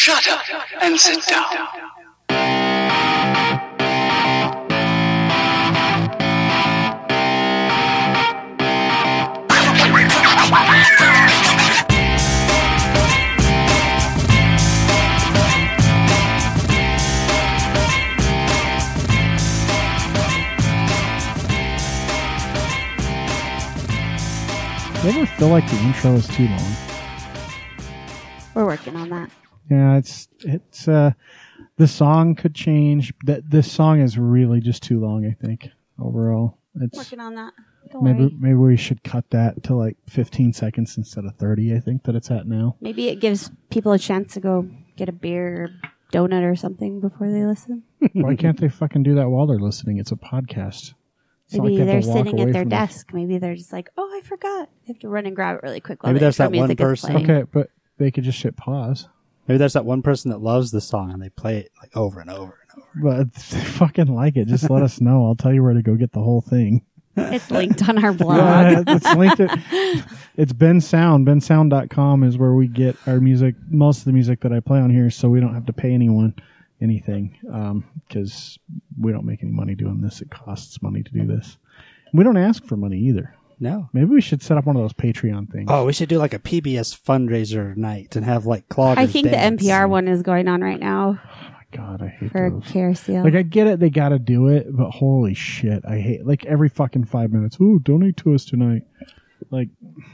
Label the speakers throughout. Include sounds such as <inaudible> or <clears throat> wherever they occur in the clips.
Speaker 1: Shut up and sit down.
Speaker 2: You ever feel like the intro is too long?
Speaker 3: We're working on that.
Speaker 2: Yeah, it's it's uh the song could change. That this song is really just too long, I think. Overall. It's
Speaker 3: Working on that. Don't
Speaker 2: maybe
Speaker 3: worry.
Speaker 2: maybe we should cut that to like 15 seconds instead of 30, I think that it's at now.
Speaker 3: Maybe it gives people a chance to go get a beer, or donut, or something before they listen. <laughs>
Speaker 2: Why can't they fucking do that while they're listening? It's a podcast. It's not like
Speaker 3: Maybe
Speaker 2: they
Speaker 3: they're sitting at their
Speaker 2: from the-
Speaker 3: desk. Maybe they're just like, "Oh, I forgot." They have to run and grab it really quick. While
Speaker 4: Maybe
Speaker 3: the
Speaker 4: there's that one person-
Speaker 2: Okay, but they could just hit pause.
Speaker 4: Maybe there's that one person that loves the song and they play it like over and over and over.
Speaker 2: But if <laughs> they fucking like it, just let us know. I'll tell you where to go get the whole thing.
Speaker 3: It's linked on our <laughs> blog.
Speaker 2: Yeah, it's linked it. It's Ben Sound. BenSound.com is where we get our music, most of the music that I play on here, so we don't have to pay anyone anything um, because we don't make any money doing this. It costs money to do this. We don't ask for money either.
Speaker 4: No.
Speaker 2: Maybe we should set up one of those Patreon things.
Speaker 4: Oh, we should do like a PBS fundraiser night and have like cloggers.
Speaker 3: I think the
Speaker 4: dance.
Speaker 3: NPR one is going on right now <sighs> Oh
Speaker 2: my God, I hate
Speaker 3: for
Speaker 2: those.
Speaker 3: Carousel.
Speaker 2: Like I get it, they got to do it, but holy shit, I hate like every fucking five minutes. Ooh, donate to us tonight. Like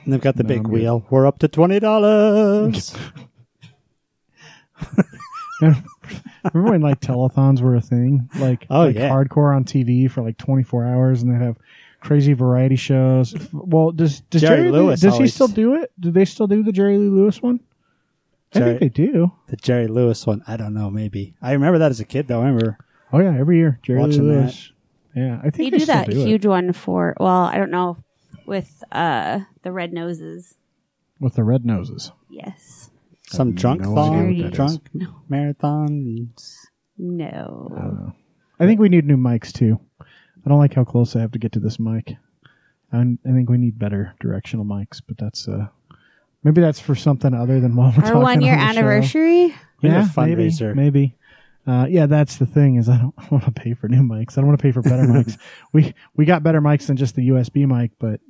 Speaker 4: And they've got the
Speaker 2: No,
Speaker 4: big
Speaker 2: I'm good.
Speaker 4: wheel. We're up to twenty dollars. <laughs> <laughs>
Speaker 2: Remember when like telethons were a thing? Like,
Speaker 4: Oh,
Speaker 2: like
Speaker 4: yeah.
Speaker 2: hardcore on TV for like 24 hours and they'd have crazy variety shows. Well, does, does
Speaker 4: Jerry
Speaker 2: Jerry,
Speaker 4: Lewis
Speaker 2: does he still do it? Do they still do the Jerry Lee Lewis one? I think they do.
Speaker 4: the Jerry Lewis one. I don't know. Maybe I remember that as a kid though. I remember.
Speaker 2: Oh yeah, every year Jerry Lee
Speaker 4: Watching that.
Speaker 2: Lewis. Yeah, I think they,
Speaker 3: do
Speaker 2: still
Speaker 3: that
Speaker 2: do it.
Speaker 3: huge one for. Well, I don't know with uh the red noses.
Speaker 2: with the red noses.
Speaker 3: Yes.
Speaker 4: Some
Speaker 2: have
Speaker 4: drunk
Speaker 2: no
Speaker 4: thong,
Speaker 3: idea what that
Speaker 4: drunk
Speaker 3: No.
Speaker 4: marathon.
Speaker 3: No.
Speaker 2: I think we need new mics too. I don't like how close I have to get to this mic. And I think we need better directional mics, but that's uh maybe that's for something other than while we're
Speaker 3: Our
Speaker 2: talking
Speaker 3: one year
Speaker 2: on the show.
Speaker 3: anniversary.
Speaker 4: We need a
Speaker 2: Yeah,
Speaker 4: fundraiser.
Speaker 2: Maybe. maybe. Uh, yeah, that's the thing is I don't <laughs> want to pay for new mics. I don't want to pay for better <laughs> mics. We we got better mics than just the USB mic, but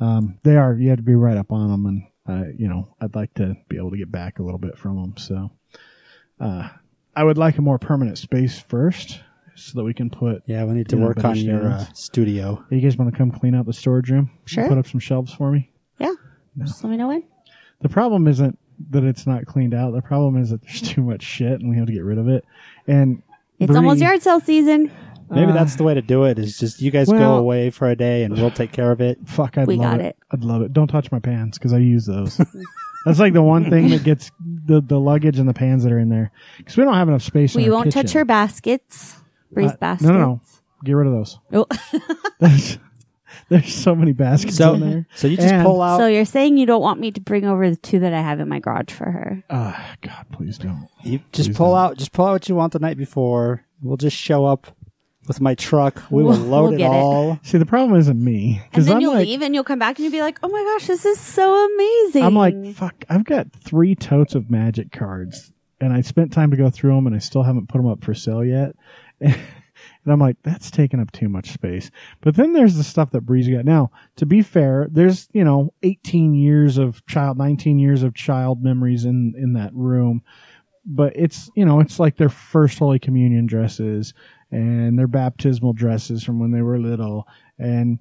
Speaker 2: um, they are you have to be right up on them, and uh, you know I'd like to be able to get back a little bit from them. So uh, I would like a more permanent space first, so that we can put.
Speaker 4: Yeah, we need to work on your uh,
Speaker 2: stands.
Speaker 4: studio.
Speaker 2: You guys want to come clean out the storage room?
Speaker 3: Sure.
Speaker 2: Put up some shelves for me.
Speaker 3: Yeah. Just let me know when.
Speaker 2: The problem isn't that it's not cleaned out. The problem is that there's <laughs> too much shit, and we have to get rid of it. And
Speaker 3: It's
Speaker 2: Bree-
Speaker 3: almost yard sale season.
Speaker 4: Maybe
Speaker 2: Uh,
Speaker 4: that's the way to do it. Is just you guys
Speaker 2: well-
Speaker 4: go away for a day and we'll take care of it. <laughs>
Speaker 2: Fuck, I'd
Speaker 3: We
Speaker 2: love
Speaker 3: got
Speaker 2: it.
Speaker 3: it.
Speaker 2: I'd love it. Don't touch my pans because I use those. <laughs> That's like the one thing that gets the, the luggage and the pans that are in there because we don't have enough space. in
Speaker 3: We
Speaker 2: our
Speaker 3: won't touch
Speaker 2: kitchen.
Speaker 3: her baskets. Bree's
Speaker 2: Uh,
Speaker 3: baskets.
Speaker 2: No, no, no. Get rid of those. <laughs>
Speaker 3: Oh.
Speaker 2: There's, <laughs> there's so many baskets
Speaker 4: So,
Speaker 2: in there.
Speaker 4: so you just
Speaker 2: And-
Speaker 4: pull out.
Speaker 3: So you're saying you don't want me to bring over the two that I have in my garage for her?
Speaker 2: Ah, God, please don't.
Speaker 4: you just
Speaker 2: please
Speaker 4: pull
Speaker 2: don't.
Speaker 4: out. Just pull out what you want the night before. We'll just show up with my truck. We will <laughs>
Speaker 3: We'll-
Speaker 4: load
Speaker 3: we'll
Speaker 4: it
Speaker 3: get it.
Speaker 4: all.
Speaker 2: See, the problem isn't me
Speaker 3: And
Speaker 2: because
Speaker 3: then
Speaker 2: I'm
Speaker 3: you'll
Speaker 2: like,
Speaker 3: leave and you'll come back and you'll be like, "Oh my gosh, this is so amazing!"
Speaker 2: I'm like, fuck. I've got three totes of magic cards, and I spent time to go through them, and I still haven't put them up for sale yet. <laughs> And I'm like, that's taking up too much space. But then there's the stuff that Breezy got. Now, to be fair, there's, you know, 18 years of child, 19 years of child memories in, in that room. But it's, you know, it's like their first Holy Communion dresses and their baptismal dresses from when they were little and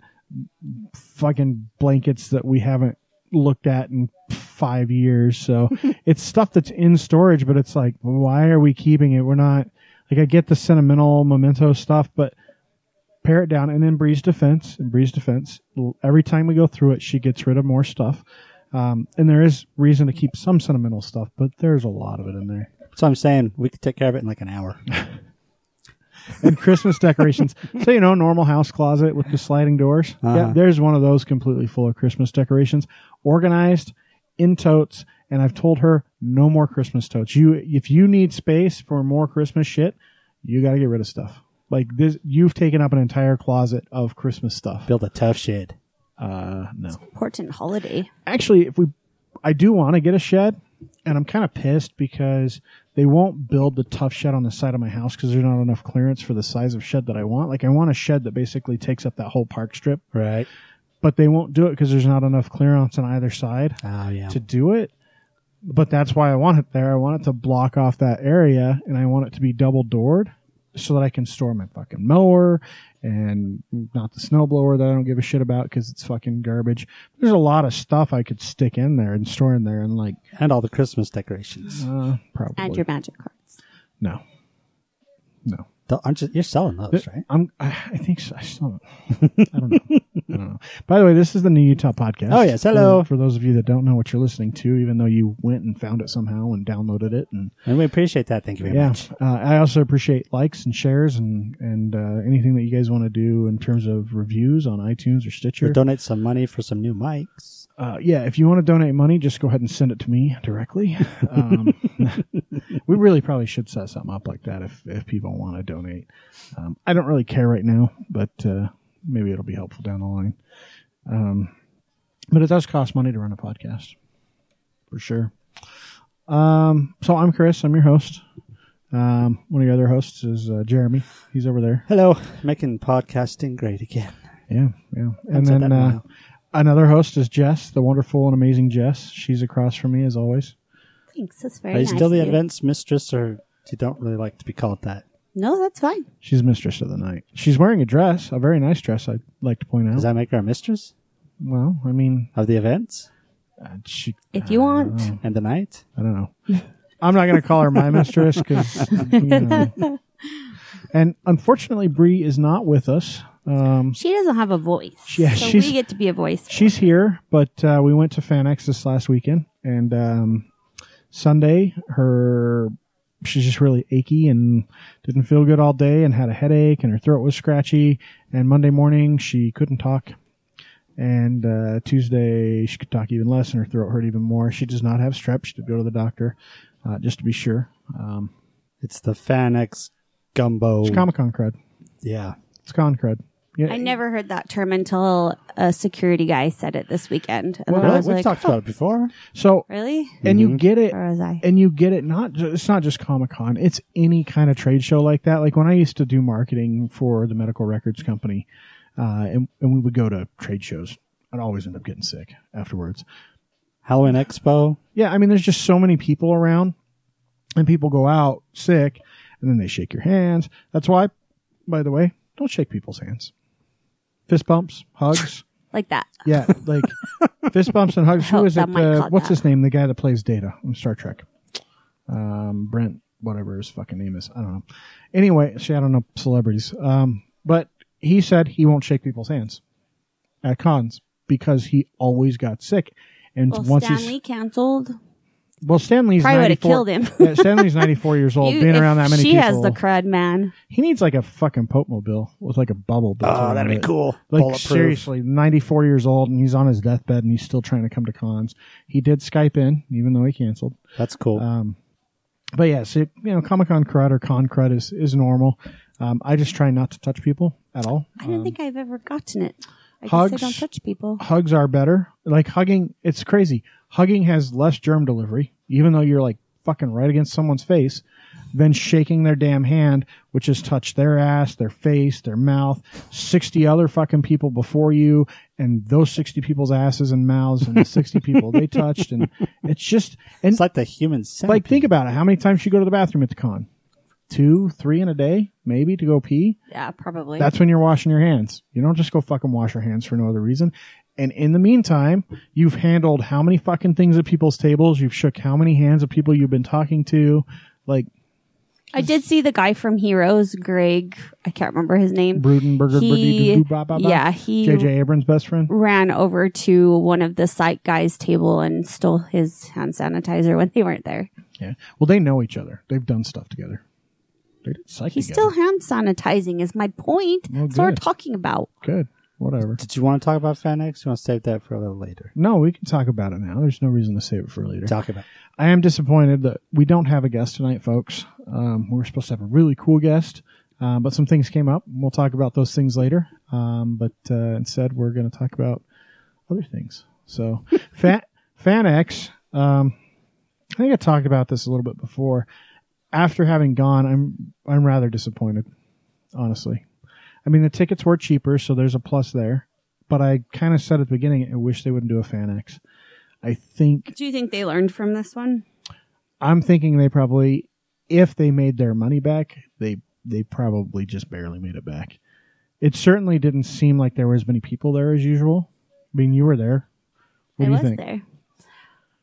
Speaker 2: fucking blankets that we haven't looked at in five years. So <laughs> it's stuff that's in storage, but it's like, why are we keeping it? We're not like I get the sentimental memento stuff, but pare it down. And then Bree's defense, and Bree's defense, every time we go through it, she gets rid of more stuff. Um, and there is reason to keep some sentimental stuff, but there's a lot of it in there.
Speaker 4: So I'm saying we could take care of it in like an hour. <laughs>
Speaker 2: and Christmas decorations. <laughs> So you know, normal house closet with the sliding doors. Yeah,
Speaker 4: Uh-huh.
Speaker 2: there's one of those completely full of Christmas decorations, organized in totes. And I've told her no more Christmas totes. You, if you need space for more Christmas shit, you got to get rid of stuff. Like this, you've taken up an entire closet of Christmas stuff.
Speaker 4: Build a tough shed.
Speaker 2: Uh, no.
Speaker 3: important holiday.
Speaker 2: Actually, if we, I do want to get a shed, and I'm kind of pissed because they won't build the tough shed on the side of my house because there's not enough clearance for the size of shed that I want. Like I want a shed that basically takes up that whole park strip,
Speaker 4: Right.
Speaker 2: but they won't do it because there's not enough clearance on either side
Speaker 4: Oh yeah.
Speaker 2: to do it. But that's why I want it there. I want it to block off that area and I want it to be double doored so that I can store my fucking mower and not the snowblower that I don't give a shit about because it's fucking garbage. There's a lot of stuff I could stick in there and store in there and like,
Speaker 4: and all the Christmas decorations.
Speaker 2: uh, probably.
Speaker 3: And your magic cards.
Speaker 2: no. No.
Speaker 4: Aren't you, you're selling those, right?
Speaker 2: I'm, I I think so. I still don't, I don't know. I don't know. <laughs> By the way, this is the New Utah podcast.
Speaker 4: Oh, yes. Hello.
Speaker 2: For, for those of you that don't know what you're listening to, even though you went and found it somehow and downloaded it and
Speaker 4: And we appreciate that. Thank you very
Speaker 2: yeah,
Speaker 4: much.
Speaker 2: uh, I also appreciate likes and shares and and uh, anything that you guys want to do in terms of reviews on iTunes or Stitcher.
Speaker 4: Or
Speaker 2: Stitcher.
Speaker 4: donate some money for some new mics.
Speaker 2: Uh, yeah, if you want to donate money, just go ahead and send it to me directly. Um, <laughs> we really probably should set something up like that if if people want to donate. Um, I don't really care right now, but uh, maybe it'll be helpful down the line. Um, but it does cost money to run a podcast, for sure. Um, so I'm Chris. I'm your host. Um, one of your other hosts is uh, Jeremy. He's over there.
Speaker 4: Hello, making podcasting great again.
Speaker 2: Yeah, yeah. And then
Speaker 4: that in a while.
Speaker 2: another host is Jess, the wonderful and amazing Jess. She's across from me as always.
Speaker 3: Thanks. That's very
Speaker 4: Are you
Speaker 3: nice.
Speaker 4: still the
Speaker 3: of you.
Speaker 4: events mistress, or you don't really like to be called that?
Speaker 3: No, that's fine.
Speaker 2: She's mistress of the night. She's wearing a dress, a very nice dress. I'd like to point out.
Speaker 4: Does that make her a mistress
Speaker 2: well, I mean,
Speaker 4: of the events
Speaker 2: uh, she.
Speaker 3: If you want.
Speaker 4: and the night?
Speaker 2: I don't know. <laughs> I'm not going to call her my mistress because. You know. <laughs> And unfortunately, Bree is not with us. Um,
Speaker 3: She doesn't have a voice.
Speaker 2: Yeah,
Speaker 3: so
Speaker 2: she's-
Speaker 3: we get to be a voice. for
Speaker 2: she's here, but uh, we went to FanX this last weekend, and um, Sunday her she's just really achy and didn't feel good all day, and had a headache, and her throat was scratchy. And Monday morning she couldn't talk, and uh, Tuesday she could talk even less, and her throat hurt even more. She does not have strep. She did go to the doctor uh, just to be sure. Um,
Speaker 4: It's the FanX gumbo.
Speaker 2: it's Comic Con crud.
Speaker 4: yeah.
Speaker 2: It's con crud. Yeah,
Speaker 3: I never heard that term until a security guy said it this weekend. And
Speaker 2: Well,
Speaker 3: then I
Speaker 4: Really?
Speaker 3: was
Speaker 4: We've
Speaker 3: like,
Speaker 4: talked about it before.
Speaker 2: So
Speaker 3: really?
Speaker 2: and you get it
Speaker 3: Or was I?
Speaker 2: and you get it not ju- it's not just comic con it's any kind of trade show like that like when i used to do marketing for the medical records company uh, and, and we would go to trade shows i'd always end up getting sick afterwards
Speaker 4: Halloween Expo.
Speaker 2: yeah i mean there's just so many people around and people go out sick and then they shake your hands that's why by the way don't shake people's hands fist bumps hugs <laughs>
Speaker 3: Like that.
Speaker 2: yeah like <laughs> fist bumps and hugs who
Speaker 3: Oh,
Speaker 2: it uh, what's
Speaker 3: that.
Speaker 2: his name the guy that plays data on star trek um, Brent, whatever his fucking name is. I don't know. Anyway, see, I don't know celebrities. Um, but he said he won't shake people's hands at cons because he always got sick. And
Speaker 3: Well,
Speaker 2: once
Speaker 3: Stan
Speaker 2: he's
Speaker 3: Lee canceled.
Speaker 2: Well, Stan Lee's
Speaker 3: Probably would've
Speaker 2: 94
Speaker 3: killed him. <laughs>
Speaker 2: yeah, Stan Lee's ninety four years old. <laughs>
Speaker 3: You-
Speaker 2: being
Speaker 3: if
Speaker 2: around that many
Speaker 3: she
Speaker 2: people,
Speaker 3: has the crud, man.
Speaker 2: he needs like a fucking Pope mobile with like a bubble. built
Speaker 4: Oh,
Speaker 2: around
Speaker 4: that'd be
Speaker 2: it.
Speaker 4: cool.
Speaker 2: Like
Speaker 4: Bulletproof.
Speaker 2: seriously, 94 years old and he's on his deathbed and he's still trying to come to cons. He did Skype in, even though he canceled.
Speaker 4: That's cool.
Speaker 2: Um, but yeah, so you know, Comic Con crud or con crud is is normal. Um, I just try not to touch people at all.
Speaker 3: I don't think I've ever gotten it. I
Speaker 2: hugs-
Speaker 3: guess I don't touch people.
Speaker 2: Hugs are better. Like hugging, it's crazy. Hugging has less germ delivery, even though you're like fucking right against someone's face, than shaking their damn hand, which has touched their ass, their face, their mouth, sixty other fucking people before you, and those sixty people's asses and mouths, and the sixty people they touched, and it's just and
Speaker 4: it's like the human centipede.
Speaker 2: Like, think about it. How many times you go to the bathroom at the con? Two, three in a day, maybe to go pee.
Speaker 3: Yeah, probably.
Speaker 2: That's when you're washing your hands. You don't just go fucking wash your hands for no other reason. And in the meantime, you've handled how many fucking things at people's tables? You've shook how many hands of people you've been talking to? Like
Speaker 3: I did see the guy from Heroes, Greg. I can't remember his name.
Speaker 2: Brudenberger,
Speaker 3: He- yeah, he
Speaker 2: J.J. Abrams' best friend.
Speaker 3: ran over to one of the Psych guys' table and stole his hand sanitizer when they weren't there.
Speaker 2: Yeah. Well, they know each other. They've done stuff together. They did psych
Speaker 3: He's
Speaker 2: together.
Speaker 3: still hand sanitizing, is my point.
Speaker 2: Well,
Speaker 3: That's what we're talking about.
Speaker 2: good. Whatever.
Speaker 4: Did you want to talk about FanX? You want to save that for a little later?
Speaker 2: No, we can talk about it now. There's no reason to save it for later.
Speaker 4: Talk about.
Speaker 2: I am disappointed that we don't have a guest tonight, folks. Um, we were supposed to have a really cool guest, um, but some things came up. We'll talk about those things later. Um, but uh, instead, we're going to talk about other things. So, <laughs> Fan FanX, um, I think I talked about this a little bit before. After having gone, I'm I'm rather disappointed, honestly. I mean, the tickets were cheaper, so there's a plus there. But I kind of said at the beginning, I wish they wouldn't do a fan X. I think
Speaker 3: Do you think they learned from this one?
Speaker 2: I'm thinking they probably, if they made their money back, they they probably just barely made it back. It certainly didn't seem like there were as many people there as usual. I mean, you were there. What
Speaker 3: I
Speaker 2: do you
Speaker 3: was
Speaker 2: think?
Speaker 3: there.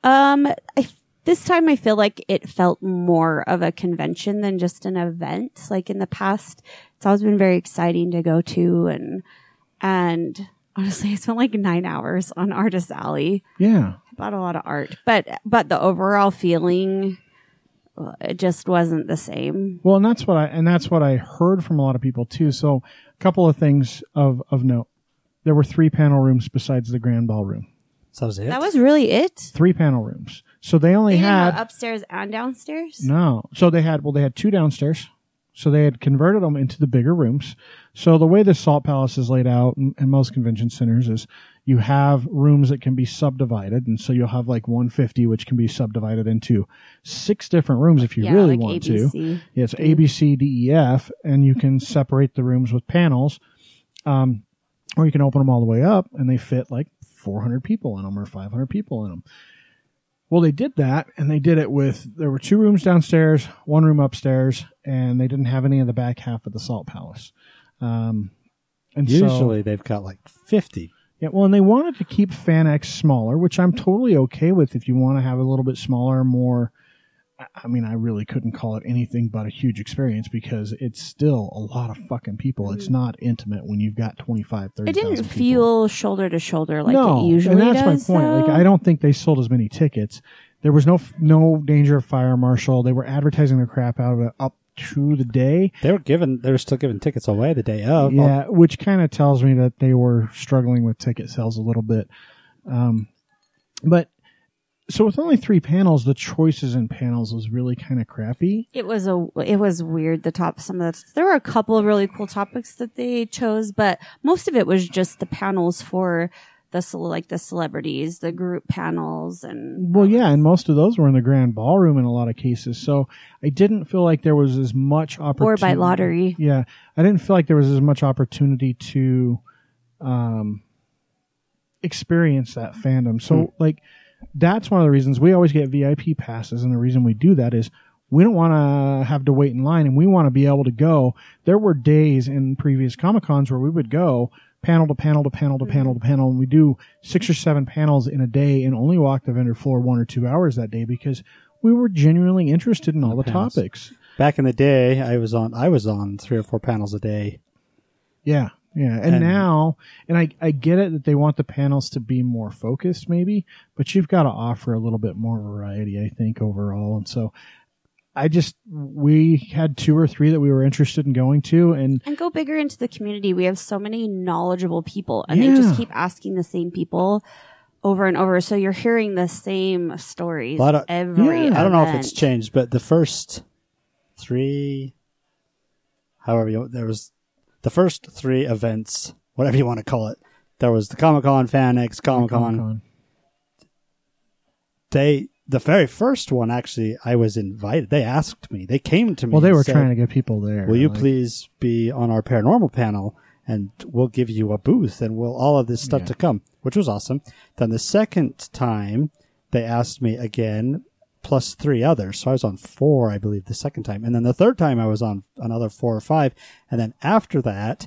Speaker 3: Um, I, this time I feel like it felt more of a convention than just an event. Like in the past, it's always been very exciting to go to, and and honestly, <laughs> I spent like nine hours on Artist Alley.
Speaker 2: Yeah.
Speaker 3: I bought a lot of art, but but the overall feeling, uh, it just wasn't the same.
Speaker 2: Well, and that's what I and that's what I heard from a lot of people too. So, a couple of things of of note. There were three panel rooms besides the grand ballroom.
Speaker 4: So that was it.
Speaker 3: That was really it.
Speaker 2: Three panel rooms. So they only
Speaker 3: They didn't
Speaker 2: had
Speaker 3: upstairs and downstairs.
Speaker 2: No. So they had well they had two downstairs. So they had converted them into the bigger rooms. So the way the Salt Palace is laid out in, in most convention centers is you have rooms that can be subdivided, and so you'll have like 150, which can be subdivided into six different rooms if you
Speaker 3: yeah,
Speaker 2: really
Speaker 3: like
Speaker 2: want to. Yeah, it's A, B, C, D, E, F, and you can separate the rooms with panels, um, or you can open them all the way up, and they fit like 400 people in them or 500 people in them. Well, they did that, and they did it with there were two rooms downstairs, one room upstairs, and they didn't have any of the back half of the Salt Palace. Um, and so,
Speaker 4: Usually they've got like 50.
Speaker 2: yeah, well, and they wanted to keep FanX smaller, which I'm totally okay with if you want to have a little bit smaller, more. I- I mean, I really couldn't call it anything but a huge experience because it's still a lot of fucking people. It's not intimate when you've got 25, 30.
Speaker 3: It didn't feel shoulder to shoulder like
Speaker 2: no,
Speaker 3: it usually does.
Speaker 2: and that's
Speaker 3: does.
Speaker 2: my point. Like. I don't think they sold as many tickets. There was no no danger of fire marshal. They were advertising the crap out of it up to the day.
Speaker 4: They were giving, they were still giving tickets away the day of.
Speaker 2: Yeah, which kind of tells me that they were struggling with ticket sales a little bit. Um, but so with only three panels, the choices in panels was really kind of crappy.
Speaker 3: It was a it was weird. The top some of the there were a couple of really cool topics that they chose, but most of it was just the panels for the like the celebrities, the group panels, and
Speaker 2: Well, yeah, and most of those were in the grand ballroom in a lot of cases. So I didn't feel like there was as much opportunity, or
Speaker 3: by lottery.
Speaker 2: Yeah, I didn't feel like there was as much opportunity to um, experience that fandom. So, like, that's one of the reasons we always get VIP passes, and the reason we do that is we don't want to have to wait in line, and we want to be able to go. There were days in previous Comic Cons where we would go panel to panel to panel to panel to mm-hmm. panel, and we do six or seven panels in a day, and only walk the vendor floor one or two hours that day because we were genuinely interested in all the
Speaker 4: panels.
Speaker 2: topics.
Speaker 4: Back in the day, I was on, I was on three or four panels a day.
Speaker 2: Yeah, yeah. And,
Speaker 4: And-
Speaker 2: now, and I, I get it that they want the panels to be more focused, maybe, but you've got to offer a little bit more variety, I think, overall. And so I just, we had two or three that we were interested in going to, and
Speaker 3: And go bigger into the community. We have so many knowledgeable people, and they just keep asking the same people over and over. So you're hearing the same stories
Speaker 4: of-
Speaker 3: every.
Speaker 2: Yeah.
Speaker 4: I don't know if it's changed, but the first three, however you, there was the first three events, whatever you want to call it. There was the Comic Con, FanX, Comic Con. They, the very first one, actually, I was invited. They asked me. They came to me.
Speaker 2: Well, they were
Speaker 4: said,
Speaker 2: trying to get people there.
Speaker 4: Will you
Speaker 2: like-
Speaker 4: please be on our paranormal panel? And we'll give you a booth and we'll all of this stuff
Speaker 2: Yeah.
Speaker 4: to come, which was awesome. Then the second time they asked me again, plus three others. So I was on four, I believe, the second time. And then the third time I was on another four or five. And then after that,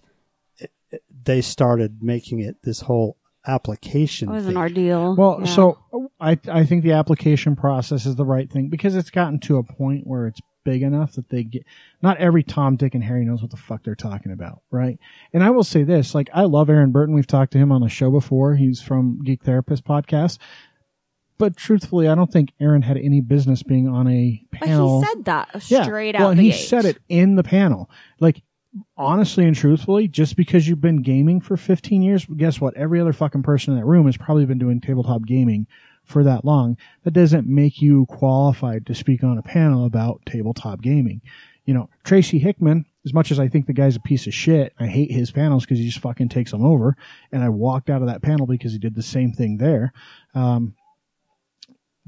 Speaker 4: it, it- they started making it this whole application.
Speaker 3: It was
Speaker 4: thing.
Speaker 3: an ordeal.
Speaker 2: Well,
Speaker 3: Yeah.
Speaker 2: so I I think the application process is the right thing because it's gotten to a point where it's big enough that they get not every Tom, Dick, and Harry knows what the fuck they're talking about, right? And I will say this: like I love Aaron Burton. We've talked to him on the show before. He's from Geek Therapist podcast. But truthfully, I don't think Aaron had any business being on a
Speaker 3: but
Speaker 2: panel.
Speaker 3: he said that
Speaker 2: yeah.
Speaker 3: straight out.
Speaker 2: Well, and he
Speaker 3: gate.
Speaker 2: said it in the panel. Like honestly and truthfully, just because you've been gaming for 15 years, guess what? Every other fucking person in that room has probably been doing tabletop gaming for that long. That doesn't make you qualified to speak on a panel about tabletop gaming. You know, Tracy Hickman, as much as I think the guy's a piece of shit, I hate his panels because he just fucking takes them over. And I walked out of that panel because he did the same thing there. Um,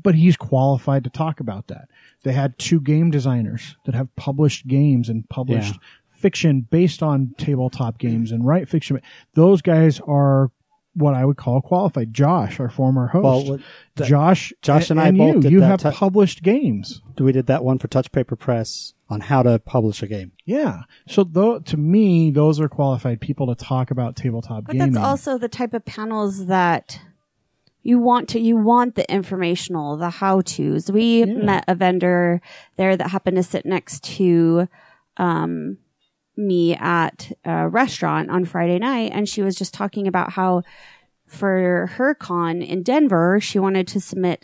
Speaker 2: but he's qualified to talk about that. They had two game designers that have published games and published
Speaker 4: Yeah.
Speaker 2: fiction based on tabletop games and write fiction. Those guys are what I would call qualified. Josh, our former host,
Speaker 4: Well, what- that-
Speaker 2: Josh,
Speaker 4: Josh and I
Speaker 2: and
Speaker 4: both
Speaker 2: you,
Speaker 4: did
Speaker 2: you
Speaker 4: that
Speaker 2: have
Speaker 4: ti-
Speaker 2: published games.
Speaker 4: we did that one for Touch Paper Press on how to publish a game.
Speaker 2: Yeah. So though, to me, those are qualified people to talk about tabletop games.
Speaker 3: But
Speaker 2: gaming.
Speaker 3: that's also the type of panels that you want to you want the informational, the how tos. We
Speaker 2: Yeah.
Speaker 3: met a vendor there that happened to sit next to um me at a restaurant on Friday night and she was just talking about how for her con in Denver, she wanted to submit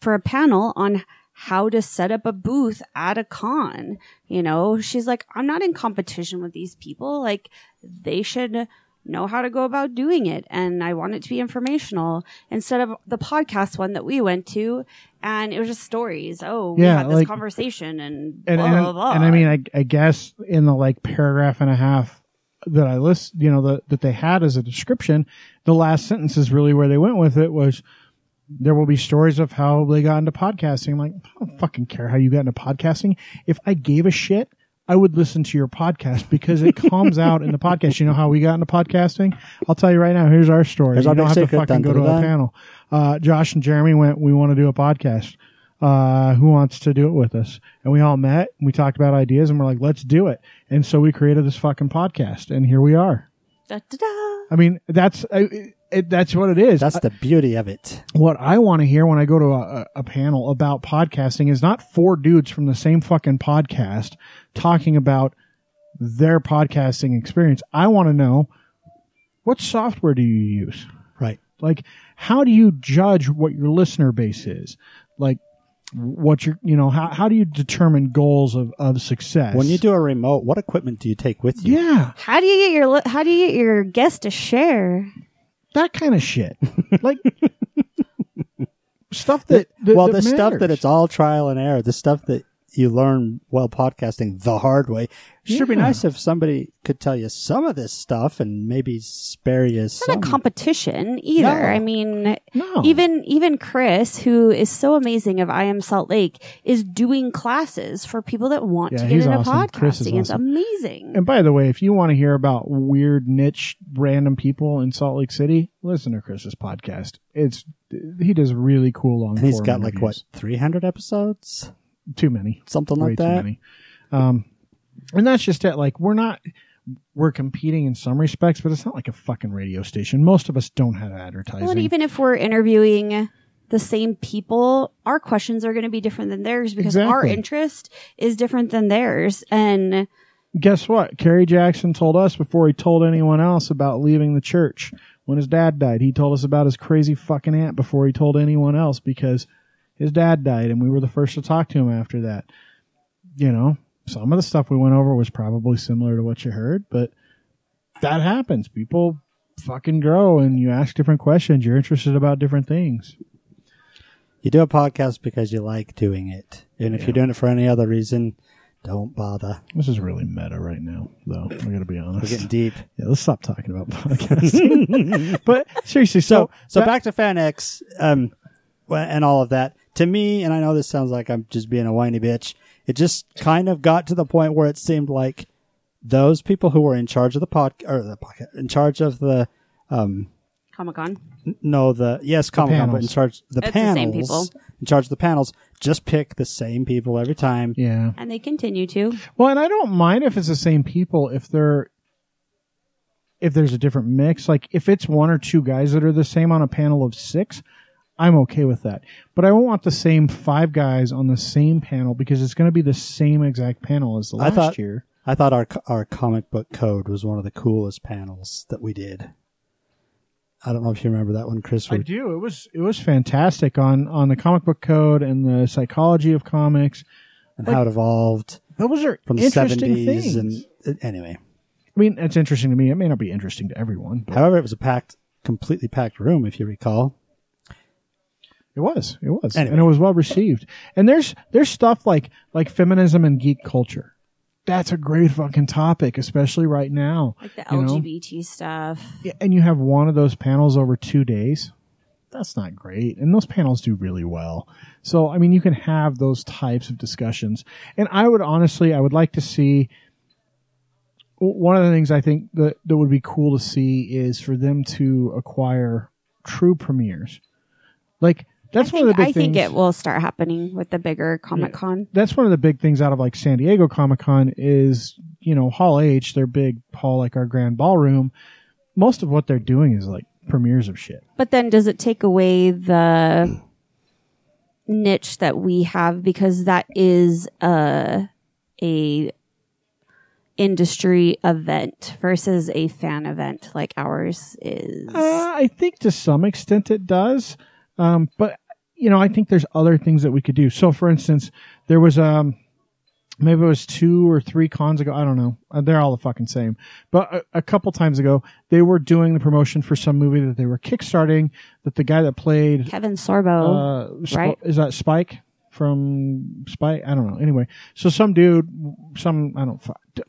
Speaker 3: for a panel on how to set up a booth at a con. You know, she's like, I'm not in competition with these people. Like, they should know how to go about doing it. And I want it to be informational instead of the podcast one that we went to. And it was just stories. Oh, we
Speaker 2: Yeah,
Speaker 3: had this
Speaker 2: like-
Speaker 3: conversation and,
Speaker 2: and,
Speaker 3: blah,
Speaker 2: and,
Speaker 3: blah, blah.
Speaker 2: and I mean, I, I guess in the like paragraph and a half that I list, you know, the, that they had as a description, the last sentence is really where they went with it was, there will be stories of how they got into podcasting. I'm like, I don't fucking care how you got into podcasting. If I gave a shit, I would listen to your podcast because it comes out in the podcast. You know how we got into podcasting? I'll tell you right now. Here's our story.
Speaker 4: Here's
Speaker 2: you don't have to fucking go to a panel. Uh, Josh and Jeremy went, we want to do a podcast. Uh, who wants to do it with us? And we all met and we talked about ideas and we're like, let's do it. And so we created this fucking podcast and here we are.
Speaker 3: Da, da, da.
Speaker 2: I mean, that's, uh, it, it, that's what it is.
Speaker 4: That's the beauty of it.
Speaker 2: what I want to hear when I go to a, a panel about podcasting is not four dudes from the same fucking podcast talking about their podcasting experience. I want to know what software do you use?
Speaker 4: Right.
Speaker 2: Like, how do you judge what your listener base is? Like, what your, you know, how, how do you determine goals of, of success?
Speaker 4: When you do a remote, what equipment do you take with you?
Speaker 2: yeah,
Speaker 3: How do you get your li- how do you get your guest to share?
Speaker 2: That kind of shit. <laughs> Like, stuff that, that
Speaker 4: well,
Speaker 2: that
Speaker 4: the stuff that it's all trial and error, the stuff that you learn while podcasting the hard way. Sure, be nice if somebody could tell you some of this stuff and maybe spare you
Speaker 3: It's
Speaker 4: some.
Speaker 3: not a competition either.
Speaker 4: No.
Speaker 3: I mean,
Speaker 2: No.
Speaker 3: even even Chris, who is so amazing of I Am Salt Lake, is doing classes for people that want
Speaker 2: Yeah,
Speaker 3: to get into
Speaker 2: awesome. Chris is
Speaker 3: podcasting. It's amazing.
Speaker 2: And by the way, if you want to hear about weird niche random people in Salt Lake City, listen to Chris's podcast. It's he does really cool long.
Speaker 4: and he's got like what three hundred episodes,
Speaker 2: Too many.
Speaker 4: something
Speaker 2: Way
Speaker 4: like
Speaker 2: too
Speaker 4: that.
Speaker 2: many. Um, and that's just it. Like we're not. We're competing in some respects, but it's not like a fucking radio station. Most of us don't have advertising.
Speaker 3: Well, and even if we're interviewing the same people, our questions are going to be different than theirs because our interest is different than theirs. And
Speaker 2: Guess what? Kerry Jackson told us before he told anyone else about leaving the church. When his dad died, he told us about his crazy fucking aunt before he told anyone else because his dad died and we were the first to talk to him after that. You know, some of the stuff we went over was probably similar to what you heard, but that happens. People fucking grow and you ask different questions. You're interested about different things.
Speaker 4: You do a podcast because you like doing it, and if
Speaker 2: Yeah.
Speaker 4: you're doing it for any other reason, don't bother.
Speaker 2: This is really meta right now, though. I gotta be honest.
Speaker 4: We're getting deep.
Speaker 2: Yeah, let's stop talking about <laughs> podcasts. <laughs> but seriously, so
Speaker 4: So, so
Speaker 2: that-
Speaker 4: back to FanX, um, and all of that. To me, and I know this sounds like I'm just being a whiny bitch. It just kind of got to the point where it seemed like those people who were in charge of the pod or the podcast, in charge of the, um,
Speaker 3: Comic Con.
Speaker 4: no, the yes, Comic Con, but in
Speaker 2: panels.
Speaker 4: charge the
Speaker 3: It's the
Speaker 4: panels,
Speaker 3: same people.
Speaker 4: in charge of the panels, just pick the same people every time.
Speaker 2: yeah.
Speaker 3: And they continue to.
Speaker 2: Well, and I don't mind if it's the same people if they're if there's a different mix. Like if it's one or two guys that are the same on a panel of six, I'm okay with that. But I won't want the same five guys on the same panel because it's going to be the same exact panel as the
Speaker 4: I
Speaker 2: last
Speaker 4: thought-
Speaker 2: year.
Speaker 4: I thought our our comic book code was one of the coolest panels that we did. I don't know if you remember that one, Chris.
Speaker 2: I do. It was it was fantastic on on the comic book code and the psychology of comics.
Speaker 4: and how it evolved
Speaker 2: Those are
Speaker 4: from the
Speaker 2: interesting
Speaker 4: seventies,
Speaker 2: things.
Speaker 4: and anyway.
Speaker 2: I mean, it's interesting to me. It may not be interesting to everyone, but
Speaker 4: However, it was a packed, completely packed room, if you recall.
Speaker 2: It was. It was.
Speaker 4: Anyway.
Speaker 2: And it was well received. And there's there's stuff like like feminism and geek culture. That's a great fucking topic, especially right now.
Speaker 3: Like the
Speaker 2: you know?
Speaker 3: LGBT stuff.
Speaker 2: Yeah, And you have one of those panels over two days. that's not great. And those panels do really well. So, I mean, you can have those types of discussions. And I would honestly, I would like to see one of the things I think that, that would be cool to see is for them to acquire true premieres. Like, that's
Speaker 3: I
Speaker 2: one of the big
Speaker 3: I
Speaker 2: things.
Speaker 3: think it will start happening with the bigger Comic Con.
Speaker 2: that's one of the big things out of like San Diego Comic Con is, you know, Hall H, their big hall, like our grand ballroom. Most of what they're doing is like premieres of shit.
Speaker 3: But then does it take away the niche that we have because that is a a industry event versus a fan event like ours is.
Speaker 2: Uh, I think to some extent it does. Um, but you know, I think there's other things that we could do. So for instance, there was, um, maybe it was two or three cons ago. I don't know. Uh, They're all the fucking same. But a, a couple times ago, they were doing the promotion for some movie that they were kickstarting that the guy that played,
Speaker 3: Kevin Sorbo.
Speaker 2: uh, Sp-
Speaker 3: right?
Speaker 2: is that Spike from Spike? I don't know. Anyway, so some dude, some, I don't,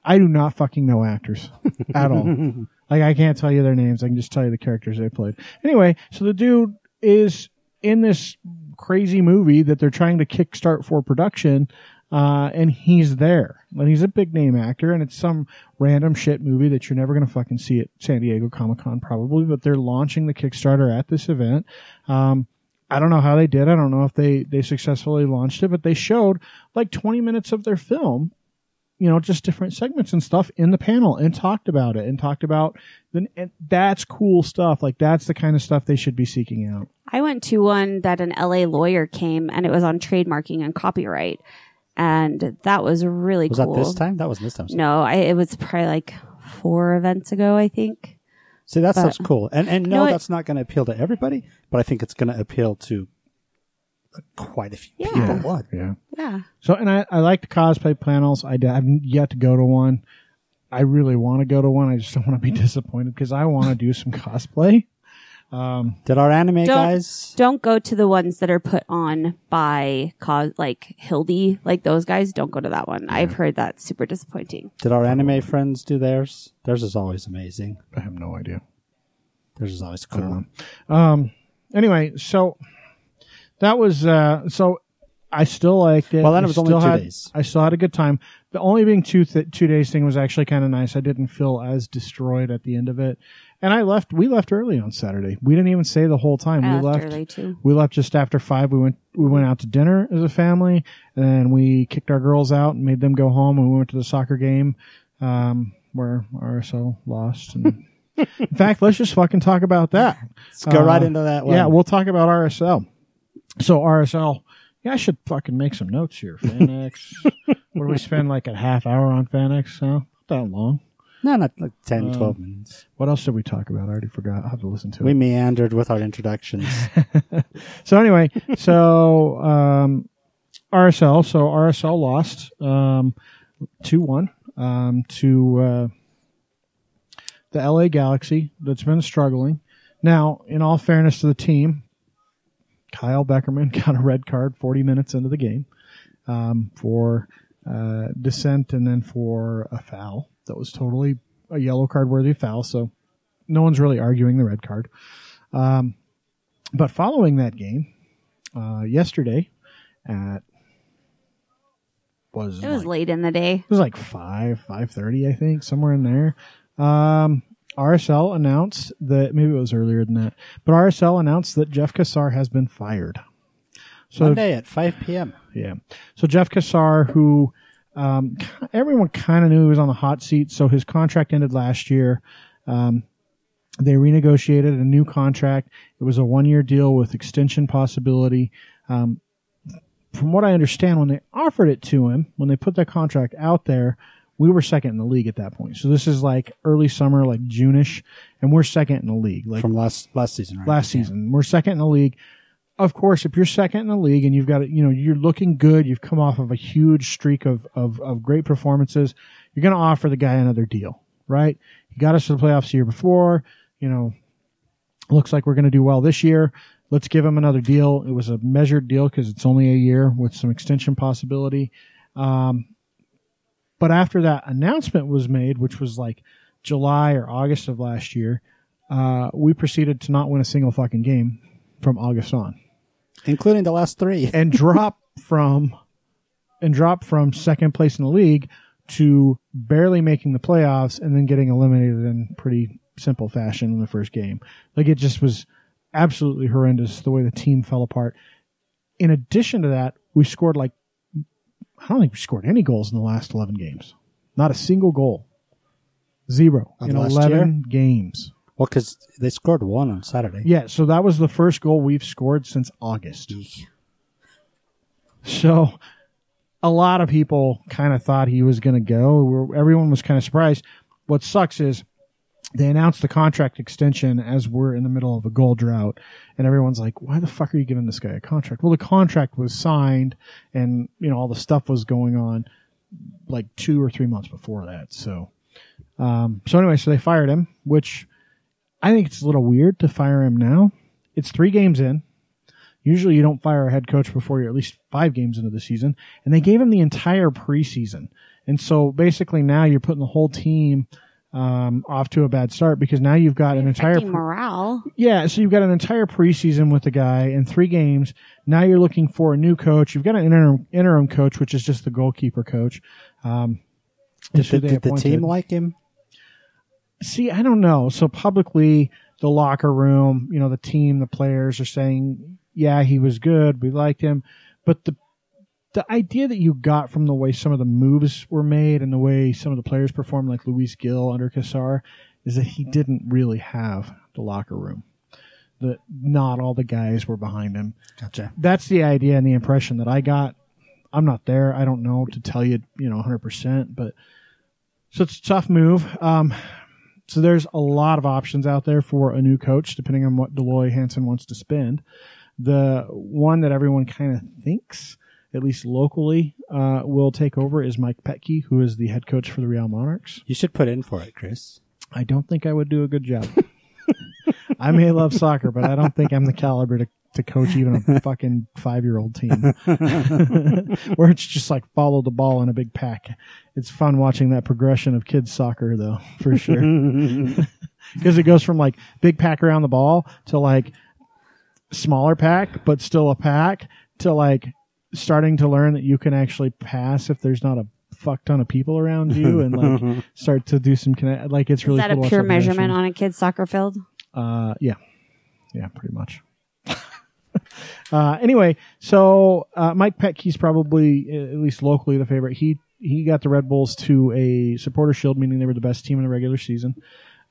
Speaker 2: I do not fucking know actors <laughs> at all. <laughs> Like I can't tell you their names. I can just tell you the characters they played. Anyway, so the dude is in this crazy movie that they're trying to kickstart for production, uh, and he's there. And he's a big name actor, and it's some random shit movie that you're never gonna fucking see at San Diego Comic Con probably. But they're launching the Kickstarter at this event. Um, I don't know how they did. I don't know if they they successfully launched it, but they showed like 20 minutes of their film you know, just different segments and stuff in the panel and talked about it and talked about then and that's cool stuff. Like that's the kind of stuff they should be seeking out.
Speaker 3: I went to one that an LA lawyer came and it was on trademarking and copyright. And that was really cool.
Speaker 4: Was
Speaker 3: cool.
Speaker 4: that this time? That wasn't this time.
Speaker 3: No, I, it was probably like four events ago, I think.
Speaker 4: See, that
Speaker 3: But-
Speaker 4: stuff's cool. And and no,
Speaker 3: No, it-
Speaker 4: that's not going to appeal to everybody, but I think it's going to appeal to quite a few
Speaker 3: Yeah.
Speaker 4: people. What?
Speaker 2: Yeah.
Speaker 3: Yeah.
Speaker 2: So and I, I like the cosplay panels. I, have yet to go to one. I really want to go to one. I just don't want to be <laughs> disappointed because I want to do some cosplay.
Speaker 4: Um, Did our anime
Speaker 3: Don't-
Speaker 4: guys?
Speaker 3: Don't go to the ones that are put on by cause like Hildy, like those guys. Don't go to that one. I've heard that's super disappointing.
Speaker 4: Did our anime friends do theirs? Theirs is always amazing.
Speaker 2: I have no idea.
Speaker 4: Theirs is always
Speaker 2: I
Speaker 4: cool.
Speaker 2: know. Um. Anyway, so that was uh. So I still liked it.
Speaker 4: Well, then it was only
Speaker 2: still
Speaker 4: two
Speaker 2: had-
Speaker 4: days.
Speaker 2: I still had a good time. The only being two th- two days thing was actually kind of nice. I didn't feel as destroyed at the end of it, and I left. We left early on Saturday. We didn't even stay the whole time.
Speaker 3: I
Speaker 2: we
Speaker 3: left
Speaker 2: left
Speaker 3: early too.
Speaker 2: We left just after five. We went we went out to dinner as a family, and then we kicked our girls out and made them go home. And we went to the soccer game, um, where RSL lost. And <laughs> in fact, let's just fucking talk about that.
Speaker 4: Let's go
Speaker 2: Uh,
Speaker 4: right into that one.
Speaker 2: Yeah, we'll talk about RSL. So RSL, yeah, I should fucking make some notes here. <laughs> FanX. what do we spend like a half hour on FanX? Huh? Not that long.
Speaker 4: no, not like 10,
Speaker 2: Um,
Speaker 4: 12 minutes.
Speaker 2: What else did we talk about? I already forgot. I'll have to listen to
Speaker 4: We
Speaker 2: it.
Speaker 4: We meandered with our introductions. <laughs>
Speaker 2: So anyway, so um, RSL. So RSL lost um, two one um, to uh, the LA Galaxy. That's been struggling. Now, in all fairness to the team, Kyle Beckerman <laughs> got a red card 40 minutes into the game um, for uh, dissent and then for a foul that was totally a yellow card worthy foul. So no one's really arguing the red card. Um, but following that game, uh, yesterday at was
Speaker 3: It was
Speaker 2: like-
Speaker 3: late in the day.
Speaker 2: it was like five, five thirty, I think, somewhere in there. Um, RSL announced that maybe it was earlier than that, but RSL announced that Jeff Cassar has been fired. So
Speaker 4: Monday at 5 p.m.
Speaker 2: yeah, so Jeff Cassar, who um, everyone kind of knew he was on the hot seat, so his contract ended last year. Um, they renegotiated a new contract. It was a one-year deal with extension possibility. Um, from what I understand, when they offered it to him, when they put that contract out there, we were second in the league at that point. So this is like early summer, like June-ish, and we're second in the league. Like
Speaker 4: from last last season, right?
Speaker 2: last
Speaker 4: Yeah.
Speaker 2: season. We're second in the league. Of course, if you're second in the league and you've got, you know, you're looking good, you've come off of a huge streak of, of, of great performances, you're going to offer the guy another deal, right? He got us to the playoffs the year before, you know, looks like we're going to do well this year. Let's give him another deal. It was a measured deal because it's only a year with some extension possibility. Um, but after that announcement was made, which was like July or August of last year, uh, we proceeded to not win a single fucking game from August on
Speaker 4: including the last three.
Speaker 2: and drop <laughs> from and drop from second place in the league to barely making the playoffs and then getting eliminated in pretty simple fashion in the first game. Like it just was absolutely horrendous the way the team fell apart. In addition to that, we scored like I don't think we scored any goals in the last 11 games. Not a single goal. Zero
Speaker 4: Of
Speaker 2: in
Speaker 4: last
Speaker 2: 11 games.
Speaker 4: Well, because they scored one on Saturday.
Speaker 2: Yeah, so that was the first goal we've scored since August. So a lot of people kind of thought he was going to go. We're- Everyone was kind of surprised. What sucks is they announced the contract extension as we're in the middle of a goal drought, and everyone's like, "Why the fuck are you giving this guy a contract?" Well, the contract was signed, and you know all the stuff was going on like two or three months before that. So, um, so anyway, so they fired him, which I think it's a little weird to fire him now. It's three games in. Usually you don't fire a head coach before you're at least five games into the season. And they gave him the entire preseason. And so basically now you're putting the whole team um, off to a bad start because now you've got an entire
Speaker 3: Affecting morale.
Speaker 2: yeah, so you've got an entire preseason with the guy in three games. Now you're looking for a new coach. You've got an interim interim coach, which is just the goalkeeper coach. Um,
Speaker 4: Did,
Speaker 2: is who
Speaker 4: the, did the team like him?
Speaker 2: See, I don't know. So publicly, the locker room, you know, the team, the players are saying, yeah, he was good. We liked him. But the, the idea that you got from the way some of the moves were made and the way some of the players performed, like Luis Gil under Cassar, is that he didn't really have the locker room. That not all the guys were behind him
Speaker 4: Gotcha.
Speaker 2: that's the idea and the impression that I got. I'm not there. I don't know to tell you, you know, 100%, but so it's a tough move. Um, so there's a lot of options out there for a new coach, depending on what Dell Loy Hansen wants to spend. The one that everyone kind of thinks, at least locally, uh, will take over is Mike Petke, who is the head coach for the Real Monarchs.
Speaker 4: You should put in for it, Chris.
Speaker 2: I don't think I would do a good job. <laughs> I may love soccer, but I don't think I'm the caliber to, to coach even a fucking five year old team. <laughs> Where it's just like follow the ball in a big pack. It's fun watching that progression of kids soccer though, for sure. <laughs> Because it goes from like big pack around the ball to like smaller pack, but still a pack to like starting to learn that you can actually pass if there's not a fuck ton of people around you <laughs> and like start to do some connect. Like it's
Speaker 3: Is
Speaker 2: really
Speaker 3: that
Speaker 2: cool
Speaker 3: a pure measurement on a kid's soccer field?
Speaker 2: Uh, yeah, yeah, pretty much. <laughs> uh, anyway, so uh, Mike Petke's probably uh, at least locally the favorite. He he got the Red Bulls to a supporter shield, meaning they were the best team in the regular season.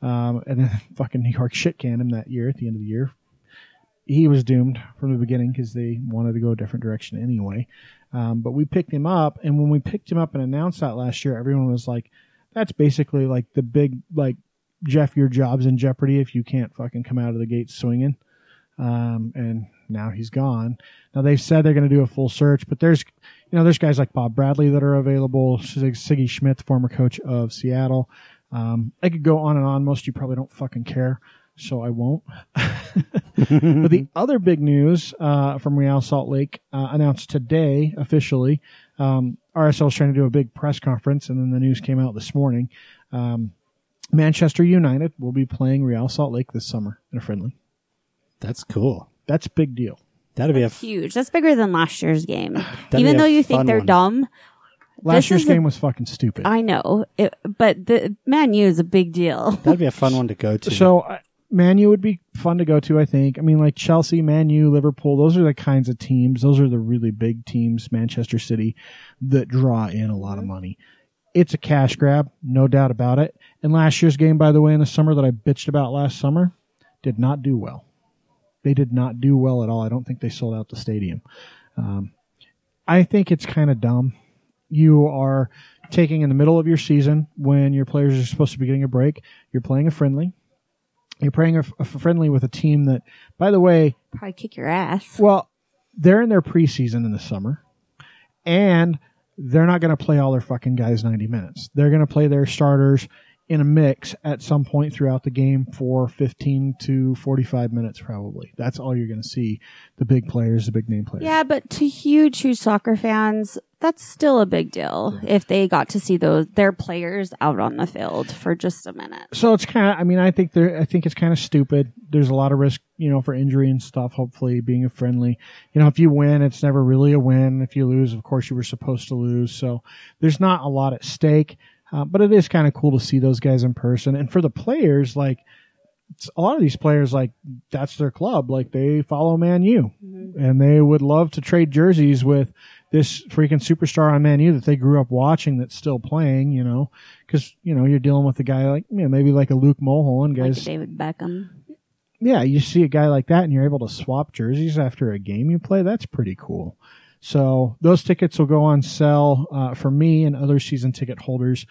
Speaker 2: Um, and then <laughs> fucking New York shit canned him that year at the end of the year. He was doomed from the beginning because they wanted to go a different direction anyway. Um, but we picked him up, and when we picked him up and announced that last year, everyone was like, "That's basically like the big like Jeff, your job's in jeopardy if you can't fucking come out of the gate swinging." Um, and now he's gone. Now they've said they're going to do a full search, but there's, you know, there's guys like Bob Bradley that are available. Sig- Sigi Schmid, former coach of Seattle. Um, I could go on and on. Most of you probably don't fucking care, so I won't. <laughs> but the <laughs> other big news uh, from Real Salt Lake uh, announced today officially. Um, RSL is trying to do a big press conference, and then the news came out this morning. Um, Manchester United will be playing Real Salt Lake this summer in a friendly.
Speaker 4: That's cool.
Speaker 2: That's a big deal.
Speaker 4: That'd be a f-
Speaker 3: Huge. That's bigger than last year's game.
Speaker 4: be
Speaker 3: Even though you think they're
Speaker 4: one.
Speaker 3: dumb,
Speaker 2: Last
Speaker 3: This
Speaker 2: year's
Speaker 3: is a-
Speaker 2: game was fucking stupid.
Speaker 3: I know. It, but the Man U is a big deal.
Speaker 4: that'd be a fun <laughs> one to go to.
Speaker 2: So uh, Man U would be fun to go to. I think. I mean, like Chelsea, Man U, Liverpool. Those are the kinds of teams. Those are the really big teams. Manchester City that draw in a lot of money. It's a cash grab, no doubt about it. And last year's game, by the way, in the summer that I bitched about last summer, did not do well. They did not do well at all. I don't think they sold out the stadium. Um, I think it's kind of dumb. You are taking in the middle of your season when your players are supposed to be getting a break. You're playing a friendly. You're playing a, a friendly with a team that, by the way,
Speaker 3: Probably kick your ass.
Speaker 2: well, they're in their preseason in the summer, and they're not going to play all their fucking guys 90 minutes. They're going to play their starters in a mix at some point throughout the game for 15 to 45 minutes, probably. That's all you're going to see. The big players, the big name players.
Speaker 3: Yeah, but to huge, huge soccer fans, that's still a big deal if they got to see those their players out on the field for just a minute.
Speaker 2: So it's kind of. I mean, I think there. I think it's kind of stupid. There's a lot of risk, you know, for injury and stuff. Hopefully, being a friendly. You know, if you win, it's never really a win. If you lose, of course, you were supposed to lose. So there's not a lot at stake. Uh, but it is kind of cool to see those guys in person. And for the players, like it's, a lot of these players, like that's their club. Like they follow Man U, and they would love to trade jerseys with this freaking superstar on Man U that they grew up watching that's still playing. You know, because you know you're dealing with a guy like you know, maybe like a Luke Mulholland,
Speaker 3: Like
Speaker 2: guys.
Speaker 3: David Beckham.
Speaker 2: yeah, you see a guy like that, and you're able to swap jerseys after a game you play. That's pretty cool. So those tickets will go on sale uh, for me and other season ticket holders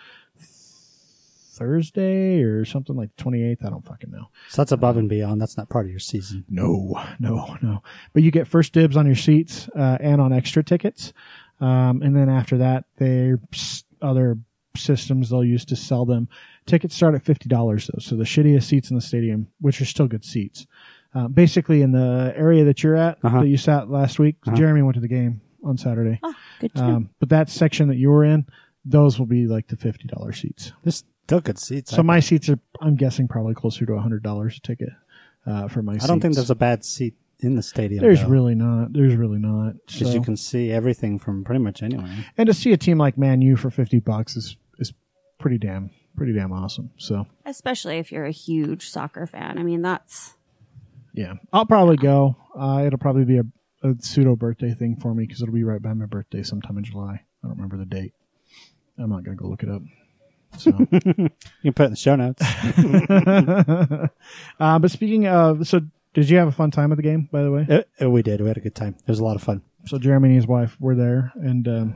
Speaker 2: Thursday or something like 28th. I don't fucking know.
Speaker 4: So that's above and beyond. That's not part of your season.
Speaker 2: No, no, no. But you get first dibs on your seats uh, and on extra tickets. Um, and then after that, there's other systems they'll use to sell them. Tickets start at fifty dollars though, so the shittiest seats in the stadium, which are still good seats. Uh, basically, in the area that you're at,
Speaker 4: Uh-huh.
Speaker 2: that you sat last week,
Speaker 4: Uh-huh.
Speaker 2: Jeremy went to the game on Saturday.
Speaker 3: Oh, good.
Speaker 2: Um, but that section that you were in, those will be like the fifty dollars seats.
Speaker 4: There's still good seats.
Speaker 2: So
Speaker 4: I,
Speaker 2: my seats are, I'm guessing, probably closer to a hundred dollars a ticket uh, for my.
Speaker 4: I don't think
Speaker 2: seats.
Speaker 4: there's a bad seat in the stadium.
Speaker 2: There's
Speaker 4: though,
Speaker 2: really not. There's really not.
Speaker 4: because
Speaker 2: So-
Speaker 4: you can see everything from pretty much anywhere.
Speaker 2: and to see a team like Man U for fifty bucks is is pretty damn pretty damn awesome. So
Speaker 3: Especially if you're a huge soccer fan. I mean, that's
Speaker 2: yeah, I'll probably go. Uh, it'll probably be a, a pseudo birthday thing for me because it'll be right by my birthday sometime in July. I don't remember the date. I'm not gonna go look it up. So, <laughs>
Speaker 4: You can put it in the show notes. <laughs>
Speaker 2: uh, but speaking of, so did you have a fun time at the game? By the way,
Speaker 4: Uh, uh, we did. We had a good time. It was a lot of fun.
Speaker 2: so Jeremy and his wife were there, and um,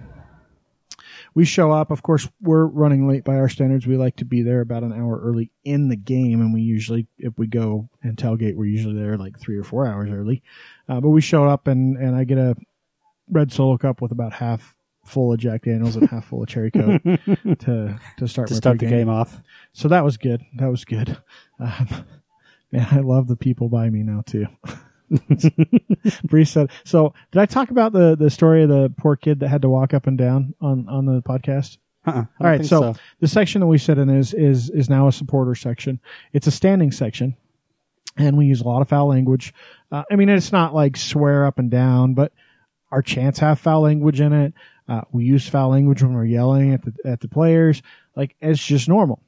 Speaker 2: we show up. Of course, we're running late by our standards. We like to be there about an hour early in the game, and we usually, if we go and tailgate, we're usually there like three or four hours early. Uh, but we show up, and and I get a red solo cup with about half full of Jack Daniels and half full of Cherry Coke <laughs> to to start
Speaker 4: To start the
Speaker 2: pregame.
Speaker 4: game off.
Speaker 2: So that was good. That was good. Um, <laughs> man, I love the people by me now too. <laughs> Bree said. So, did I talk about the the story of the poor kid that had to walk up and down on on the podcast?
Speaker 4: Uh-uh,
Speaker 2: All right,
Speaker 4: think
Speaker 2: so, the section that we sit in is is is now a supporter section. It's a standing section, and we use a lot of foul language. Uh, I mean, it's not like swear up and down, but our chants have foul language in it. Uh, we use foul language when we're yelling at the at the players. Like it's just normal.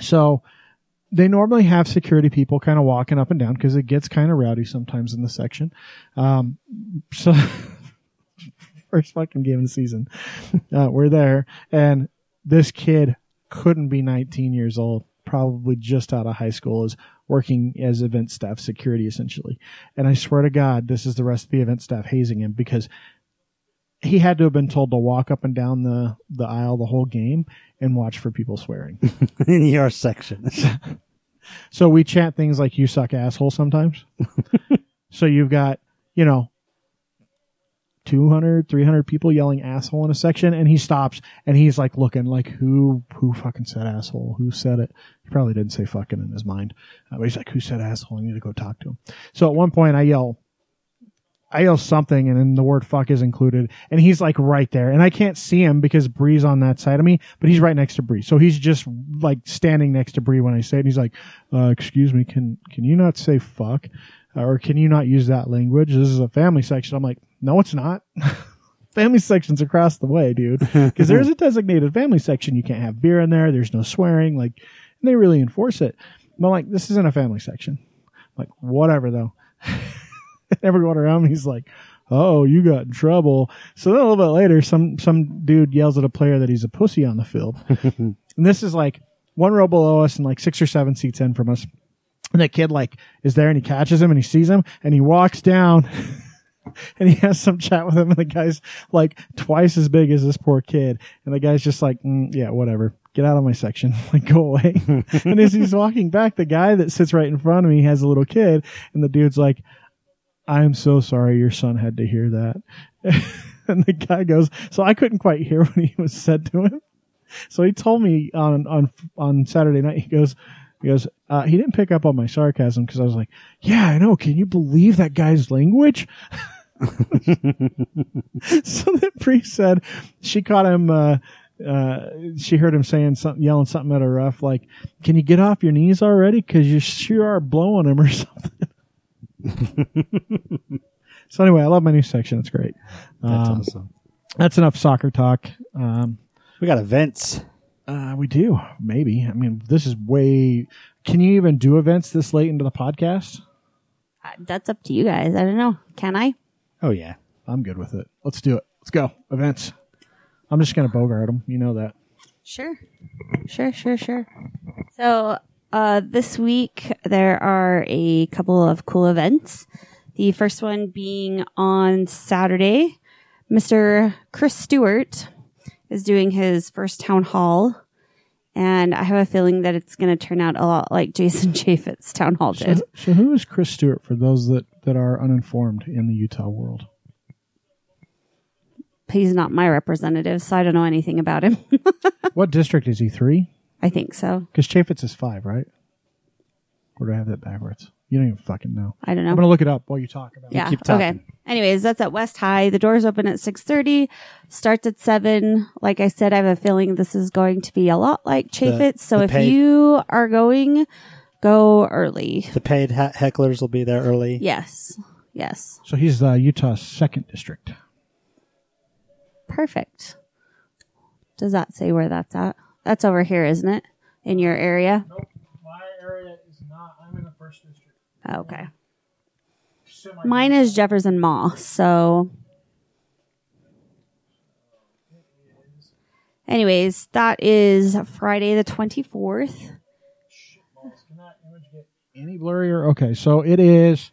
Speaker 2: So they normally have security people kind of walking up and down because it gets kind of rowdy sometimes in the section. Um, so <laughs> first fucking game of the season, uh, we're there, and this kid couldn't be 19 years old, probably just out of high school, is working as event staff security essentially. And I swear to God, this is the rest of the event staff hazing him because he had to have been told to walk up and down the, the aisle the whole game and watch for people swearing. <laughs>
Speaker 4: in your section.
Speaker 2: So we chant things like "you suck, asshole" sometimes. <laughs> so you've got you know 200, 300 people yelling "asshole" in a section, and he stops and he's like looking like who who fucking said asshole? Who said it? He probably didn't say fucking in his mind, uh, but he's like, who said asshole? I need to go talk to him. So at one point, I yell. I yell something and then the word fuck is included and he's like right there and I can't see him because Bree's on that side of me, but he's right next to Bree. So he's just like standing next to Bree when I say it. And he's like, uh, excuse me, can, can you not say fuck? Or can you not use that language? This is a family section. I'm like, no, it's not. <laughs> family section's across the way, dude. <laughs> Cause there's a designated family section. You can't have beer in there. There's no swearing. Like, and they really enforce it. I'm like, this isn't a family section. I'm like, whatever though. <laughs> <laughs> everyone around me is like, "Oh, you got in trouble." So then a little bit later, some some dude yells at a player that he's a pussy on the field, <laughs> and this is like one row below us and like six or seven seats in from us. And that kid like is there and he catches him and he sees him and he walks down. <laughs> And he has some chat with him, and the guy's like twice as big as this poor kid. And the guy's just like, mm, yeah, whatever. Get out of my section. Like, go away. and as he's walking back, the guy that sits right in front of me has a little kid, and the dude's like, I'm so sorry your son had to hear that. <laughs> and the guy goes, so I couldn't quite hear <laughs> what he was said to him. So he told me on, on, on Saturday night, he goes, he goes, uh, he didn't pick up on my sarcasm because I was like, yeah, I know. Can you believe that guy's language? <laughs> so that priest said she caught him. Uh, uh, she heard him saying something, yelling something at her ref, like, "Can you get off your knees already? Because you sure are blowing him or something." <laughs> so anyway, I love my new section. It's great.
Speaker 4: That's
Speaker 2: Um,
Speaker 4: awesome.
Speaker 2: That's enough soccer talk. Um,
Speaker 4: We got events.
Speaker 2: uh, we do maybe. I mean, this is way. Can you even do events this late into the podcast?
Speaker 3: Uh, That's up to you guys. I don't know. Can I?
Speaker 4: Oh yeah.
Speaker 2: I'm good with it. Let's do it. Let's go. Events. I'm just gonna bogart them. You know that.
Speaker 3: Sure. Sure, sure, sure. So, uh, this week there are a couple of cool events. The first one being on Saturday. Mr. Chris Stewart is doing his first town hall. And I have a feeling that it's going to turn out a lot like Jason <laughs> Chaffetz's town hall
Speaker 2: So,
Speaker 3: did.
Speaker 2: so who is Chris Stewart for those that, that are uninformed in the Utah world?
Speaker 3: He's not my representative, so I don't know anything about him. <laughs>
Speaker 2: what district is he? Three?
Speaker 3: I think so.
Speaker 2: Because Chaffetz is five, right? Or do I have that backwards? You don't even fucking know.
Speaker 3: I don't know.
Speaker 2: I'm gonna look it up while you talk about it.
Speaker 3: Yeah.
Speaker 4: keep talking.
Speaker 3: Okay. Anyways, that's at West High. The doors open at 6:30, starts at 7. Like I said, I have a feeling this is going to be a lot like Chaffetz. So
Speaker 4: the
Speaker 3: if
Speaker 4: paid-
Speaker 3: you are going, go early.
Speaker 4: The paid ha- hecklers will be there early.
Speaker 3: Yes. Yes.
Speaker 2: So he's uh, Utah's second district.
Speaker 3: Perfect. Does that say where that's at? That's over here, isn't it? In your area?
Speaker 2: Nope, my area is not. I'm in the first district.
Speaker 3: Oh, okay. Mine is Jefferson Moss, so Anyways, that is Friday the 24th.
Speaker 2: Any blurrier? Okay, so it is.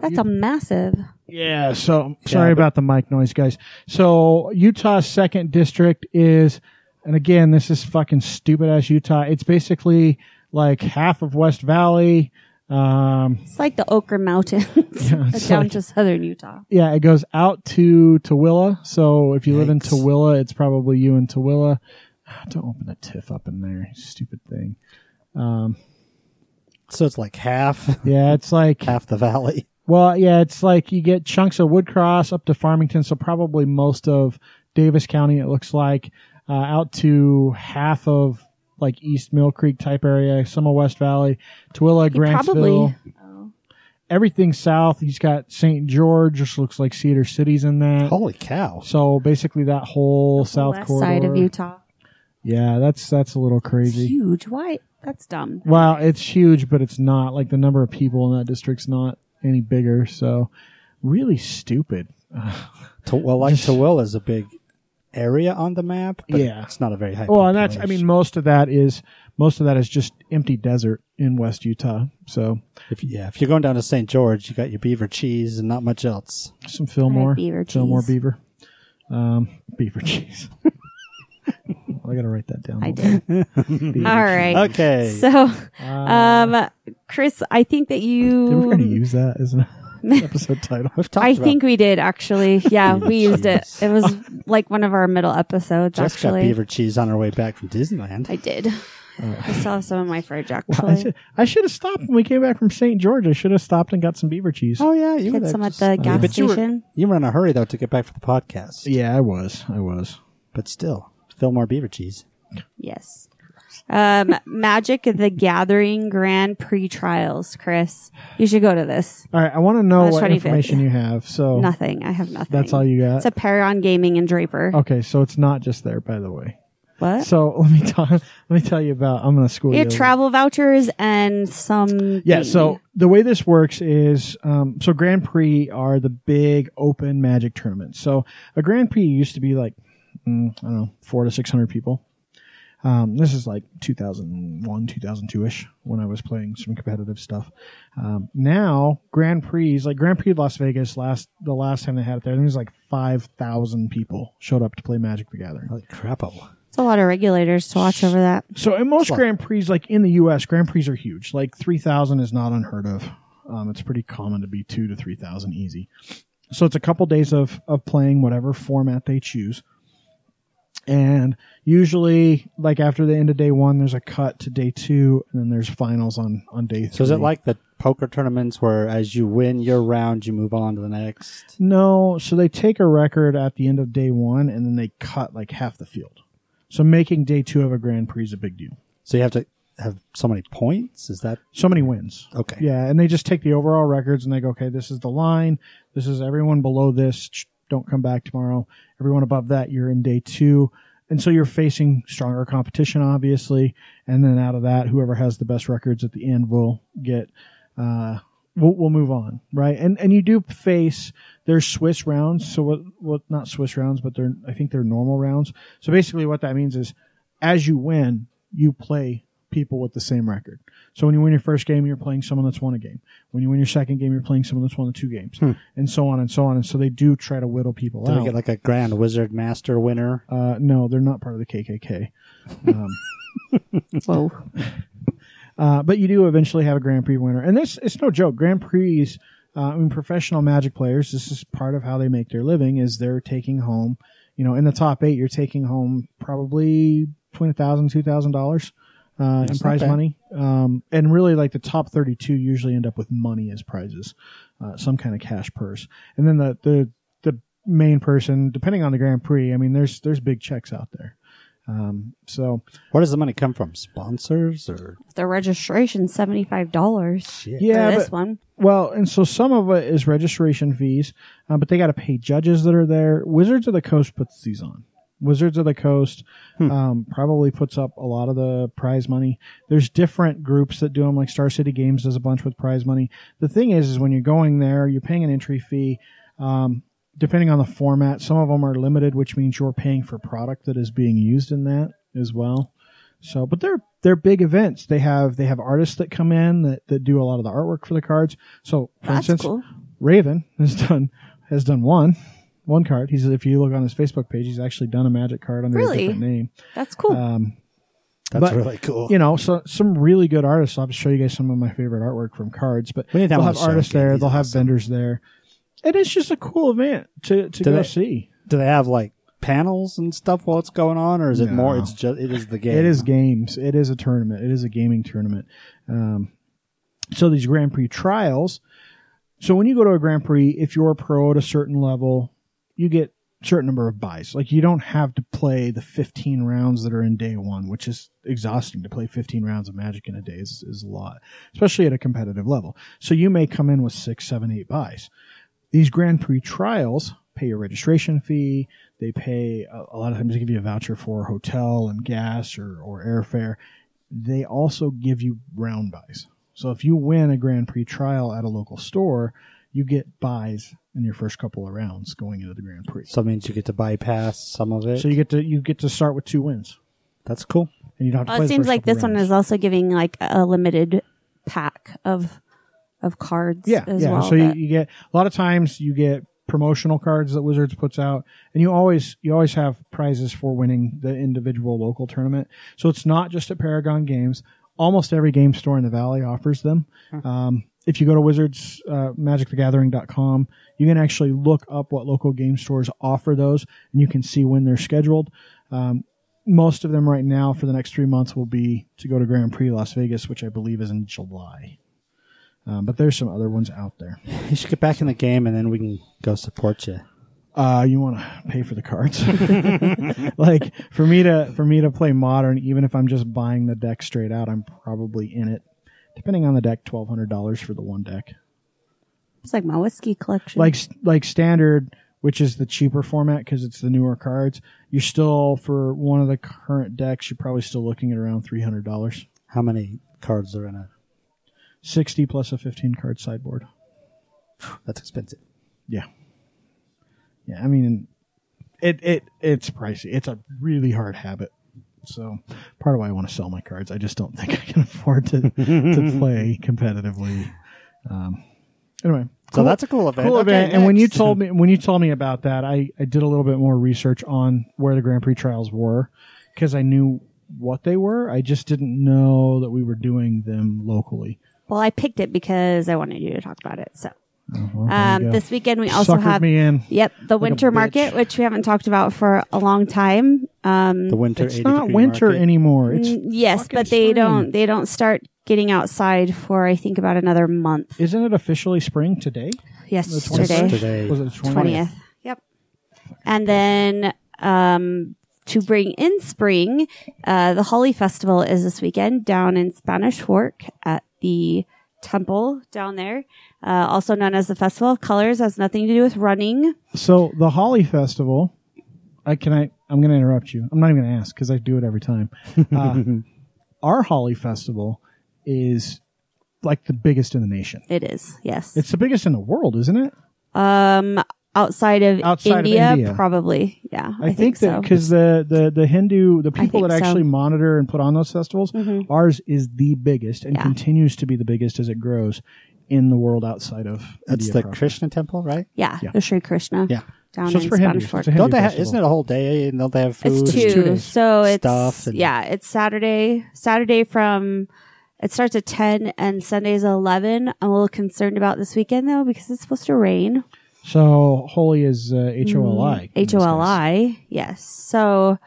Speaker 3: That's a massive.
Speaker 2: Yeah, so sorry about the mic noise, guys. So Utah's second district is, and again, this is fucking stupid ass Utah. It's basically like half of West Valley. Um,
Speaker 3: It's like the Oquirrh Mountains <laughs>
Speaker 2: it's
Speaker 3: down
Speaker 2: like-
Speaker 3: to southern Utah.
Speaker 2: yeah, it goes out to Tooele. So if you live in
Speaker 4: Yikes.
Speaker 2: Tooele, it's probably you in Tooele. Ah, Don't open the TIFF up in there, you stupid thing.
Speaker 4: So it's like half
Speaker 2: Yeah, it's like <laughs>
Speaker 4: half the valley.
Speaker 2: Well, yeah, it's like you get chunks of Woods Cross up to Farmington, so probably most of Davis County. It looks like uh, out to half of like East Millcreek type area, some of West Valley, Tooele,
Speaker 3: You
Speaker 2: Grantsville,
Speaker 3: probably
Speaker 2: everything south. He's got St. George, which looks like Cedar City's in that.
Speaker 4: Holy cow!
Speaker 2: So basically, that whole south
Speaker 3: west
Speaker 2: corridor.
Speaker 3: side of Utah.
Speaker 2: Yeah, that's that's a little crazy.
Speaker 3: Huge. Why? That's dumb.
Speaker 2: Well, it's huge, but it's not like the number of people in that district's not any bigger. So, really stupid.
Speaker 4: To, well, like Tooele is a big area on the map. But
Speaker 2: Yeah.
Speaker 4: it's not a very high.
Speaker 2: Well, and that's I mean most of that is most of that is just empty desert in West Utah. So
Speaker 4: if yeah, if you're going down to St. George, you got your beaver cheese and not much else.
Speaker 2: some Fillmore,
Speaker 3: beaver cheese.
Speaker 2: Fillmore
Speaker 3: cheese.
Speaker 2: beaver, um, beaver <laughs> cheese. I gotta write that down.
Speaker 3: I did. <laughs> All right.
Speaker 4: Okay.
Speaker 3: So, um, Chris, I think that
Speaker 2: Did we already
Speaker 3: you.
Speaker 2: use that as an <laughs> episode title?
Speaker 4: We've talked
Speaker 3: I
Speaker 4: about
Speaker 3: think we did actually. Yeah, we used it. It was like one of our middle episodes.
Speaker 4: Jess got
Speaker 3: actually,
Speaker 4: beaver cheese on our way back from Disneyland.
Speaker 3: I did. Uh, I still have some in my fridge <laughs>
Speaker 2: I
Speaker 3: actually.
Speaker 2: should, I should have stopped when we came back from St. George. I should have stopped and got some beaver cheese.
Speaker 4: oh yeah, you were
Speaker 3: Get
Speaker 4: there
Speaker 3: some at the gas
Speaker 4: but you were,
Speaker 3: station.
Speaker 4: you were in a hurry though to get back for the podcast.
Speaker 2: Yeah, I was. I was.
Speaker 4: But still, Fillmore beaver cheese.
Speaker 3: Yes. Um, Magic the Gathering Grand Prix trials, Chris. You should go to this.
Speaker 2: All right. I want to know
Speaker 3: That's
Speaker 2: what
Speaker 3: 25th.
Speaker 2: information you have. So
Speaker 3: Nothing. I have nothing.
Speaker 2: That's all you got.
Speaker 3: It's a Paragon Gaming and Draper.
Speaker 2: Okay, so it's not just there, by the way.
Speaker 3: What?
Speaker 2: So let me talk. <laughs> Let me tell you about. I'm going to school you.
Speaker 3: travel vouchers and some.
Speaker 2: Yeah. So the way this works is, um, so Grand Prix are the big open Magic tournaments. So a Grand Prix used to be like, mm, I don't know, four to six hundred people. Um, this is like 2001, 2002 ish when I was playing some competitive stuff. Um, now Grand Prix, like Grand Prix Las Vegas, last the last time they had it there, there was like five thousand people showed up to play Magic the Gathering.
Speaker 4: Holy crap!
Speaker 3: it's a lot of regulators to watch over that.
Speaker 2: So in most
Speaker 4: Sure.
Speaker 2: Grand Prix, like in the U.S., Grand Prix are huge. Like three thousand is not unheard of. Um, it's pretty common to be two to three thousand easy. So it's a couple days of of playing whatever format they choose. And usually, like after the end of day one, there's a cut to day two, and then there's finals on on day three.
Speaker 4: So is it like the poker tournaments where as you win your round, you move on to the next?
Speaker 2: No, so they take a record at the end of day one, and then they cut like half the field. So making day two of a Grand Prix is a big deal.
Speaker 4: So you have to have so many points? Is that
Speaker 2: So many wins.
Speaker 4: okay?
Speaker 2: Yeah, and they just take the overall records and they go, okay, this is the line. This is everyone below this. Don't come back tomorrow. Everyone above that, you're in day two. And so you're facing stronger competition, obviously. And then out of that, whoever has the best records at the end will get, uh, we'll, we'll move on, right? And and you do face there's Swiss rounds. So what what not Swiss rounds, but they're I think they're normal rounds. So basically, what that means is, as you win, you play people with the same record. So when you win your first game, you're playing someone that's won a game. When you win your second game, you're playing someone that's won the two games, and so on and so on. And so they do try to whittle people
Speaker 4: Do
Speaker 2: out.
Speaker 4: they get like a Grand Wizard Master winner?
Speaker 2: uh, no, they're not part of the KKK. Um, <laughs>
Speaker 3: Whoa. <laughs>
Speaker 2: Uh, but you do eventually have a Grand Prix winner, and this it's no joke. Grand Prix, uh, I mean, professional Magic players. This is part of how they make their living. Is they're taking home, you know, in the top eight, you're taking home probably twenty thousand, two thousand dollars uh, in prize
Speaker 4: bad.
Speaker 2: money, um, and really like the top thirty-two usually end up with money as prizes, uh, some kind of cash purse, and then the the the main person, depending on the Grand Prix, I mean, there's there's big checks out there. Um, so
Speaker 4: Where does the money come from? Sponsors or
Speaker 3: The registration seventy five dollars.
Speaker 2: yeah,
Speaker 3: for this
Speaker 2: but-
Speaker 3: one.
Speaker 2: Well, and so some of it is registration fees, uh, but they got to pay judges that are there. Wizards of the Coast puts these on. Wizards of the Coast um, probably puts up a lot of the prize money. There's different groups that do them, like Star City Games does a bunch with prize money. The thing is, is when you're going there, you're paying an entry fee. Um, depending on the format, some of them are limited, which means you're paying for product that is being used in that as well. So, but they're they're big events. They have they have artists that come in that, that do a lot of the artwork for the cards. So, for
Speaker 3: That's
Speaker 2: instance,
Speaker 3: cool.
Speaker 2: Raven has done has done one one card. He's if you look on his Facebook page, he's actually done a magic card under
Speaker 3: Really?
Speaker 2: a different name.
Speaker 3: That's cool.
Speaker 2: Um,
Speaker 4: that's
Speaker 2: But,
Speaker 4: really cool.
Speaker 2: you know, so some really good artists. I'll show you guys some of my favorite artwork from cards. But
Speaker 4: We need to have
Speaker 2: they'll have
Speaker 4: on the show
Speaker 2: artists there.
Speaker 4: He's
Speaker 2: They'll have
Speaker 4: awesome.
Speaker 2: vendors there, and it's just a cool event to to
Speaker 4: Do
Speaker 2: go
Speaker 4: they-
Speaker 2: see.
Speaker 4: Do they have like panels and stuff while it's going on, or is it more? It's just it is the game.
Speaker 2: It is games. It is a tournament. It is a gaming tournament. Um, so these Grand Prix trials. So when you go to a Grand Prix, if you're a pro at a certain level, you get certain number of buys. Like you don't have to play the 15 rounds that are in day one, which is exhausting to play 15 rounds of Magic in a day is, is a lot, especially at a competitive level. So you may come in with six, seven, eight buys. These Grand Prix trials pay a registration fee. They pay a, a lot of times they give you a voucher for hotel and gas or, or airfare. They also give you round buys. So if you win a Grand Prix trial at a local store, you get buys in your first couple of rounds going into the Grand Prix.
Speaker 4: So it means you get to bypass some of it.
Speaker 2: So you get to you get to start with two wins,
Speaker 4: that's cool.
Speaker 2: and you don't have to.
Speaker 3: Well,
Speaker 2: play
Speaker 3: it seems like
Speaker 2: couple
Speaker 3: this one is also giving like a limited pack of of cards
Speaker 2: yeah,
Speaker 3: as
Speaker 2: yeah.
Speaker 3: well.
Speaker 2: so you,
Speaker 3: that-
Speaker 2: you get a lot of times you get promotional cards that Wizards puts out, and you always you always have prizes for winning the individual local tournament. So it's not just at Paragon Games. Almost every game store in the Valley offers them. Um, if you go to Wizards uh, MagicTheGathering.com, you can actually look up what local game stores offer those, and you can see when they're scheduled. Um, most of them right now for the next three months will be to go to Grand Prix Las Vegas, which I believe is in July. Um, but there's some other ones out there. <laughs>
Speaker 4: You should get back in the game, and then we can go support you.
Speaker 2: Uh, you want to pay for the cards? <laughs> like for me to for me to play modern, even if I'm just buying the deck straight out, I'm probably in it. Depending on the deck, twelve hundred dollars for the one deck.
Speaker 3: it's like my whiskey collection.
Speaker 2: Like like standard, which is the cheaper format because it's the newer cards. You're still for one of the current decks, you're probably still looking at around three hundred dollars.
Speaker 4: How many cards are in it?
Speaker 2: Sixty plus a fifteen card sideboard. <sighs>
Speaker 4: That's expensive.
Speaker 2: Yeah. Yeah, I mean it it it's pricey. It's a really hard habit. So part of why I want to sell my cards. I just don't think <laughs> I can afford to to <laughs> play competitively. Um anyway.
Speaker 4: So that's a cool event.
Speaker 2: cool
Speaker 4: Okay,
Speaker 2: event. And when you told me when you told me about that, I, I did a little bit more research on where the Grand Prix trials were because I knew what they were. I just didn't know that we were doing them locally.
Speaker 3: well, I picked it because I wanted you to talk about it. So
Speaker 2: well, there
Speaker 3: Um, this weekend we also
Speaker 2: Suckered
Speaker 3: have
Speaker 2: me in.
Speaker 3: yep the winter market, which we haven't talked about for a long time. Um,
Speaker 4: The winter.
Speaker 2: It's not winter
Speaker 4: market.
Speaker 2: anymore. It's
Speaker 3: mm, yes, but they
Speaker 2: spring.
Speaker 3: don't they don't start getting outside for I think about another month.
Speaker 2: isn't it officially spring today?
Speaker 3: Yesterday,
Speaker 4: Today.
Speaker 2: Was it 20th?
Speaker 3: twentieth. Yep. And then um, to bring in spring, uh, the Holi Festival is this weekend down in Spanish Fork at the temple down there, uh, also known as the Festival of Colors. Has nothing to do with running.
Speaker 2: So the Holi Festival, I can I I'm going to interrupt you. I'm not even going to ask because I do it every time. <laughs> Uh, our Holi Festival is like the biggest in the nation.
Speaker 3: It is yes.
Speaker 2: It's the biggest in the world, isn't it?
Speaker 3: um, outside of
Speaker 2: Outside of
Speaker 3: India,
Speaker 2: India.
Speaker 3: probably. Yeah,
Speaker 2: I, think, that
Speaker 3: so.
Speaker 2: because the, the the Hindu the people
Speaker 3: think
Speaker 2: that
Speaker 3: so.
Speaker 2: actually monitor and put on those festivals, ours is the biggest and
Speaker 3: Yeah.
Speaker 2: continues to be the biggest as it grows in the world outside of
Speaker 4: That's
Speaker 2: India
Speaker 4: the
Speaker 2: proper.
Speaker 4: Krishna temple, right?
Speaker 3: yeah,
Speaker 2: Yeah.
Speaker 3: the Sri Krishna.
Speaker 4: Yeah.
Speaker 3: down
Speaker 2: So it's
Speaker 3: in
Speaker 2: for
Speaker 3: Spanish
Speaker 2: Hindus. It's a Hindu
Speaker 4: Don't they? Ha-
Speaker 2: festival.
Speaker 4: isn't it a whole day? And don't they have food?
Speaker 3: It's
Speaker 2: It's
Speaker 3: two.
Speaker 2: two days.
Speaker 3: so it's
Speaker 4: Stuff and-
Speaker 3: yeah, it's Saturday. Saturday from it starts at ten and Sunday's at eleven. I'm a little concerned about this weekend though because it's supposed to rain.
Speaker 2: So holy is uh, H O L I.
Speaker 3: H O L I. Yes. So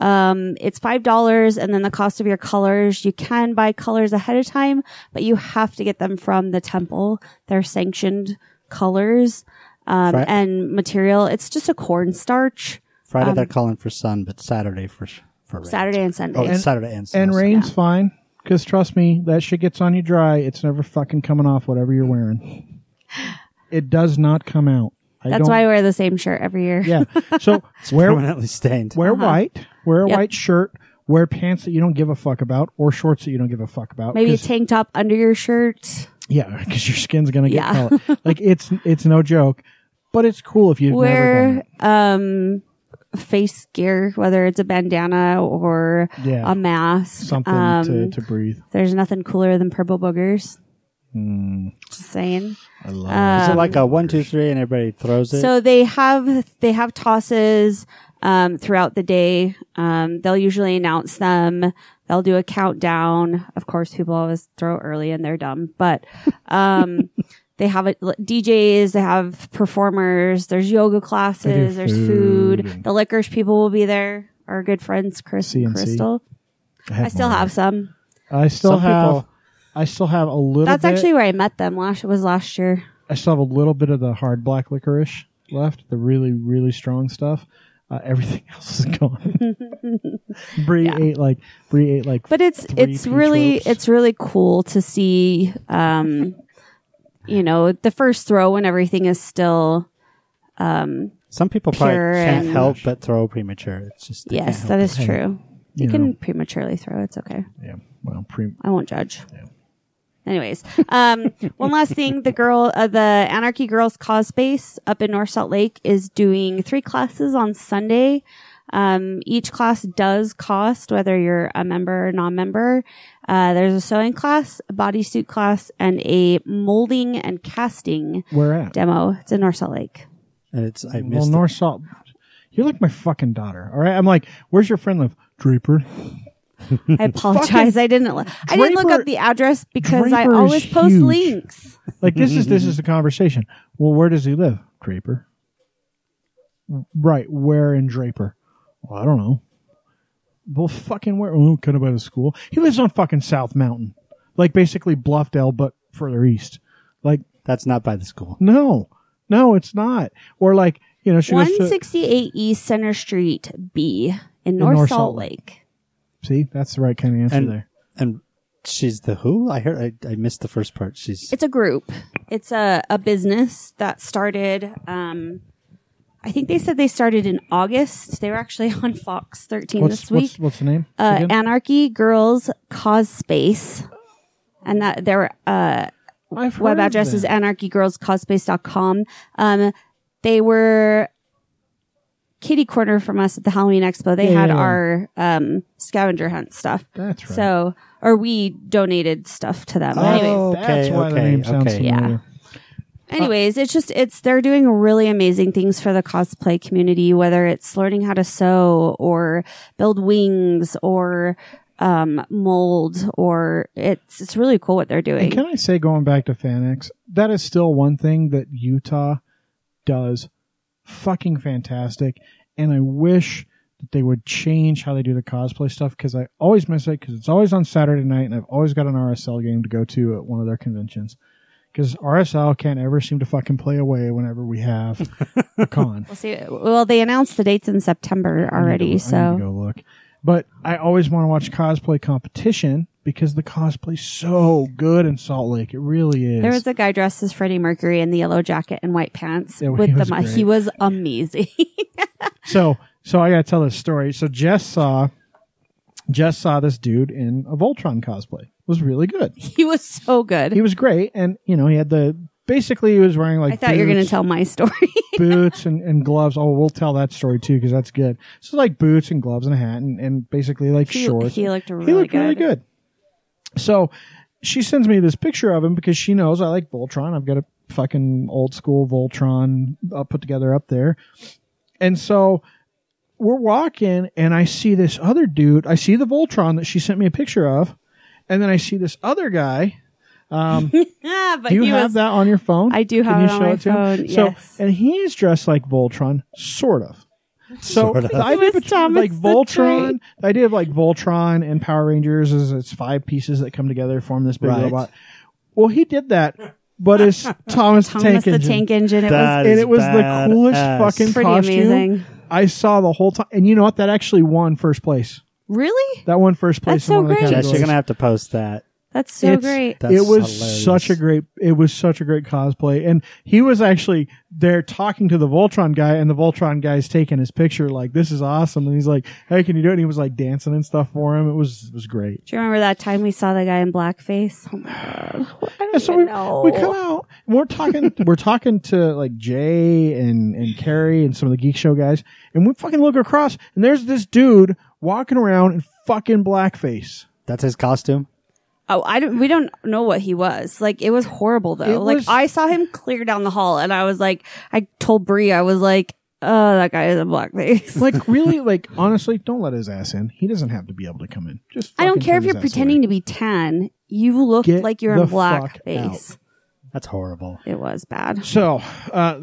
Speaker 3: um it's five dollars and then the cost of your colors. You can buy colors ahead of time, but you have to get them from the temple. They're sanctioned colors um
Speaker 4: Right.
Speaker 3: and material. It's just a cornstarch.
Speaker 4: Friday they're calling for sun, but Saturday for for rain.
Speaker 3: um, Saturday and Sunday.
Speaker 4: Oh, it's Saturday and sun.
Speaker 2: And rain's fine because trust me, that shit gets on you dry. It's never fucking coming off whatever you're wearing. It does not come out. I
Speaker 3: That's
Speaker 2: don't-
Speaker 3: why I wear the same shirt every year.
Speaker 2: Yeah. <laughs> So wear <laughs>
Speaker 4: permanently stained.
Speaker 2: wear white, wear a
Speaker 3: Uh-huh. Yep.
Speaker 2: white shirt, wear pants that you don't give a fuck about, or shorts that you don't give a fuck about.
Speaker 3: Maybe a
Speaker 2: 'cause-
Speaker 3: tank top under your shirt.
Speaker 2: yeah, because your skin's gonna get
Speaker 3: Yeah.
Speaker 2: color. <laughs> Like it's it's no joke, but it's cool if you've never done
Speaker 3: Wear
Speaker 2: it.
Speaker 3: um face gear, whether it's a bandana or
Speaker 2: Yeah.
Speaker 3: a mask.
Speaker 2: Something
Speaker 3: um,
Speaker 2: to, to breathe.
Speaker 3: There's nothing cooler than purple boogers.
Speaker 2: Hmm.
Speaker 3: Just saying.
Speaker 2: I love
Speaker 3: Uh,
Speaker 4: Is it like a one, two, three, and everybody throws it?
Speaker 3: So they have they have tosses um, throughout the day. Um, they'll usually announce them. They'll do a countdown. Of course, people always throw early and they're dumb, but um, <laughs> they have it, DJs. They have performers. There's yoga classes. There's
Speaker 2: food
Speaker 3: food. The licorice people will be there. Our good friends Chris and
Speaker 2: CNC.
Speaker 3: Crystal. I still
Speaker 2: more.
Speaker 3: have some.
Speaker 2: I still
Speaker 4: Some
Speaker 2: have.
Speaker 4: people-
Speaker 2: I still have a little.
Speaker 3: That's
Speaker 2: bit,
Speaker 3: actually where I met them. Last was last year.
Speaker 2: I still have a little bit of the hard black licorice left. The really really strong stuff. Uh, <laughs> everything else is gone. <laughs> Bree
Speaker 3: Yeah.
Speaker 2: ate like Bree ate like.
Speaker 3: but it's
Speaker 2: three
Speaker 3: it's
Speaker 2: peach
Speaker 3: really
Speaker 2: ropes.
Speaker 3: it's really cool to see um you know the first throw when everything is still
Speaker 4: Some people probably can't
Speaker 3: and-
Speaker 4: help but throw premature. It's just
Speaker 3: yes
Speaker 4: can't
Speaker 3: that
Speaker 4: help
Speaker 3: is
Speaker 4: it.
Speaker 3: true you,
Speaker 2: you
Speaker 3: can prematurely throw it's okay
Speaker 2: yeah. Well, pre-
Speaker 3: i won't judge anyways um <laughs> one last thing the girl uh, the anarchy girls cause space up in north salt lake is doing three classes on sunday um, each class does cost whether you're a member or non-member. Uh, there's a sewing class, a bodysuit class, and a molding and casting
Speaker 2: where at?
Speaker 3: demo. It's in North Salt Lake.
Speaker 4: And it's I
Speaker 2: Well,
Speaker 4: missed it.
Speaker 2: North Salt. You're like my fucking daughter. All right. I'm like, where's your friend live? Draper.
Speaker 3: I apologize. I didn't. li- I didn't look
Speaker 2: Draper-
Speaker 3: up the address because I
Speaker 2: Draper is
Speaker 3: always post
Speaker 2: huge.
Speaker 3: links.
Speaker 2: Like this is this is the conversation. Well, where does he live? Draper. Right. Where in Draper? Well, I don't know. Well, fucking where? Oh, kind of by the school. He lives on fucking South Mountain, like basically Bluffdale, but further east. Like,
Speaker 4: That's not by the school.
Speaker 2: no, no, it's not. Or like, you know, she goes
Speaker 3: One
Speaker 2: to
Speaker 3: sixty eight East Center Street B in North,
Speaker 2: North
Speaker 3: Salt
Speaker 2: Salt
Speaker 3: Lake.
Speaker 2: See. That's the right kind of answer
Speaker 4: And
Speaker 2: there.
Speaker 4: and she's the who? I heard. I, I missed the first part. She's
Speaker 3: It's a group. It's a a business that started. Um, I think they said they started in August. They were actually <laughs> on Fox thirteen
Speaker 2: What's
Speaker 3: this week.
Speaker 2: what's what's the name?
Speaker 3: uh,
Speaker 2: again?
Speaker 3: Anarchy Girls Cause Space. And that their uh, web address is
Speaker 2: them.
Speaker 3: anarchygirlscausespace.com. Um, they were kitty corner from us at the Halloween Expo. They
Speaker 2: Yeah,
Speaker 3: had
Speaker 2: yeah, yeah.
Speaker 3: our um, scavenger hunt stuff.
Speaker 2: That's right.
Speaker 3: So, or we donated stuff to them.
Speaker 4: Oh.
Speaker 3: Anyways,
Speaker 2: That's
Speaker 4: Okay,
Speaker 2: why the
Speaker 4: okay,
Speaker 2: name sounds
Speaker 4: okay.
Speaker 2: familiar.
Speaker 3: anyways, it's just it's they're doing really amazing things for the cosplay community, whether it's learning how to sew or build wings or um, mold or it's it's really cool what they're
Speaker 2: And
Speaker 3: doing.
Speaker 2: can I say, going back to FanX, that is still one thing that Utah does fucking fantastic. And I wish that they would change how they do the cosplay stuff because I always miss it because it's always on Saturday night and I've always got an RSL game to go to at one of their conventions. Because RSL can't ever seem to fucking play away whenever we have a <laughs> con.
Speaker 3: We'll see. Well, they announced the dates in September
Speaker 2: I need
Speaker 3: already,
Speaker 2: to- I need
Speaker 3: so
Speaker 2: to go look. But I always want to watch cosplay competition because the cosplay's so good in Salt Lake. It really is.
Speaker 3: there was a guy dressed as Freddie Mercury in the yellow jacket and white pants
Speaker 2: Yeah,
Speaker 3: with
Speaker 2: he
Speaker 3: the
Speaker 2: was great.
Speaker 3: he was amazing. <laughs>
Speaker 2: so so I gotta tell this story. So Jess saw Jess saw this dude in a Voltron cosplay. It was really good. <laughs>
Speaker 3: he was so good.
Speaker 2: He was great, and you know he had the basically he was wearing like
Speaker 3: I thought you were going to tell my story. <laughs>
Speaker 2: boots and, and gloves. Oh, we'll tell that story too because that's good. So like boots and gloves and a hat and, and basically like
Speaker 3: He-
Speaker 2: shorts.
Speaker 3: he looked really
Speaker 2: he looked really
Speaker 3: good.
Speaker 2: So she sends me this picture of him because she knows I like Voltron. I've got a fucking old school Voltron uh, put together up there, and so we're walking and I see this other dude. I see the Voltron that she sent me a picture of, and then I see this other guy. Um,
Speaker 3: Ah, <laughs> but
Speaker 2: do you have
Speaker 3: was,
Speaker 2: that on your phone?
Speaker 3: I do have
Speaker 2: Can you
Speaker 3: it on
Speaker 2: show
Speaker 3: my
Speaker 2: it to him?
Speaker 3: phone,
Speaker 2: So, and he's dressed like Voltron, sort of. So
Speaker 4: Sort of.
Speaker 2: the idea
Speaker 3: was
Speaker 2: between like Voltron,
Speaker 3: Train.
Speaker 2: the idea of like Voltron and Power Rangers is it's five pieces that come together form this big
Speaker 4: Right.
Speaker 2: robot. Well, he did that, but it's <laughs> Thomas, the
Speaker 3: Thomas
Speaker 2: Tank
Speaker 3: the
Speaker 2: Engine.
Speaker 3: Tank Engine. It
Speaker 4: That
Speaker 3: was
Speaker 2: and it was the coolest
Speaker 4: badass.
Speaker 2: fucking
Speaker 3: pretty
Speaker 2: costume
Speaker 3: amazing.
Speaker 2: I saw the whole time. And you know what? That actually won first place.
Speaker 3: Really?
Speaker 2: That won first place
Speaker 3: That's
Speaker 2: in
Speaker 3: so
Speaker 2: one of the
Speaker 3: great.
Speaker 4: Jess, you're gonna have to post that.
Speaker 3: That's so
Speaker 2: It's-
Speaker 3: great.
Speaker 4: That's
Speaker 2: it was
Speaker 4: hilarious.
Speaker 2: such a great it was such a great cosplay and he was actually there talking to the voltron guy and the voltron guy's taking his picture like this is awesome and he's like hey can you do it and he was like dancing and stuff for him it was it was great
Speaker 3: Do you remember that time we saw the guy in blackface? Oh my god! <sighs> I don't
Speaker 2: so
Speaker 3: even
Speaker 2: we,
Speaker 3: know.
Speaker 2: we come out and we're talking <laughs> we're talking to like jay and and carrie and some of the geek show guys and we fucking look across and there's this dude walking around in fucking blackface
Speaker 4: That's his costume.
Speaker 3: Oh, I don't. We don't know what he was. Like it was horrible though.
Speaker 2: It
Speaker 3: like
Speaker 2: was-
Speaker 3: I saw him clear down the hall, and I was like, I told Bree, I was like, oh, that guy is a blackface.
Speaker 2: like <laughs> really like honestly don't let his ass in he doesn't have to be able to come in just
Speaker 3: I don't care if you're pretending
Speaker 2: away.
Speaker 3: to be tan. You look
Speaker 2: Get
Speaker 3: like you're in blackface.
Speaker 4: That's horrible.
Speaker 3: It was bad.
Speaker 2: So, uh,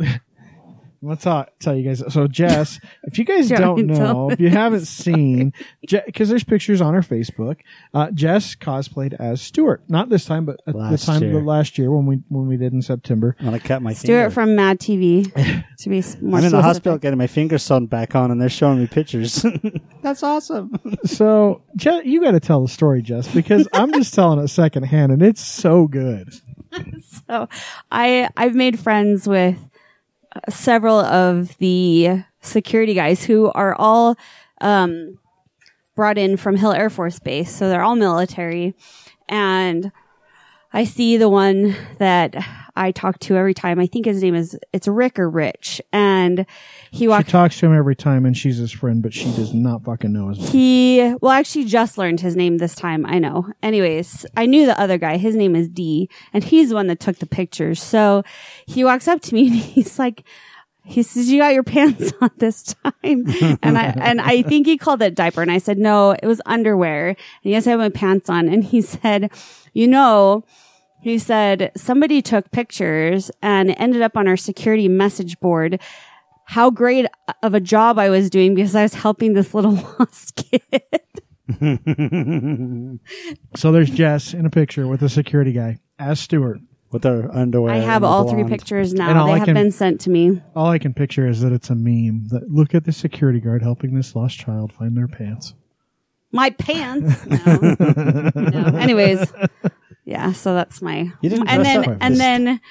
Speaker 2: let's talk, tell you guys. So, Jess, if you guys <laughs>
Speaker 3: Don't
Speaker 2: don't know, if you haven't <laughs> seen, because there's pictures on her Facebook, uh, Jess cosplayed as Stuart. Not this time, but at
Speaker 4: Last
Speaker 2: the time
Speaker 4: year.
Speaker 2: the last year when we when we did in September.
Speaker 4: I'm cut my
Speaker 3: Stuart
Speaker 4: finger.
Speaker 3: from Mad TV. <laughs> to be more
Speaker 4: I'm in the hospital getting my finger sewn back on, and they're showing me pictures. That's awesome.
Speaker 2: So, Je- you got to tell the story, Jess, because I'm just telling it secondhand, and it's so good.
Speaker 3: So I I've made friends with several of the security guys who are all um, brought in from Hill Air Force Base, so they're all military, and I see the one that I talk to every time. I think his name is it's Rick or Rich, and he walks.
Speaker 2: She talks to him every time, and she's his friend, but she does not fucking know his name.
Speaker 3: He well, I actually just learned his name this time. I know. Anyways, I knew the other guy. His name is D, and he's the one that took the pictures. So he walks up to me <laughs> and he's like, he says, "You got your pants <laughs> on this time," <laughs> and I and I think he called it diaper, and I said, "No, it was underwear." And yes, I have my pants on, and he said, "You know." He said somebody took pictures and it ended up on our security message board how great of a job I was doing because I was helping this little <laughs> lost kid. <laughs>
Speaker 2: So there's Jess in a picture with a security guy as Stuart.
Speaker 4: With their underwear.
Speaker 3: I have
Speaker 4: and
Speaker 3: all three
Speaker 4: blonde.
Speaker 3: pictures
Speaker 2: And
Speaker 3: now.
Speaker 2: all
Speaker 3: They
Speaker 2: I
Speaker 3: have
Speaker 2: can-
Speaker 3: been sent to me.
Speaker 2: All I can picture is that it's a meme. That look at the security guard helping this lost child find their pants.
Speaker 3: My pants. No. <laughs> No. Anyways, yeah. So that's my.
Speaker 4: You didn't
Speaker 3: and
Speaker 4: dress
Speaker 3: then
Speaker 4: up.
Speaker 3: and then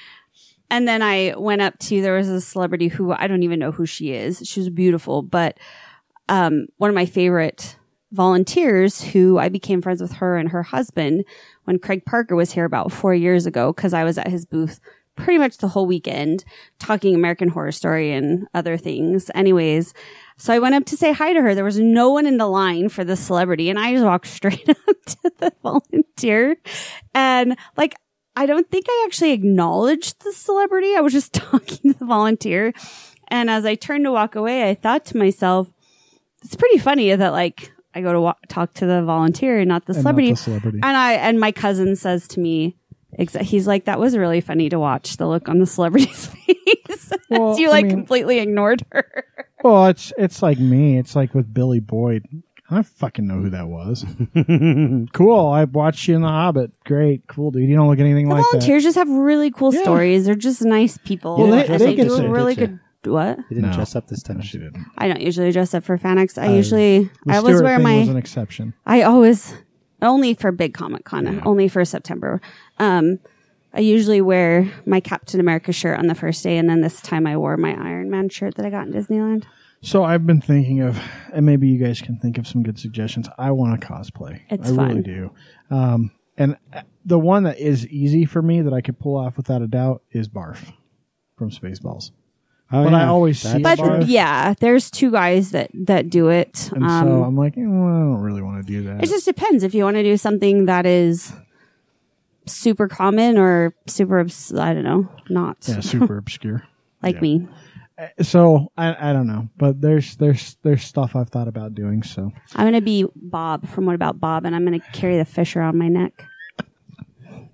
Speaker 3: and then I went up to there was a celebrity who I don't even know who she is. She was beautiful, but um, one of my favorite volunteers who I became friends with her and her husband when Craig Parker was here about four years ago because I was at his booth pretty much the whole weekend talking American Horror Story and other things. Anyways, so I went up to say hi to her. There was no one in the line for the celebrity and I just walked <laughs> straight up to the volunteer and like I don't think I actually acknowledged the celebrity. I was just <laughs> talking to the volunteer. And as I turned to walk away, I thought to myself, it's pretty funny that like I go to wa- talk to the volunteer, not the
Speaker 2: And not
Speaker 3: celebrity.
Speaker 2: the celebrity.
Speaker 3: And I and my cousin says to me, he's like, "That was really funny to watch the look on the celebrity's <laughs> face
Speaker 2: Well,
Speaker 3: you
Speaker 2: I
Speaker 3: like
Speaker 2: mean-
Speaker 3: completely ignored her."
Speaker 2: Well, it's it's like me. It's like with Billy Boyd. I don't fucking know who that was. <laughs> cool. I watched you in The Hobbit. Great. Cool, dude. You don't look anything
Speaker 3: The
Speaker 2: like that.
Speaker 3: volunteers just have really cool
Speaker 2: Yeah.
Speaker 3: stories. They're just nice people.
Speaker 2: Well, they-
Speaker 3: and
Speaker 2: they get
Speaker 3: do
Speaker 2: to-
Speaker 3: a really
Speaker 4: did you?
Speaker 3: good. What?
Speaker 4: You didn't
Speaker 2: No.
Speaker 4: dress up this time.
Speaker 2: No, she didn't.
Speaker 3: I don't usually dress up for FanX. I
Speaker 2: Uh,
Speaker 3: usually
Speaker 2: The
Speaker 3: I always
Speaker 2: Stuart
Speaker 3: wear
Speaker 2: thing
Speaker 3: my
Speaker 2: was an exception.
Speaker 3: I always only for big Comic Con, only for September. Um, I usually wear my Captain America shirt on the first day, and then this time I wore my Iron Man shirt that I got in Disneyland.
Speaker 2: So I've been thinking of, and maybe you guys can think of some good suggestions. I want to cosplay.
Speaker 3: It's
Speaker 2: I really do. Um, and the one that is easy for me that I could pull off without a doubt is Barf from Spaceballs.
Speaker 4: Oh,
Speaker 2: But I always see
Speaker 4: That's
Speaker 2: it
Speaker 3: But
Speaker 2: Barf.
Speaker 3: yeah, there's two guys that that do it.
Speaker 2: And
Speaker 3: Um,
Speaker 2: so I'm like, eh, well, I don't really want to do that.
Speaker 3: it just depends if you want to do something that is super common or super. obs- I don't know, not
Speaker 2: yeah, super obscure. <laughs>
Speaker 3: like
Speaker 2: yeah.
Speaker 3: me.
Speaker 2: Uh, so I, I don't know, but there's there's there's stuff I've thought about doing. So
Speaker 3: I'm gonna be Bob from What About Bob, and I'm gonna carry the fish around my neck.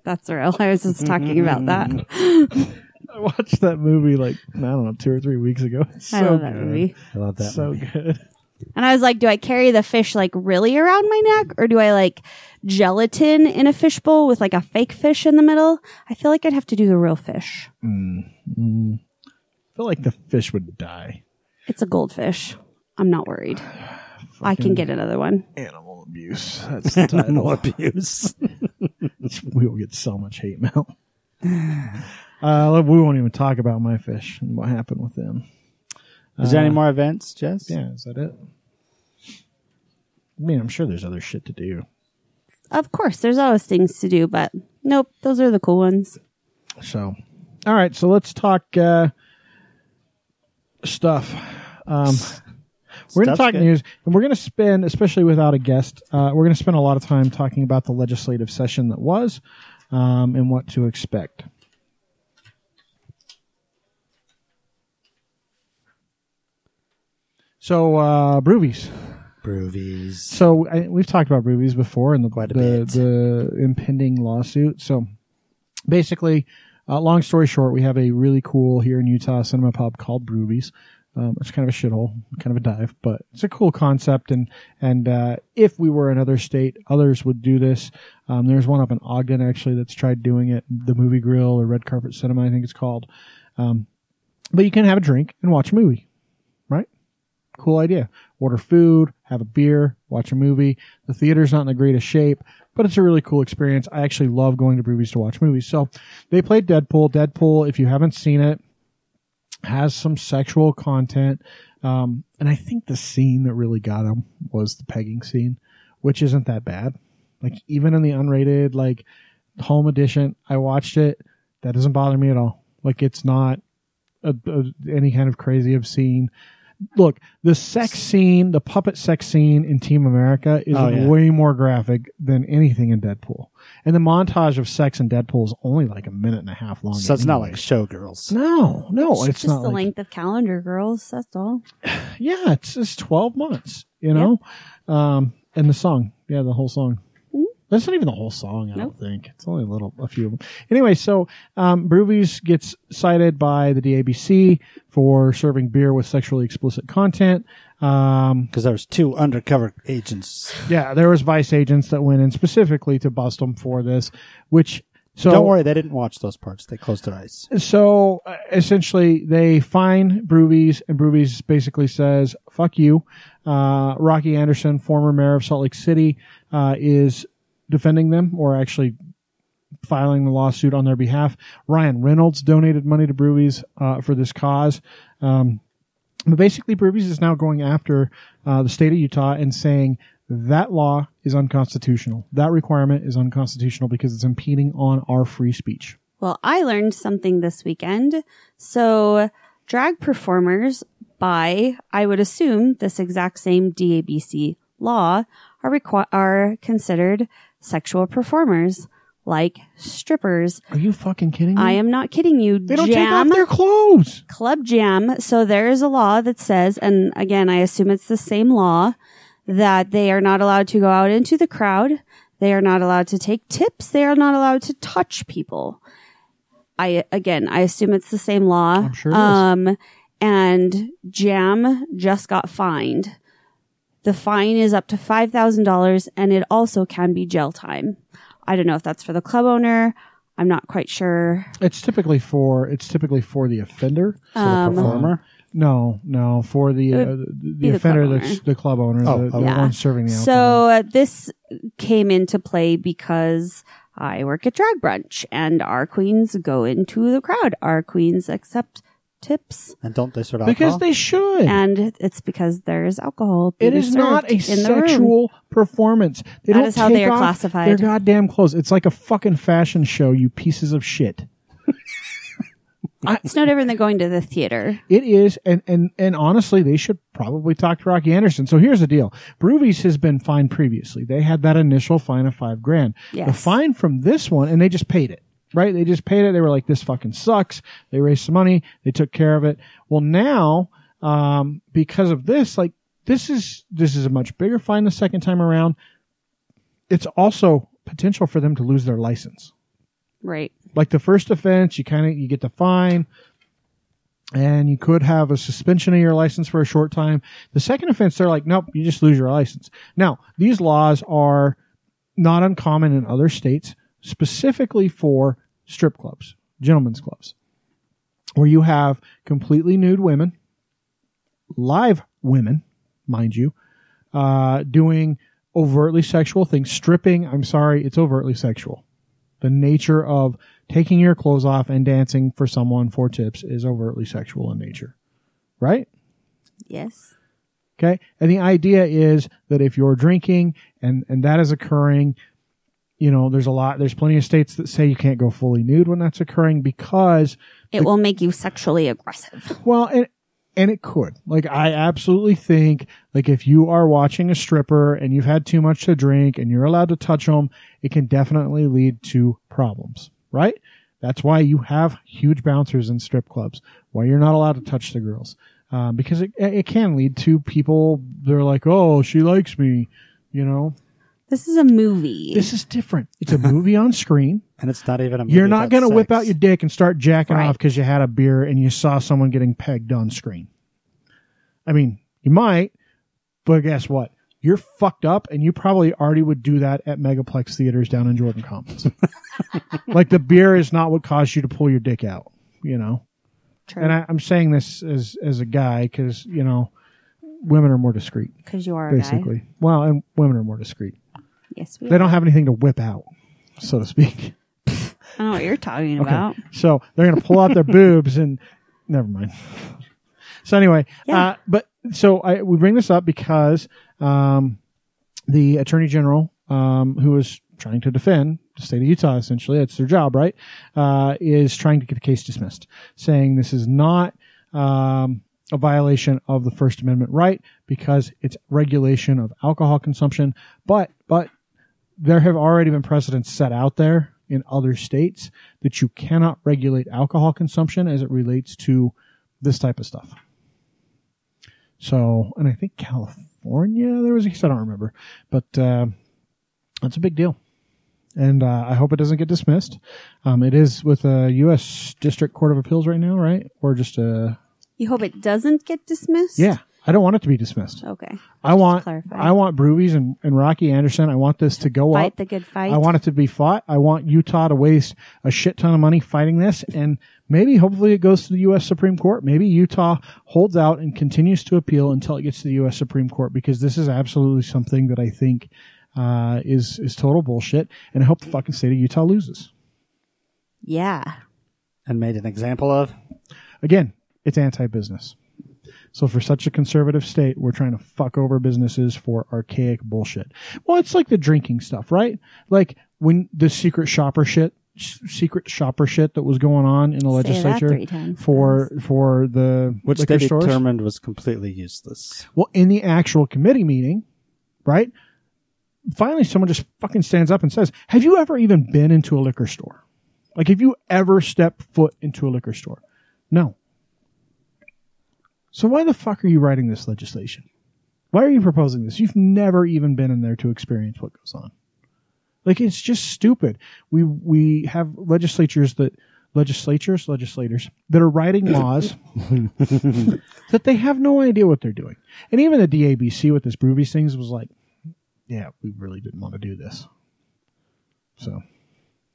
Speaker 3: That's real. I was just talking about mm-hmm. that. <laughs>
Speaker 2: I watched that movie like I don't know two or three weeks ago. It's
Speaker 3: I love that
Speaker 2: good.
Speaker 3: movie.
Speaker 4: I love that. Movie.
Speaker 2: So
Speaker 4: movie.
Speaker 2: good.
Speaker 3: And I was like, do I carry the fish like really around my neck or do I like gelatin in a fishbowl with like a fake fish in the middle? I feel like I'd have to do the real fish.
Speaker 2: I feel like the fish would die.
Speaker 3: It's a goldfish. I'm not worried. <sighs> I can get another one.
Speaker 2: Animal abuse. <laughs> That's the
Speaker 4: Animal abuse. <laughs>
Speaker 2: we will get so much hate mail. <sighs> Uh, we won't even talk about my fish and what happened with them.
Speaker 4: Is there any more events, Jess?
Speaker 2: Yeah, is that it? I mean, I'm sure there's other shit to do.
Speaker 3: Of course, there's always things to do, but nope, those are the cool ones.
Speaker 2: So, all right. So let's talk uh, stuff. Um, we're going to talk
Speaker 4: good.
Speaker 2: news, and we're going to spend, especially without a guest, uh, we're going to spend a lot of time talking about the legislative session that was um, and what to expect. So, uh, Brewvies.
Speaker 4: Brewvies.
Speaker 2: So I, we've talked about Brewvies before and the,
Speaker 4: Quite a
Speaker 2: the,
Speaker 4: bit.
Speaker 2: the impending lawsuit. So basically, uh, long story short, we have a really cool here in Utah cinema pub called Brewvies. Um, it's kind of a shithole, kind of a dive, but it's a cool concept. And and uh, if we were another state, others would do this. Um, there's one up in Ogden actually that's tried doing it. The Movie Grill or Red Carpet Cinema, I think it's called. Um, but you can have a drink and watch a movie, right? cool idea. Order food, have a beer, watch a movie. The theater's not in the greatest shape, but it's a really cool experience. I actually love going to movies to watch movies. So they played Deadpool. Deadpool, if you haven't seen it, has some sexual content. Um, and I think the scene that really got him was the pegging scene, which isn't that bad. Like even in the unrated, like home edition, I watched it. That doesn't bother me at all. Like it's not a, a, any kind of crazy obscene look, the sex scene, the puppet sex scene in Team America is
Speaker 4: Oh, yeah.
Speaker 2: way more graphic than anything in Deadpool. And the montage of sex in Deadpool is only like a minute and a half long.
Speaker 4: So it's not like showgirls.
Speaker 2: no, no,
Speaker 3: It's,
Speaker 2: it's,
Speaker 3: just
Speaker 2: not
Speaker 3: the
Speaker 2: like,
Speaker 3: length of calendar, girls. That's all. <sighs>
Speaker 2: yeah, it's just 12 months, you know? Um, and the song, yeah, the whole song. That's not even the whole song, I.
Speaker 3: Nope.
Speaker 2: don't think. It's only a little, a few of them. Anyway, so um, Brewvies gets cited by the DABC for serving beer with sexually explicit content. Um,
Speaker 4: Because there was two undercover agents.
Speaker 2: yeah, there was vice agents that went in specifically to bust them for this, which so
Speaker 4: Don't worry, they didn't watch those parts. They closed their eyes.
Speaker 2: so uh, essentially they fine Brewvies and Brewvies basically says fuck you. Uh, Rocky Anderson, former mayor of Salt Lake City, uh, is defending them or actually filing the lawsuit on their behalf. Ryan Reynolds donated money to Brewvies uh, for this cause. Um, but basically, Brewvies is now going after uh, the state of Utah and saying that law is unconstitutional. That requirement is unconstitutional because it's impeding on our free speech.
Speaker 3: Well, I learned something this weekend. So, drag performers, by I would assume this exact same DABC law, are requi- are considered sexual performers, like strippers.
Speaker 2: Are you fucking kidding me?
Speaker 3: I am not kidding you.
Speaker 2: They don't take off their clothes.
Speaker 3: Club Jam. So there is a law that says, and again, I assume it's the same law that they are not allowed to go out into the crowd. They are not allowed to take tips. They are not allowed to touch people. I again, I assume it's the same law.
Speaker 2: I'm sure it is.
Speaker 3: Um, and Jam just got fined. The fine is up to five thousand dollars, and it also can be jail time. I don't know if that's for the club owner. I'm not quite sure.
Speaker 2: It's typically for it's typically for the offender.
Speaker 4: So the
Speaker 3: Um,
Speaker 4: performer.
Speaker 2: No, no, for the uh, the,
Speaker 3: be the
Speaker 2: offender
Speaker 3: club owner.
Speaker 2: the club owner,
Speaker 4: Oh,
Speaker 2: the, the.
Speaker 3: Yeah.
Speaker 2: one serving the alcohol.
Speaker 3: So uh, this came into play because I work at drag brunch, and our queens go into the crowd. Our queens accept tips,
Speaker 4: And don't they serve
Speaker 2: because
Speaker 4: alcohol?
Speaker 2: they should.
Speaker 3: and it's because there's alcohol.
Speaker 2: it
Speaker 3: being
Speaker 2: is not a
Speaker 3: served in the room.
Speaker 2: sexual performance. They
Speaker 3: That
Speaker 2: don't
Speaker 3: is how they are
Speaker 2: off
Speaker 3: classified.
Speaker 2: Their goddamn clothes. It's like a fucking fashion show. You pieces of shit. <laughs>
Speaker 3: It's no different than going to the theater.
Speaker 2: It is, and and and honestly, they should probably talk to Rocky Anderson. So here's the deal: Brewvies has been fined previously. They had that initial fine of five grand. The fine from this one, and they just paid it. Right? They just paid it. They were like, "This fucking sucks." They raised some money. They took care of it. Well, now, um, because of this, like this is this is a much bigger fine the second time around. It's also potential for them to lose their license
Speaker 3: Right.
Speaker 2: like the first offense, you kind of you get the fine, and you could have a suspension of your license for a short time. The second offense, they're like, nope, you just lose your license. Now, these laws are not uncommon in other states, specifically for strip clubs, gentlemen's clubs, where you have completely nude women, live women, mind you, uh, doing overtly sexual things, stripping. I'm sorry, it's overtly sexual the nature of taking your clothes off and dancing for someone for tips is overtly sexual in nature. Right?
Speaker 3: Yes.
Speaker 2: Okay. And the idea is that if you're drinking and, and that is occurring, you know, there's a lot, there's plenty of states that say you can't go fully nude when that's occurring because
Speaker 3: It will make you sexually aggressive.
Speaker 2: Well, and and it could. Like I absolutely think like if you are watching a stripper and you've had too much to drink and you're allowed to touch them, it can definitely lead to problems, right? That's why you have huge bouncers in strip clubs. Why you're not allowed to touch the girls, um, because it it can lead to people. They're like, oh, she likes me, you know.
Speaker 3: This is a movie.
Speaker 2: This is different. It's a movie on screen. <laughs>
Speaker 4: and it's not even a movie
Speaker 2: You're not
Speaker 4: about
Speaker 2: going to whip
Speaker 4: sex.
Speaker 2: out your dick and start jacking
Speaker 3: Right.
Speaker 2: off because you had a beer and you saw someone getting pegged on screen. I mean, you might, but guess what? You're fucked up and you probably already would do that at Megaplex theaters down in Jordan Commons. <laughs> like the beer is not what caused you to pull your dick out, you know?
Speaker 3: True.
Speaker 2: And I, I'm saying this as, as a guy because, you know, women are more discreet,
Speaker 3: Because you are a guy.
Speaker 2: basically. Well, and women are more discreet.
Speaker 3: Yes, we
Speaker 2: They don't have anything to whip out, so to speak.
Speaker 3: I don't know what you're talking about.
Speaker 2: So they're going to pull out their <laughs> boobs and never mind. <laughs> So anyway,
Speaker 3: Yeah.
Speaker 2: uh, but so I, we bring this up because um, the attorney general, um, who is trying to defend the state of Utah, essentially, it's their job, right, uh, is trying to get the case dismissed, saying this is not um, a violation of the First Amendment right because it's regulation of alcohol consumption. But but there have already been precedents set out there in other states that you cannot regulate alcohol consumption as it relates to this type of stuff. So, and I think California, there was a case, I don't remember, but uh, that's a big deal. And uh, I hope it doesn't get dismissed. Um, it is with a U.S. District Court of Appeals right now, right? Or just a
Speaker 3: You hope it doesn't get dismissed?
Speaker 2: yeah. I don't want it to be dismissed.
Speaker 3: Okay.
Speaker 2: I want
Speaker 3: clarify.
Speaker 2: I want Brewvies and, and Rocky Anderson. I want this to go
Speaker 3: Fight
Speaker 2: up.
Speaker 3: the good fight.
Speaker 2: I want it to be fought. I want Utah to waste a shit ton of money fighting this, and maybe hopefully it goes to the U.S. Supreme Court. Maybe Utah holds out and continues to appeal until it gets to the U.S. Supreme Court because this is absolutely something that I think uh, is is total bullshit, and I hope the fucking state of Utah loses.
Speaker 3: yeah.
Speaker 4: and made an example of.
Speaker 2: Again, it's anti-business. So for such a conservative state, we're trying to fuck over businesses for archaic bullshit. Well, it's like the drinking stuff, right? Like when the secret shopper shit, s- secret shopper shit that was going on in the
Speaker 3: Say
Speaker 2: legislature for for the
Speaker 4: Which they
Speaker 2: stores.
Speaker 4: determined was completely useless.
Speaker 2: Well, in the actual committee meeting, right? Finally, someone just fucking stands up and says, "Have you ever even been into a liquor store? Like, have you ever stepped foot into a liquor store? No. So why the fuck are you writing this legislation? Why are you proposing this? You've never even been in there to experience what goes on. Like it's just stupid. We we have legislatures that legislatures legislators that are writing laws <laughs> that they have no idea what they're doing. And even the DABC with this Brewvies things was like, yeah, we really didn't want to do this. So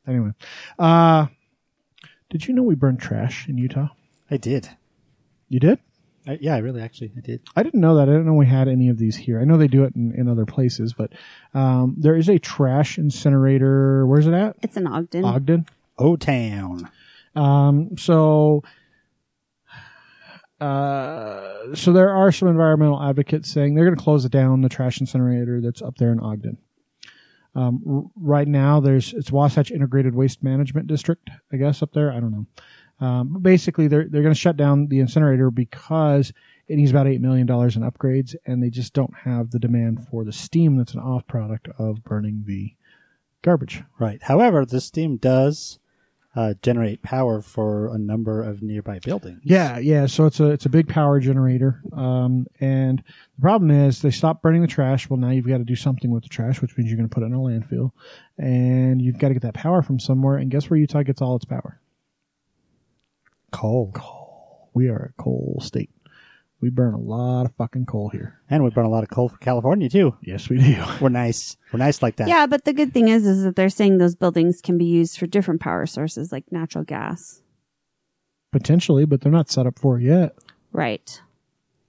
Speaker 2: anyway, uh did you know we burn trash in Utah?
Speaker 4: I did.
Speaker 2: You did?
Speaker 4: I, yeah, I really actually I did.
Speaker 2: I didn't know that. I didn't know we had any of these here. I know they do it in, in other places, but um, there is a trash incinerator. Where's it at?
Speaker 3: It's in Ogden.
Speaker 2: Ogden.
Speaker 4: O Town.
Speaker 2: Um, so, uh, so there are some environmental advocates saying they're going to close it down, the trash incinerator that's up there in Ogden. Um, r- right now, there's it's Wasatch Integrated Waste Management District, I guess, up there. I don't know. Um, but basically, they're they're going to shut down the incinerator because it needs about eight million dollars in upgrades, and they just don't have the demand for the steam that's an off product of burning the garbage.
Speaker 4: Right. However, the steam does uh, generate power for a number of nearby buildings.
Speaker 2: Yeah, yeah. So it's a it's a big power generator, um, and the problem is they stopped burning the trash. Well, now you've got to do something with the trash, which means you're going to put it in a landfill, and you've got to get that power from somewhere. And guess where Utah gets all its power?
Speaker 4: Coal. Coal.
Speaker 2: We are a coal state. We burn a lot of fucking coal here.
Speaker 4: And we burn a lot of coal for California too.
Speaker 2: Yes, we do. <laughs>
Speaker 4: We're nice. We're nice like that.
Speaker 3: Yeah, but the good thing is, is that they're saying those buildings can be used for different power sources like natural gas.
Speaker 2: Potentially, but they're not set up for it yet.
Speaker 3: Right.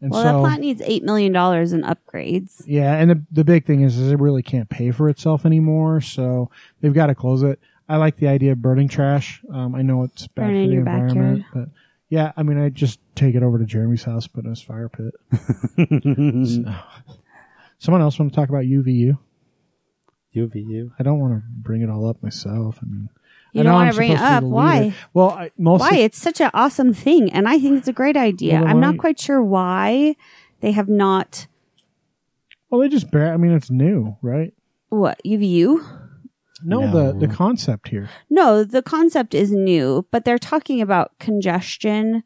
Speaker 2: And
Speaker 3: Well,
Speaker 2: so,
Speaker 3: that plant needs eight million dollars in upgrades.
Speaker 2: Yeah, and the the big thing is, is it really can't pay for itself anymore, so they've got to close it. I like the idea of burning trash. Um, I know it's bad
Speaker 3: Burn
Speaker 2: for the
Speaker 3: your
Speaker 2: environment, but yeah, I mean, I just take it over to Jeremy's house, put it in his fire pit. <laughs> So- Someone else want to talk about UVU?
Speaker 4: UVU.
Speaker 2: I don't want to bring it all up myself. I mean,
Speaker 3: You
Speaker 2: I
Speaker 3: don't want
Speaker 2: I'm
Speaker 3: to bring it
Speaker 2: supposed to
Speaker 3: up.
Speaker 2: be the
Speaker 3: Why?
Speaker 2: leader. Well, I, mostly
Speaker 3: Why? It's such an awesome thing, and I think it's a great idea.
Speaker 2: Well, then
Speaker 3: I'm
Speaker 2: why
Speaker 3: not quite sure why they have not.
Speaker 2: well, they just bear. I mean, it's new, right?
Speaker 3: What UVU?
Speaker 2: No,
Speaker 4: No.
Speaker 2: the the concept here.
Speaker 3: No, the concept is new, but they're talking about congestion.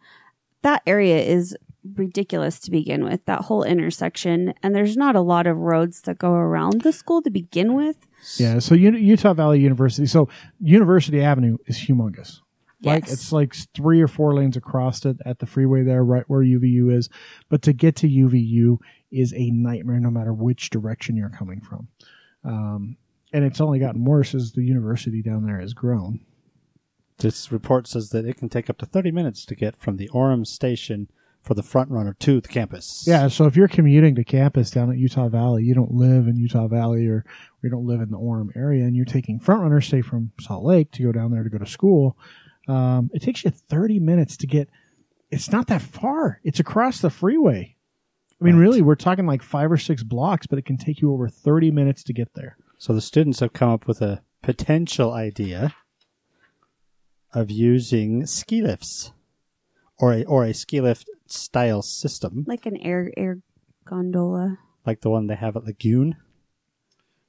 Speaker 3: That area is ridiculous to begin with, that whole intersection. And there's not a lot of roads that go around the school to begin with.
Speaker 2: Yeah, so U- Utah Valley University. So University Avenue is humongous. Like
Speaker 3: Yes.
Speaker 2: it's like three or four lanes across it at the freeway there, right where UVU is. But to get to UVU is a nightmare, no matter which direction you're coming from. Um, and it's only gotten worse as the university down there has grown.
Speaker 4: This report says that it can take up to 30 minutes to get from the Orem station for the front runner to the campus.
Speaker 2: Yeah, so if you're commuting to campus down at Utah Valley, you don't live in Utah Valley or you don't live in the Orem area, and you're taking front runner, say from Salt Lake, to go down there to go to school. Um, it takes you 30 minutes to get. It's not that far. It's across the freeway. I mean,
Speaker 4: Right.
Speaker 2: really, we're talking like five or six blocks, but it can take you over 30 minutes to get there.
Speaker 4: So the students have come up with a potential idea of using ski lifts or a, or a ski lift style system
Speaker 3: Like an air air gondola.
Speaker 4: like the one they have at Lagoon.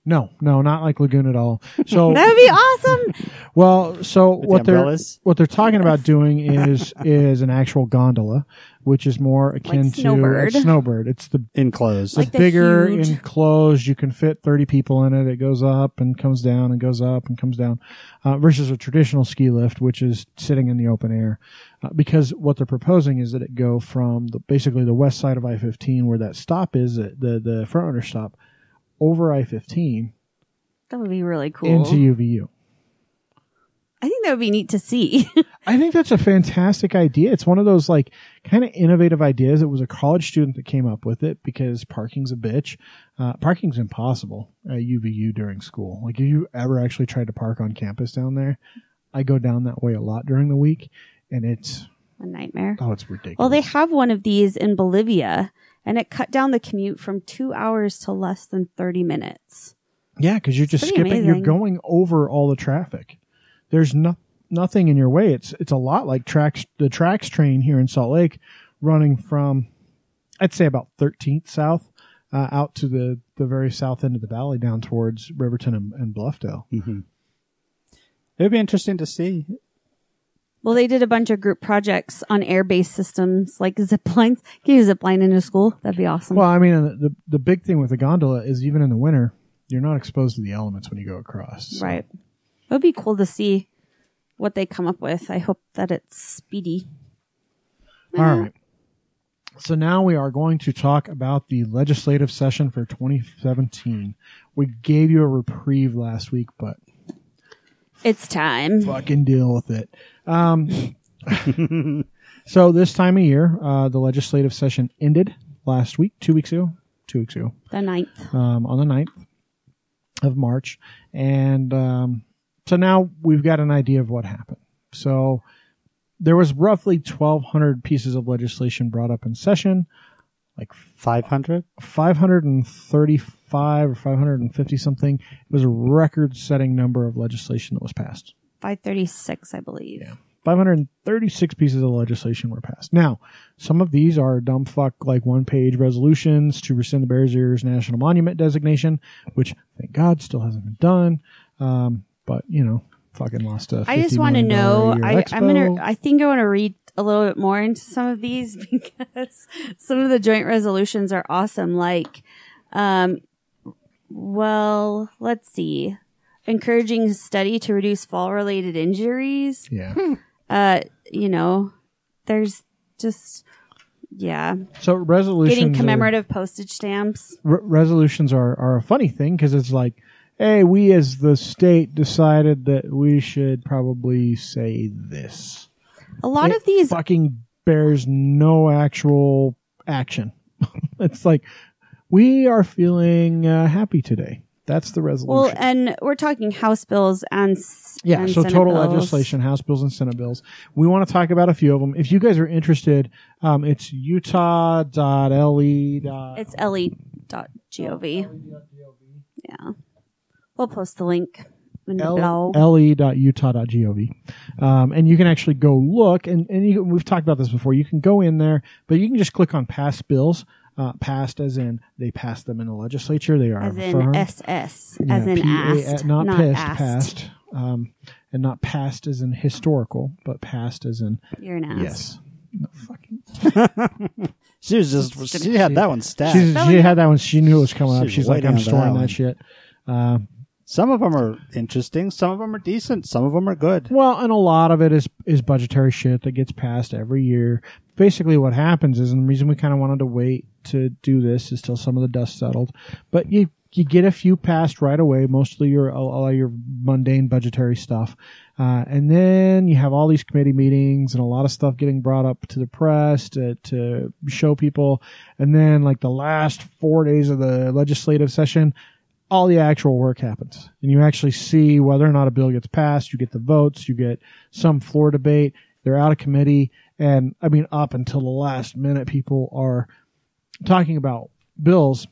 Speaker 2: No, no, not like Lagoon at all. So, <laughs>
Speaker 3: That would be awesome. <laughs>
Speaker 2: well, so
Speaker 4: With
Speaker 2: what
Speaker 4: the
Speaker 2: they're what they're talking about doing is <laughs> is an actual gondola, which is more akin to
Speaker 3: Snowbird.
Speaker 2: a snowbird. It's the
Speaker 4: Enclosed.
Speaker 3: Like
Speaker 2: it's
Speaker 3: the
Speaker 2: bigger,
Speaker 3: huge-
Speaker 2: enclosed. You can fit 30 people in it. It goes up and comes down and goes up and comes down, uh, versus a traditional ski lift, which is sitting in the open air. Uh, because what they're proposing is that it go from the, basically the west side of I-15 where that stop is, the, the, the front runner stop, over I-15
Speaker 3: That would be really cool.
Speaker 2: into UVU.
Speaker 3: I think that would be neat to see. <laughs>
Speaker 2: I think that's a fantastic idea. It's one of those like kind of innovative ideas. It was a college student that came up with it because parking's a bitch. Uh, parking's impossible at UVU during school. Like if you ever actually tried to park on campus down there, I go down that way a lot during the week and it's,
Speaker 3: a nightmare.
Speaker 2: oh, it's ridiculous.
Speaker 3: Well, they have one of these in Bolivia, and it cut down the commute from two hours to less than 30 minutes.
Speaker 2: yeah, cause you're just
Speaker 3: pretty
Speaker 2: skipping, you're going over all the traffic. There's no, nothing in your way. It's, it's a lot like TRAX, the TRAX train here in Salt Lake running from, I'd say about 13th south uh, out to the, the very south end of the valley down towards Riverton and, and Bluffdale.
Speaker 4: hmm It would be interesting to see
Speaker 3: Well, they did a bunch of group projects on air-based systems like zip lines. Can you zip line into school? That'd be awesome.
Speaker 2: Well, I mean, the the big thing with the gondola is even in the winter, you're not exposed to the elements when you go across. So-
Speaker 3: right. It would be cool to see what they come up with. I hope that it's speedy.
Speaker 2: All right. So now we are going to talk about the legislative session for 2017. We gave you a reprieve last week, but
Speaker 3: It's time.
Speaker 2: fucking deal with it. Um, <laughs> so this time of year, uh, the legislative session ended last week, two weeks ago, two weeks ago,
Speaker 3: The ninth.
Speaker 2: um, on the 9th of March. And um, so now we've got an idea of what happened. So there was roughly 1,200 pieces of legislation brought up in session, like
Speaker 4: 500?
Speaker 2: 535 or 550 something. It was a record setting number of legislation that was passed.
Speaker 3: 536, I believe.
Speaker 2: Yeah. 536 pieces of legislation were passed. Now, some of these are dumb fuck like one page resolutions to rescind the Bears Ears National Monument designation, which thank God still hasn't been done. Um, but you know, fucking lost a.
Speaker 3: I just want to know.
Speaker 2: a year
Speaker 3: I, I'm gonna. I think I want to read a little bit more into some of these <laughs> because some of the joint resolutions are awesome. Like, um, well, let's see, encouraging study to reduce fall-related injuries.
Speaker 2: yeah.
Speaker 3: Uh, you know, there's just yeah,
Speaker 2: So resolutions.
Speaker 3: getting
Speaker 2: are-
Speaker 3: commemorative postage stamps.
Speaker 2: re- resolutions are, are a funny thing because it's like, hey, we as the state decided that we should probably say this.
Speaker 3: A lot
Speaker 2: It
Speaker 3: of these
Speaker 2: fucking bears no actual action. <laughs> it's like we are feeling uh, happy today. That's the resolution.
Speaker 3: Well, and we're talking House bills and
Speaker 2: yeah,
Speaker 3: and
Speaker 2: so
Speaker 3: Senate
Speaker 2: total
Speaker 3: bills.
Speaker 2: legislation, House bills and Senate bills. We want to talk about a few of them. If you guys are interested, um, it's utah.le. dot-
Speaker 3: It's le.gov. Yeah, we'll post the link in the
Speaker 2: L- le.utah.gov. Um, and you can actually go look, and, and you, we've talked about this before. You can go in there, but you can just click on past bills. Uh, passed as in they passed them in the legislature. They are
Speaker 3: as in
Speaker 2: affirmed.
Speaker 3: SS,
Speaker 2: Yeah,
Speaker 3: as in
Speaker 2: P-A-
Speaker 3: asked,
Speaker 2: not,
Speaker 3: not
Speaker 2: pissed,
Speaker 3: asked.
Speaker 2: passed. Um, and not passed as in historical, but passed as in
Speaker 3: You're an ass.
Speaker 2: yes. No, fucking. <laughs>
Speaker 4: She was just, she had that one stat.
Speaker 2: She's, she had that one. She knew it was coming up.
Speaker 4: She's
Speaker 2: She's like, I'm
Speaker 4: on that
Speaker 2: storing that, shit. Uh,
Speaker 4: Some of them are interesting. Some of them are decent. Some of them are good.
Speaker 2: Well, and a lot of it is is budgetary shit that gets passed every year. Basically, what happens is, and the reason we kind of wanted to wait to do this is till some of the dust settled. But you you get a few passed right away, mostly your all your mundane budgetary stuff, uh, and then you have all these committee meetings and a lot of stuff getting brought up to the press to to show people, and then like the last four days of the legislative session all the actual work happens. And you actually see whether or not a bill gets passed you get the votes you get some floor debate. They're out of committee. And i mean up until the last minute people are talking about bills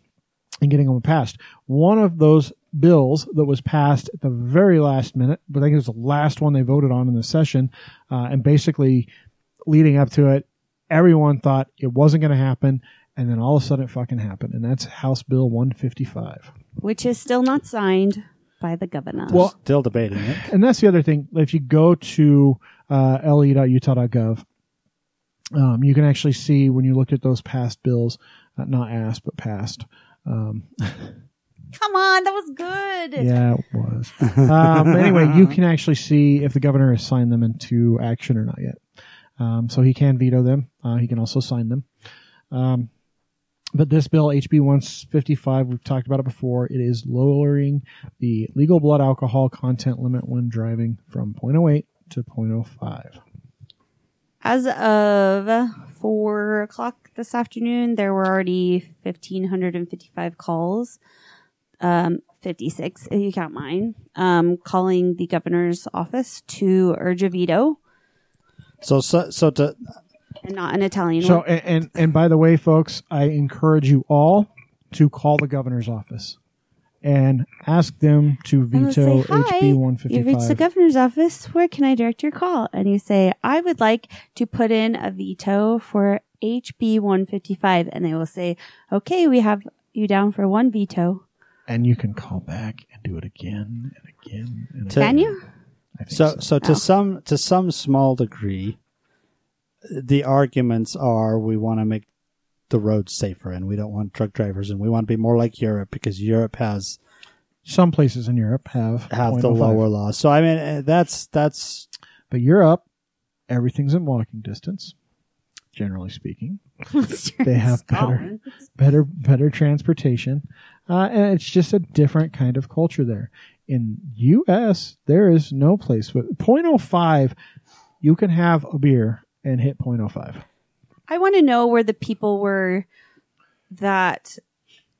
Speaker 2: and getting them passed. One of those bills that was passed at the very last minute but i think it was the last one they voted on in the session uh, and basically leading up to it everyone thought it wasn't going to happen and then all of a sudden it fucking happened and that's house bill 155
Speaker 3: which is still not signed by the governor.
Speaker 2: Well,
Speaker 4: Still debating it.
Speaker 2: and that's the other thing. If you go to uh, le.utah.gov, um, you can actually see when you look at those past bills, uh, not asked but passed. Um, <laughs>
Speaker 3: Come on, that was good.
Speaker 2: yeah, it was. Um, anyway, you can actually see if the governor has signed them into action or not yet. Um, so he can veto them. Uh, he can also sign them. Um, but this bill, HB 155, we've talked about it before. It is lowering the legal blood alcohol content limit when driving from 0.08 to 0.05.
Speaker 3: As of four o'clock this afternoon, there were already fifteen hundred and fifty-five calls. Um, fifty-six if you count mine. Um, calling the governor's office to urge a veto,
Speaker 4: So, so, so to,
Speaker 3: and not an Italian
Speaker 2: So,
Speaker 3: one.
Speaker 2: and, and, and by the way, folks, I encourage you all to call the governor's office and ask them to veto
Speaker 3: say, "Hi,
Speaker 2: HB
Speaker 3: You've reached the governor's office. Where can I direct your call? And you say, I would like to put in a veto for HB 155. And they will say, okay, we have you down for one veto.
Speaker 2: And you can call back and do it again and again. And
Speaker 4: To-
Speaker 2: again.
Speaker 3: Can you?
Speaker 2: I think
Speaker 4: So, so to
Speaker 3: Oh.
Speaker 4: some to some small degree, the arguments are we want to make the roads safer and we don't want truck drivers and we want to be more like Europe because Europe has
Speaker 2: Some places in Europe have
Speaker 4: have the lower laws. So I mean eh, that's that's
Speaker 2: but Europe, everything's in walking distance. Generally speaking, <laughs> they have better better better transportation, uh, and it's just a different kind of culture there. In U.S., there is no place with 0.05. You can have a beer and hit 0.05.
Speaker 3: I want to know where the people were that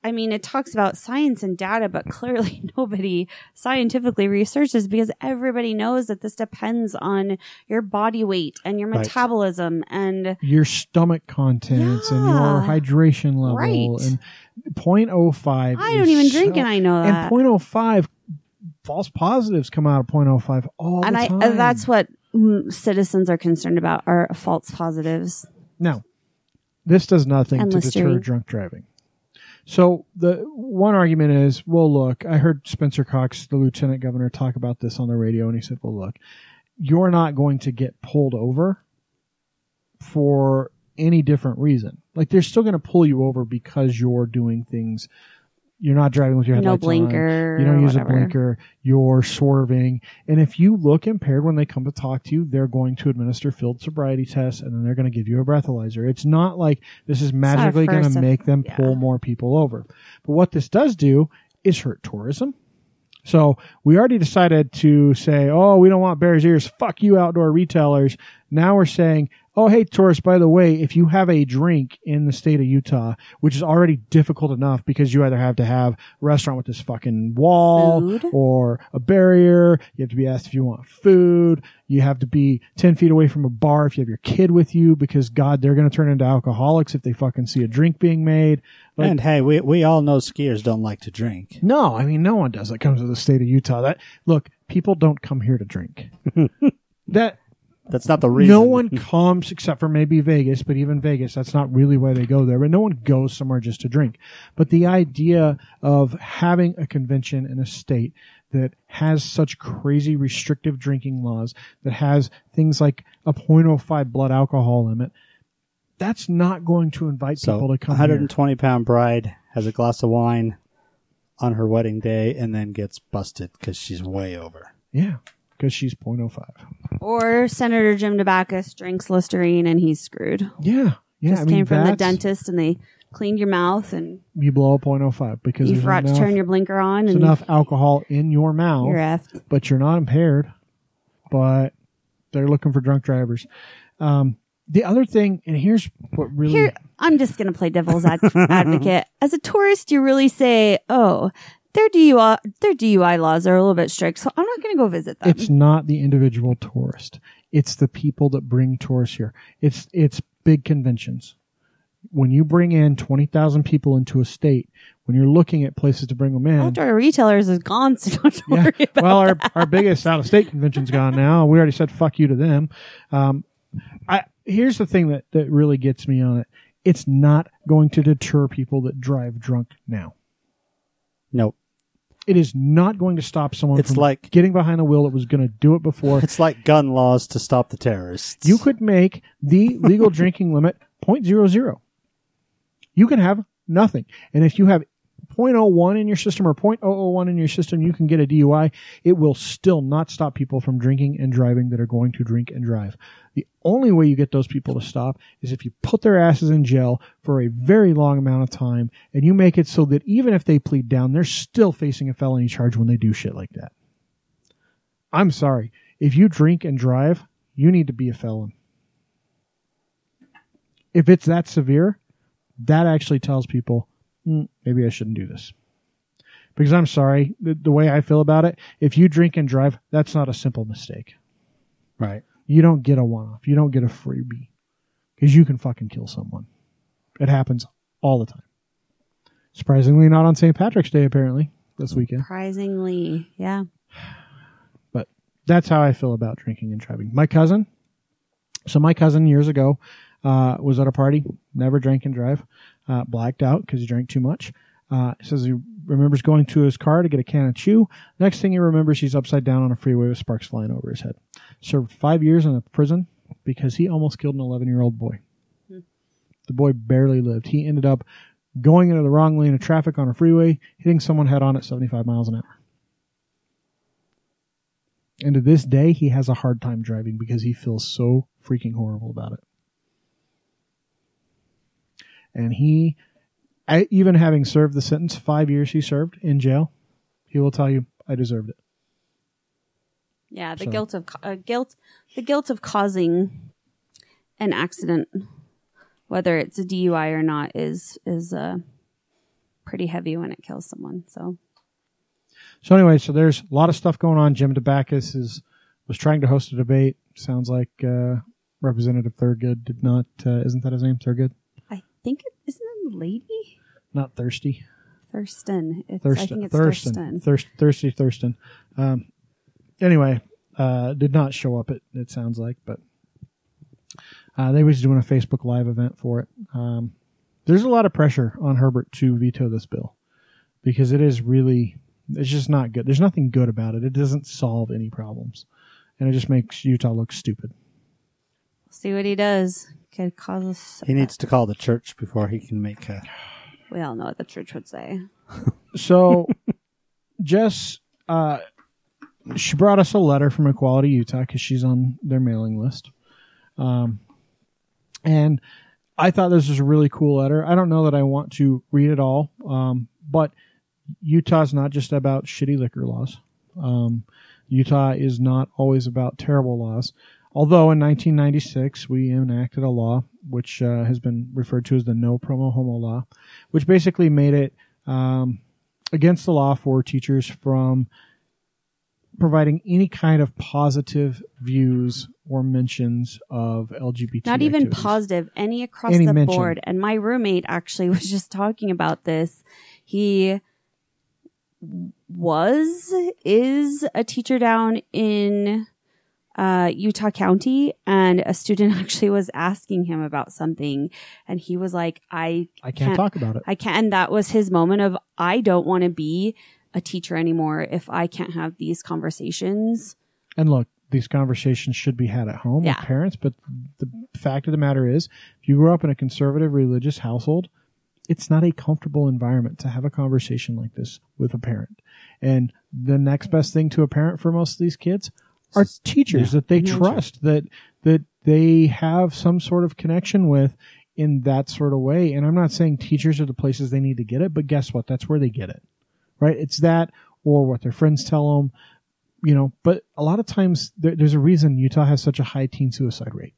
Speaker 3: I mean, it talks about science and data, but clearly <laughs> nobody scientifically researches because everybody knows that this depends on your body weight and your
Speaker 4: Right.
Speaker 3: metabolism and
Speaker 2: your stomach contents and your hydration level
Speaker 3: Right.
Speaker 2: and 0.05
Speaker 3: I don't even drink
Speaker 2: so-
Speaker 3: and I know that.
Speaker 2: and 0.05 false positives come out of 0.05 all
Speaker 3: and
Speaker 2: the
Speaker 3: I
Speaker 2: time
Speaker 3: uh, that's what citizens are concerned about are false positives.
Speaker 2: now this does nothing
Speaker 3: And
Speaker 2: to deter drunk driving so the one argument is well look i heard spencer cox the lieutenant governor talk about this on the radio and he said well look you're not going to get pulled over for any different reason. Like they're still going to pull you over because you're doing things. You're not driving with your
Speaker 3: No
Speaker 2: headlights on.
Speaker 3: blinker
Speaker 2: You don't use
Speaker 3: whatever.
Speaker 2: a blinker. You're swerving, and if you look impaired when they come to talk to you, they're going to administer field sobriety tests, and then they're going to give you a breathalyzer. It's not like this is magically going to make them
Speaker 3: yeah.
Speaker 2: pull more people over. But what this does do is hurt tourism. So we already decided to say, oh, we don't want Bears ears. Fuck you, outdoor retailers. Now we're saying, oh, hey, tourists, by the way, if you have a drink in the state of Utah, which is already difficult enough because you either have to have a restaurant with this fucking wall
Speaker 3: Food.
Speaker 2: or a barrier, you have to be asked if you want food, you have to be 10 feet away from a bar if you have your kid with you because, God, they're going to turn into alcoholics if they fucking see a drink being made. Like,
Speaker 4: and hey, we we all know skiers don't like to drink.
Speaker 2: no, I mean no one does that comes to the state of Utah. That look, people don't come here to drink. <laughs> that
Speaker 4: That's not the reason.
Speaker 2: no one comes except for maybe Vegas, but even Vegas, that's not really why they go there. But no one goes somewhere just to drink. But the idea of having a convention in a state that has such crazy restrictive drinking laws, that has things like a 0.05 blood alcohol limit, that's not going to invite
Speaker 4: So,
Speaker 2: people to come
Speaker 4: 120 pound bride has a glass of wine on her wedding day and then gets busted because she's way over.
Speaker 2: Yeah, because she's 0.05.
Speaker 3: Or Senator Jim Dabakis drinks Listerine and he's screwed.
Speaker 2: Yeah, yeah.
Speaker 3: Just
Speaker 2: I mean,
Speaker 3: came from the
Speaker 2: that's-
Speaker 3: dentist and they cleaned your mouth and
Speaker 2: you blow a 0.05 because
Speaker 3: you
Speaker 2: there's
Speaker 3: forgot
Speaker 2: enough,
Speaker 3: to turn your blinker on
Speaker 2: there's
Speaker 3: and
Speaker 2: enough alcohol in your mouth,
Speaker 3: you're effed.
Speaker 2: but you're not impaired. But they're looking for drunk drivers. Um, the other thing, and here's what really
Speaker 3: Here, I'm just going to play devil's ad- <laughs> advocate. As a tourist, you really say, "Oh, their DUI, their DUI laws are a little bit strict, so I'm not going to go visit them."
Speaker 2: it's not the individual tourist; it's the people that bring tourists here. It's it's big conventions. When you bring in twenty thousand people into a state, when you're looking at places to bring them in,
Speaker 3: Outdoor retailers is gone, so don't
Speaker 2: Yeah.
Speaker 3: worry about
Speaker 2: well, our,
Speaker 3: that.
Speaker 2: our biggest out of state convention's gone now. We already said fuck you to them. Um, I here's the thing that that really gets me on it. It's not going to deter people that drive drunk now.
Speaker 4: Nope.
Speaker 2: It is not going to stop someone
Speaker 4: It's
Speaker 2: from
Speaker 4: like-
Speaker 2: getting behind the wheel that was going to do it before.
Speaker 4: It's like gun laws to stop the terrorists.
Speaker 2: You could make the legal <laughs> drinking limit 0.00. You can have nothing. And if you have 0.01 in your system or 0.001 in your system, you can get a DUI. It will still not stop people from drinking and driving that are going to drink and drive. The only way you get those people to stop is if you put their asses in jail for a very long amount of time and you make it so that even if they plead down, they're still facing a felony charge when they do shit like that. I'm sorry. If you drink and drive, you need to be a felon. If it's that severe, that actually tells people, "Hmm, maybe I shouldn't do this. Because I'm sorry, the, the way I feel about it, if you drink and drive, that's not a simple mistake.
Speaker 4: right.
Speaker 2: You don't get a one off. You don't get a freebie. Because you can fucking kill someone. It happens all the time. Surprisingly, not on St. Patrick's Day, apparently, this weekend.
Speaker 3: Surprisingly, yeah.
Speaker 2: But that's how I feel about drinking and driving. My cousin, so my cousin years ago uh, was at a party, never drank and drive, uh, blacked out because he drank too much. Uh, says he remembers going to his car to get a can of chew. Next thing he remembers, he's upside down on a freeway with sparks flying over his head. Served five years in a prison because he almost killed an 11 year old boy. The boy barely lived. He ended up going into the wrong lane of traffic on a freeway, hitting someone head on at 75 miles an hour. And to this day, he has a hard time driving because he feels so freaking horrible about it. And he, I- even having served the sentence, five years he served in jail, he will tell you, I deserved it.
Speaker 3: Yeah, the
Speaker 2: So-
Speaker 3: guilt of uh, guilt, the guilt of causing an accident, whether it's a DUI or not, is is uh, pretty heavy when it kills someone. So
Speaker 2: So anyway, so there's a lot of stuff going on. Jim Dabakis is was trying to host a debate. Sounds like uh, Representative Thurgood did not. Uh, isn't that his name? Thurgood,
Speaker 3: think it isn't it a lady
Speaker 2: not thirsty.
Speaker 3: Thurston. It's, I think
Speaker 2: Thurston,
Speaker 3: it's
Speaker 2: Thurston,
Speaker 3: Thurston.
Speaker 2: Thirst, thirsty Thurston. Um, anyway, uh, did not show up. It it sounds like, but uh, they was doing a Facebook Live event for it. Um, there's a lot of pressure on Herbert to veto this bill because it is really it's just not good. There's nothing good about it. It doesn't solve any problems, and it just makes Utah look stupid.
Speaker 3: See what he does. Could cause us.
Speaker 4: He needs to call the church before he can make a.
Speaker 3: We all know what the church would say.
Speaker 2: So, <laughs> Jess, uh, she brought us a letter from Equality Utah because she's on their mailing list. Um, and I thought this was a really cool letter. I don't know that I want to read it all, um, but Utah's not just about shitty liquor laws. Um, Utah is not always about terrible laws. Although in 1996 we enacted a law which uh, has been referred to as the No Promo Homo Law, which basically made it um, against the law for teachers from providing any kind of positive views or mentions of LGBT.
Speaker 3: Not even
Speaker 2: activities.
Speaker 3: positive, any across
Speaker 2: Any
Speaker 3: the
Speaker 2: mention.
Speaker 3: board. And my roommate actually <laughs> was just talking about this. He was, is a teacher down in uh, Utah County, and a student <laughs> actually was asking him about something, and he was like, "I
Speaker 2: I can't talk about it.
Speaker 3: I can't." And that was his moment of, "I don't want to be a teacher anymore if I can't have these conversations."
Speaker 2: And look, these conversations should be had at home
Speaker 3: Yeah.
Speaker 2: with parents, but the fact of the matter is, if you grow up in a conservative religious household, it's not a comfortable environment to have a conversation like this with a parent. And the next best thing to a parent for most of these kids are teachers that they trust, that that they have some sort of connection with in that sort of way. And I'm not saying teachers are the places they need to get it, but guess what? That's where they get it. Right? It's that or what their friends tell them you know, but a lot of times there, there's a reason Utah has such a high teen suicide rate.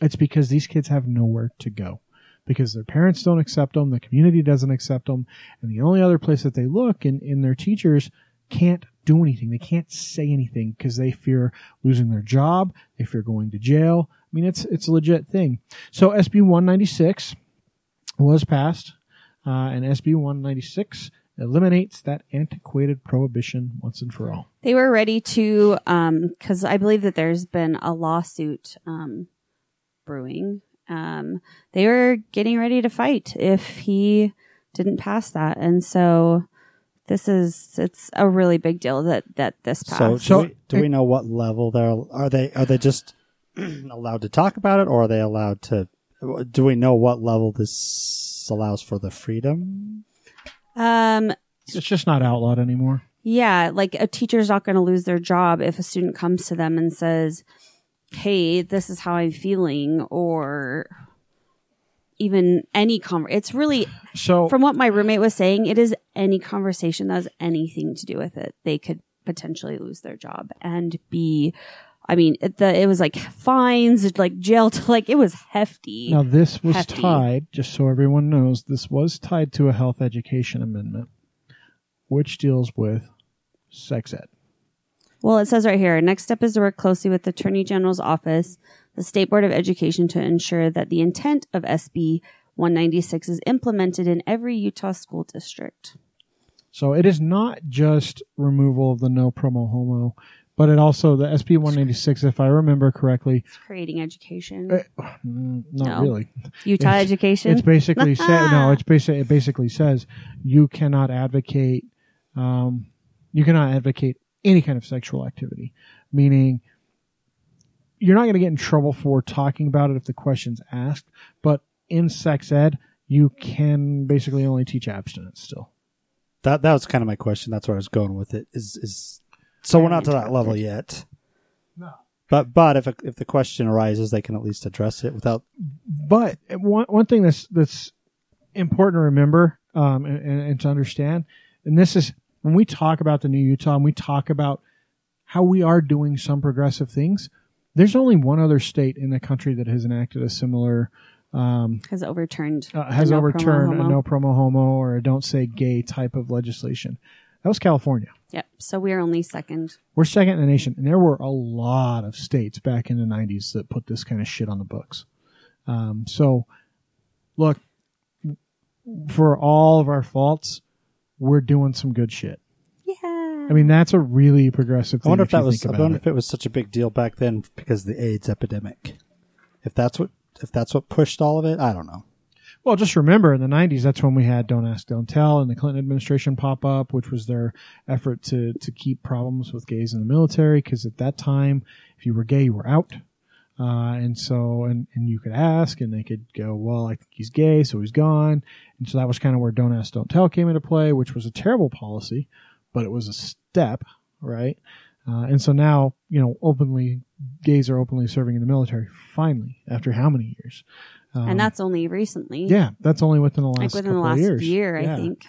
Speaker 2: It's because these kids have nowhere to go because their parents don't accept them, the community doesn't accept them, and the only other place that they look in, in their teachers can't do anything. They can't say anything because they fear losing their job. They fear going to jail. I mean, it's, it's a legit thing. So SB 196 was passed, uh, and SB 196 eliminates that antiquated prohibition once and for all.
Speaker 3: They were ready to, because I believe that there's been a lawsuit um, brewing. Um, they were getting ready to fight if he didn't pass that, and so this is it's a really big deal that that this passed.
Speaker 4: So, do,
Speaker 2: So-
Speaker 4: we, do we know what level they're? Are they? Are they just <clears throat> allowed to talk about it, or are they allowed to? Do we know what level this allows for the freedom?
Speaker 3: um,
Speaker 2: It's just not outlawed anymore.
Speaker 3: yeah, like a teacher's not going to lose their job if a student comes to them and says, "Hey, this is how I'm feeling," or even any conver It's really
Speaker 2: So
Speaker 3: from what my roommate was saying, it is any conversation that has anything to do with it. They could potentially lose their job and be, I mean, it, the, it was like fines, like jail, to, <laughs> like it was hefty.
Speaker 2: now this was
Speaker 3: hefty.
Speaker 2: tied, just so everyone knows, this was tied to a health education amendment, which deals with sex ed.
Speaker 3: Well, it says right here, next step is to work closely with the Attorney General's office, the State Board of Education to ensure that the intent of SB 196 is implemented in every Utah school district.
Speaker 2: So it is not just removal of the no promo homo, but it also the SB 196, if I remember correctly,
Speaker 3: It's creating education.
Speaker 2: uh, not
Speaker 3: No.
Speaker 2: really.
Speaker 3: Utah
Speaker 2: it's-
Speaker 3: education.
Speaker 2: It's basically sa- <laughs> no. It's basically it basically says you cannot advocate. Um, you cannot advocate any kind of sexual activity, meaning you're not going to get in trouble for talking about it if the question's asked. But in sex ed, you can basically only teach abstinence still.
Speaker 4: That that was kind of my question. That's where I was going with it. Is is so we're not to that level yet.
Speaker 2: No.
Speaker 4: But but if a, if the question arises, they can at least address it without.
Speaker 2: But one one thing that's that's important to remember um, and, and, and to understand, and this is when we talk about the new Utah and we talk about how we are doing some progressive things. There's only one other state in the country that has enacted a similar um,
Speaker 3: has overturned.
Speaker 2: uh, has
Speaker 3: no
Speaker 2: overturned
Speaker 3: promo
Speaker 2: a no promo homo or a don't say gay type of legislation. That was California.
Speaker 3: Yep. So we're only second.
Speaker 2: We're second in the nation, and there were a lot of states back in the '90s that put this kind of shit on the books. Um, so, look, for all of our faults, we're doing some good shit. I mean, that's a really progressive.
Speaker 4: I wonder if that was. I wonder
Speaker 2: it.
Speaker 4: if it was such a big deal back then because of the AIDS epidemic. If that's what if that's what pushed all of it, I don't know.
Speaker 2: Well, just remember in the 90s, that's when we had Don't Ask, Don't Tell and the Clinton administration pop up, which was their effort to, to keep problems with gays in the military. Because at that time, if you were gay, you were out. Uh, and so, and, and you could ask and they could go, well, I think he's gay, so he's gone. And so that was kind of where Don't Ask, Don't Tell came into play, which was a terrible policy, but it was a step, right? Uh, and so now, you know, openly, gays are openly serving in the military, finally, after how many years? Um,
Speaker 3: and that's only recently.
Speaker 2: yeah, that's only within the last
Speaker 3: Like within the
Speaker 2: couple of
Speaker 3: last
Speaker 2: years.
Speaker 3: year,
Speaker 2: Yeah.
Speaker 3: I think.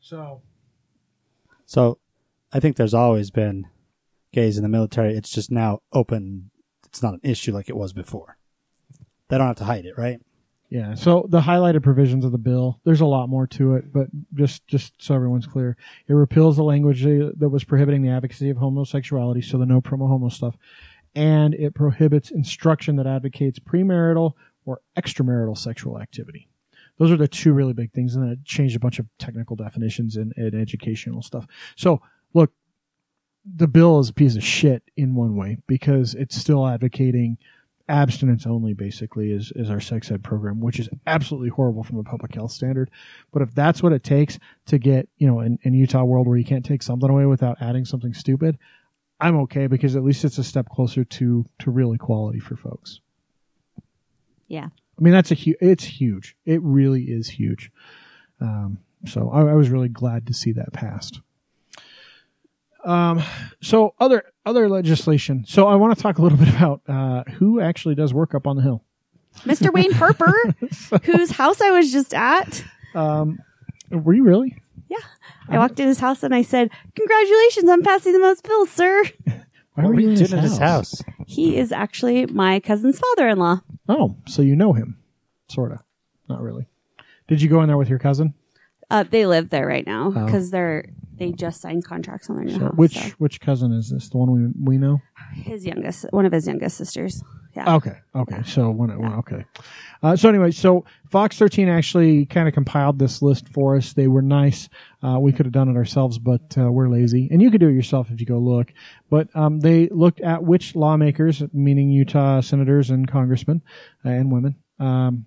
Speaker 2: So
Speaker 4: So, I think there's always been gays in the military. It's just now open. It's not an issue like it was before. They don't have to hide it, right?
Speaker 2: Yeah, so the highlighted provisions of the bill. There's a lot more to it, but just just so everyone's clear, it repeals the language that was prohibiting the advocacy of homosexuality, so the no promo homo stuff, and it prohibits instruction that advocates premarital or extramarital sexual activity. Those are the two really big things, and then it changed a bunch of technical definitions and, and educational stuff. So, look, the bill is a piece of shit in one way because it's still advocating abstinence only basically is, is our sex ed program, which is absolutely horrible from a public health standard. But if that's what it takes to get, you know, in, in Utah world where you can't take something away without adding something stupid, I'm okay because at least it's a step closer to, to real equality for folks.
Speaker 3: Yeah.
Speaker 2: I mean, that's a huge, it's huge. It really is huge. Um, so I, I was really glad to see that passed. Um, so other, other legislation. So I want to talk a little <laughs> bit about, uh, who actually does work up on the hill.
Speaker 3: Mr. Wayne <laughs> Harper, whose house I was just at.
Speaker 2: Um, were you really?
Speaker 3: Yeah. I walked in his house and I said, Congratulations on passing the most bills, sir.
Speaker 2: Why
Speaker 4: what
Speaker 2: were
Speaker 4: were
Speaker 2: you
Speaker 4: you
Speaker 2: in
Speaker 4: doing at his house?
Speaker 3: He is actually my cousin's father in law.
Speaker 2: Oh, so you know him, sort of. Not really. Did you go in there with your cousin?
Speaker 3: Uh, they live there right now
Speaker 2: Oh.
Speaker 3: because they're they just signed contracts on their new
Speaker 2: So
Speaker 3: house.
Speaker 2: which
Speaker 3: so.
Speaker 2: which cousin is this? The one we we know?
Speaker 3: his youngest, one of his youngest sisters. Yeah.
Speaker 2: Okay, okay. So one, one okay. Uh, so anyway, so Fox 13 actually kind of compiled this list for us. They were nice. Uh, we could have done it ourselves, but uh, we're lazy, and you could do it yourself if you go look. But um, they looked at which lawmakers, meaning Utah senators and congressmen uh, and women, um,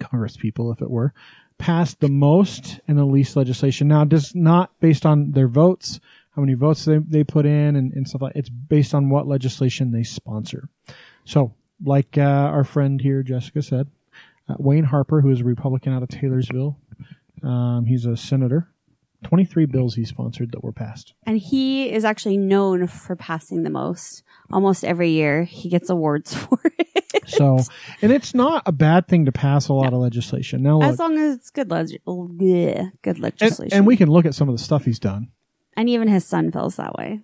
Speaker 2: Congress people, if it were, passed the most and the least legislation. Now, does not based on their votes, how many votes they, they put in and, and stuff like It's based on what legislation they sponsor. So, like uh, our friend here, Jessica said, uh, Wayne Harper, who is a Republican out of Taylorsville, um, he's a senator. 23 bills he sponsored that were passed.
Speaker 3: And he is actually known for passing the most. Almost every year, he gets awards <laughs> for it. <laughs>
Speaker 2: So, and it's not a bad thing to pass a lot of legislation. Now, look,
Speaker 3: as long as it's good, leg- bleh, oh, good
Speaker 2: and,
Speaker 3: legislation.
Speaker 2: and we can look at some of the stuff he's done.
Speaker 3: and even his son feels that way.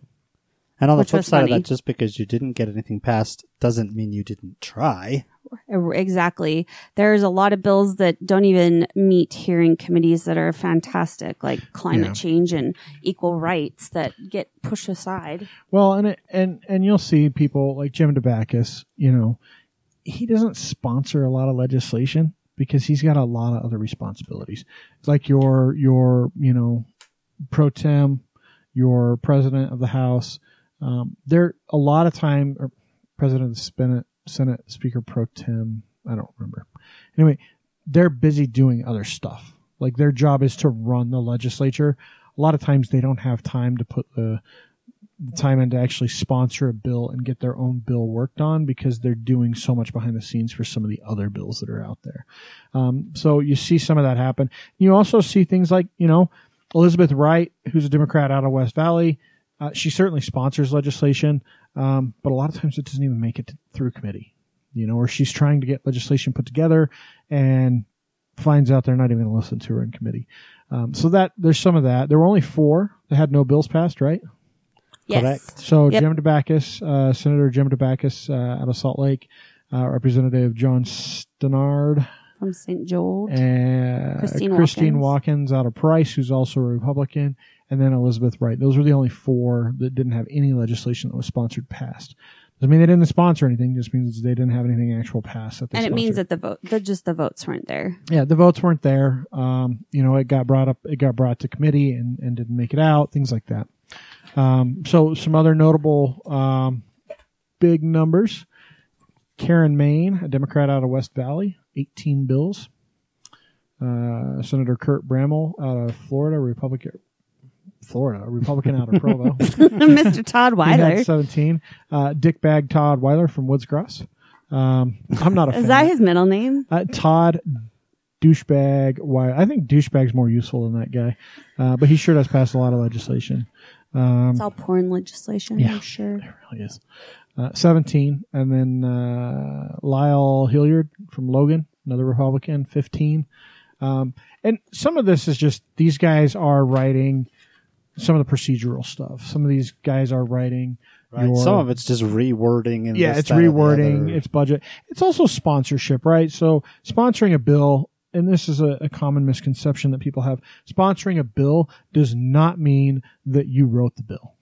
Speaker 4: And on the
Speaker 3: Which
Speaker 4: flip
Speaker 3: was
Speaker 4: side
Speaker 3: funny.
Speaker 4: of that, just because you didn't get anything passed doesn't mean you didn't try.
Speaker 3: Exactly. There's a lot of bills that don't even meet hearing committees that are fantastic, like climate
Speaker 2: Yeah.
Speaker 3: change and equal rights that get pushed aside.
Speaker 2: Well, and it, and and you'll see people like Jim Dabakis. You know, he doesn't sponsor a lot of legislation because he's got a lot of other responsibilities. It's like your your you know pro tem, your president of the House, Um, they're a lot of time, or President of the Senate, Senate Speaker Pro Tem, I don't remember. Anyway, they're busy doing other stuff. Like their job is to run the legislature. A lot of times they don't have time to put the, the time in to actually sponsor a bill and get their own bill worked on because they're doing so much behind the scenes for some of the other bills that are out there. Um, so you see some of that happen. You also see things like, you know, Elizabeth Weight, who's a Democrat out of West Valley, uh, she certainly sponsors legislation, um, but a lot of times it doesn't even make it through committee. You know, or she's trying to get legislation put together and finds out they're not even going to listen to her in committee. Um, so that there's some of that. There were only four that had no bills passed, right?
Speaker 3: Yes.
Speaker 4: Correct.
Speaker 2: So
Speaker 3: Yep.
Speaker 2: Jim Dabakis, uh, Senator Jim Dabakis uh, out of Salt Lake, uh, Representative Jon Stanard,
Speaker 3: From St. George,
Speaker 2: and
Speaker 3: Christine
Speaker 2: Christine
Speaker 3: Watkins.
Speaker 2: Watkins out of Price, who's also a Republican, and then Elizabeth Weight. Those were the only four that didn't have any legislation that was sponsored passed. Doesn't mean they didn't sponsor anything; just means they didn't have anything actual passed. That they
Speaker 3: and it means that the vote, the, just the votes weren't there.
Speaker 2: yeah, the votes weren't there. Um, you know, it got brought up, it got brought to committee and, and didn't make it out, things like that. Um, so some other notable, um, big numbers. Karen Mayne, a Democrat out of West Valley, 18 bills. Uh, Senator Curt Bramble out of Florida, Republican, Florida, a Republican out of Provo. <laughs>
Speaker 3: Mr. Todd
Speaker 2: He
Speaker 3: Weiler.
Speaker 2: 17. Uh, Dick Bag Todd Weiler from Woods Cross. Um, I'm not a <laughs> fan.
Speaker 3: Is that his middle name?
Speaker 2: Uh, Todd douchebag. Why? I think douchebag's more useful than that guy, uh, but he sure does pass a lot of legislation. Um,
Speaker 3: It's all porn legislation,
Speaker 2: Yeah.
Speaker 3: I'm sure.
Speaker 2: it really is. Uh, Seventeen, and then uh, Lyle Hillyard from Logan, another Republican, fifteen. Um, and some of this is just these guys are writing some of the procedural stuff. Some of these guys are writing.
Speaker 4: Right.
Speaker 2: your-
Speaker 4: Some of it's just rewording and
Speaker 2: yeah,
Speaker 4: this,
Speaker 2: it's
Speaker 4: that, or the
Speaker 2: rewording, it's budget. It's also sponsorship, right? So sponsoring a bill, and this is a, a common misconception that people have. Sponsoring a bill does not mean that you wrote the bill.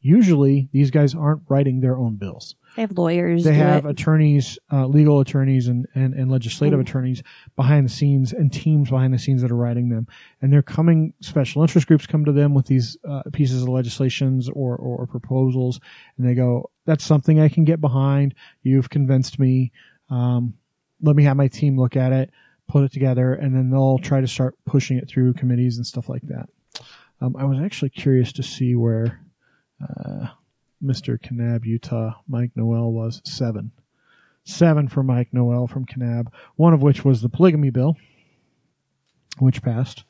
Speaker 2: Usually, these guys aren't writing their own bills.
Speaker 3: They have lawyers.
Speaker 2: They have
Speaker 3: it.
Speaker 2: attorneys, uh, legal attorneys, and, and, and legislative
Speaker 3: Mm.
Speaker 2: attorneys behind the scenes and teams behind the scenes that are writing them. And they're coming, special interest groups come to them with these uh, pieces of legislations or, or proposals, and they go, That's something I can get behind. You've convinced me. Um, let me have my team look at it, put it together, and then they'll try to start pushing it through committees and stuff like that. Um, I was actually curious to see where uh, Mr. Kanab, Utah, Mike Noel was seven. Seven for Mike Noel from Kanab, one of which was the polygamy bill, which passed,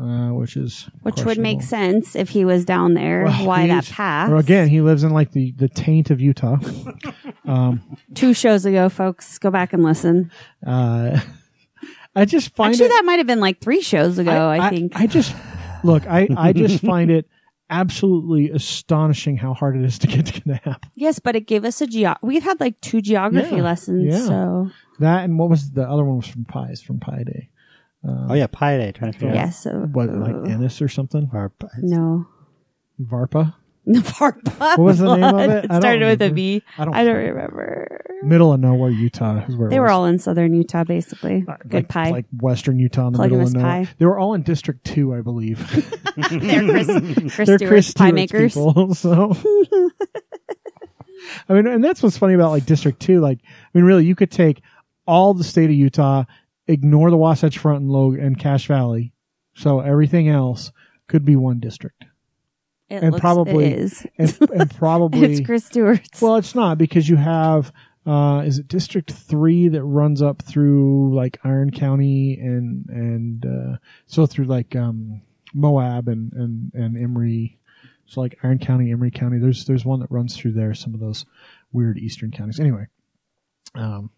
Speaker 2: uh, which is
Speaker 3: which would make sense if he was down there.
Speaker 2: Well,
Speaker 3: why that passed?
Speaker 2: Well, again, he lives in like the, the taint of Utah. <laughs> um,
Speaker 3: Two shows ago, folks, go back and listen.
Speaker 2: uh, <laughs> I just find
Speaker 3: Actually,
Speaker 2: it,
Speaker 3: that might have been like three shows ago. I, think.
Speaker 2: I just look. I I just <laughs> find it absolutely astonishing how hard it is to get to Kanab.
Speaker 3: yes, but it gave us a geo. We've had like two geography
Speaker 2: Yeah,
Speaker 3: lessons.
Speaker 2: yeah.
Speaker 3: So
Speaker 2: That and what was the other one was from Pies from Pi Day.
Speaker 4: Um, oh yeah, Pi Day. Trying to figure out
Speaker 3: yes. So,
Speaker 2: What like Ennis or something?
Speaker 4: where
Speaker 3: no.
Speaker 2: Varpa. <laughs>
Speaker 3: Varpa.
Speaker 2: What was the name of <laughs> it? I
Speaker 3: It started with a
Speaker 2: remember.
Speaker 3: V.
Speaker 2: I don't.
Speaker 3: I don't remember.
Speaker 2: Middle of nowhere, Utah is where it
Speaker 3: They were
Speaker 2: was.
Speaker 3: all in southern Utah, basically. Uh, Good
Speaker 2: like,
Speaker 3: pie.
Speaker 2: like western Utah in the
Speaker 3: Polygamous
Speaker 2: middle of nowhere.
Speaker 3: pie.
Speaker 2: They were all in District Two, I believe. <laughs>
Speaker 3: They're Chris, Chris
Speaker 2: They're
Speaker 3: Stewart's
Speaker 2: Chris
Speaker 3: pie
Speaker 2: Stewart's
Speaker 3: makers.
Speaker 2: people, so. I mean, and that's what's funny about like District Two. Like, I mean, really, you could take all the state of Utah, ignore the Wasatch Front and Log and Cache Valley, so everything else could be one district,
Speaker 3: It
Speaker 2: And
Speaker 3: looks,
Speaker 2: probably-
Speaker 3: it is.
Speaker 2: and, and <laughs> probably
Speaker 3: it's Chris Stewart's.
Speaker 2: Well, it's not because you have uh is it District 3 that runs up through like Iron County and and uh so through like um Moab and and and Emery. So like Iron County, Emery County. There's there's one that runs through there some of those weird eastern counties. Anyway. Um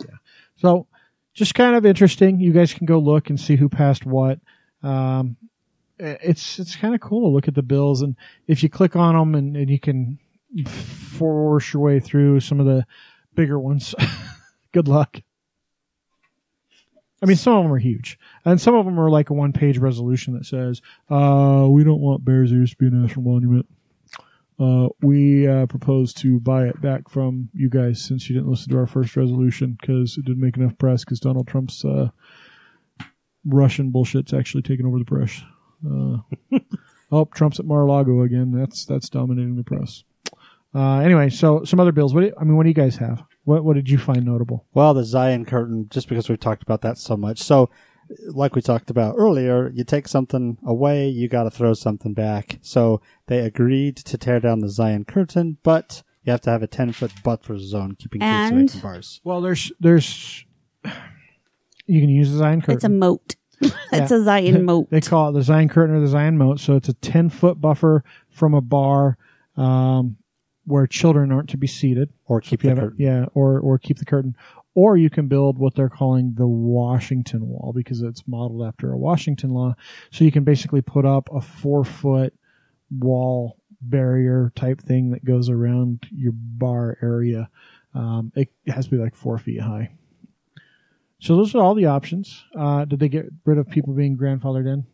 Speaker 2: yeah. So just kind of interesting. You guys can go look and see who passed what. Um it's it's kind of cool to look at the bills and if you click on them and, and you can force your way through some of the bigger ones. <laughs> Good luck. I mean, some of them are huge, and some of them are like a one-page resolution that says, uh, "We don't want Bears Ears to be a national monument. Uh, we uh, propose to buy it back from you guys since you didn't listen to our first resolution because it didn't make enough press because Donald Trump's uh, Russian bullshit's actually taking over the press." Uh, <laughs> Oh, Trump's at Mar-a-Lago again. That's that's dominating the press. Uh, anyway, so some other bills. What do, I mean, what do you guys have? What what did you find notable?
Speaker 4: Well, the Zion curtain, just because we've talked about that so much. So, like we talked about earlier, you take something away, you got to throw something back. So they agreed to tear down the Zion curtain, but you have to have a 10 foot buffer zone keeping kids away from bars.
Speaker 2: Well, there's there's you can use the Zion curtain.
Speaker 3: It's a moat. <laughs> it's
Speaker 2: Yeah.
Speaker 3: a Zion <laughs> moat.
Speaker 2: They call it the Zion curtain or the Zion moat. So it's a 10 foot buffer from a bar um, where children aren't to be seated.
Speaker 4: Or keep
Speaker 2: If
Speaker 4: the
Speaker 2: have it-
Speaker 4: curtain.
Speaker 2: yeah, or or keep the curtain. Or you can build what they're calling the Washington Wall because it's modeled after a Washington law. So you can basically put up a four foot wall barrier type thing that goes around your bar area. Um, it has to be like four feet high. So those are all the options. Uh, did they get rid of people being grandfathered in?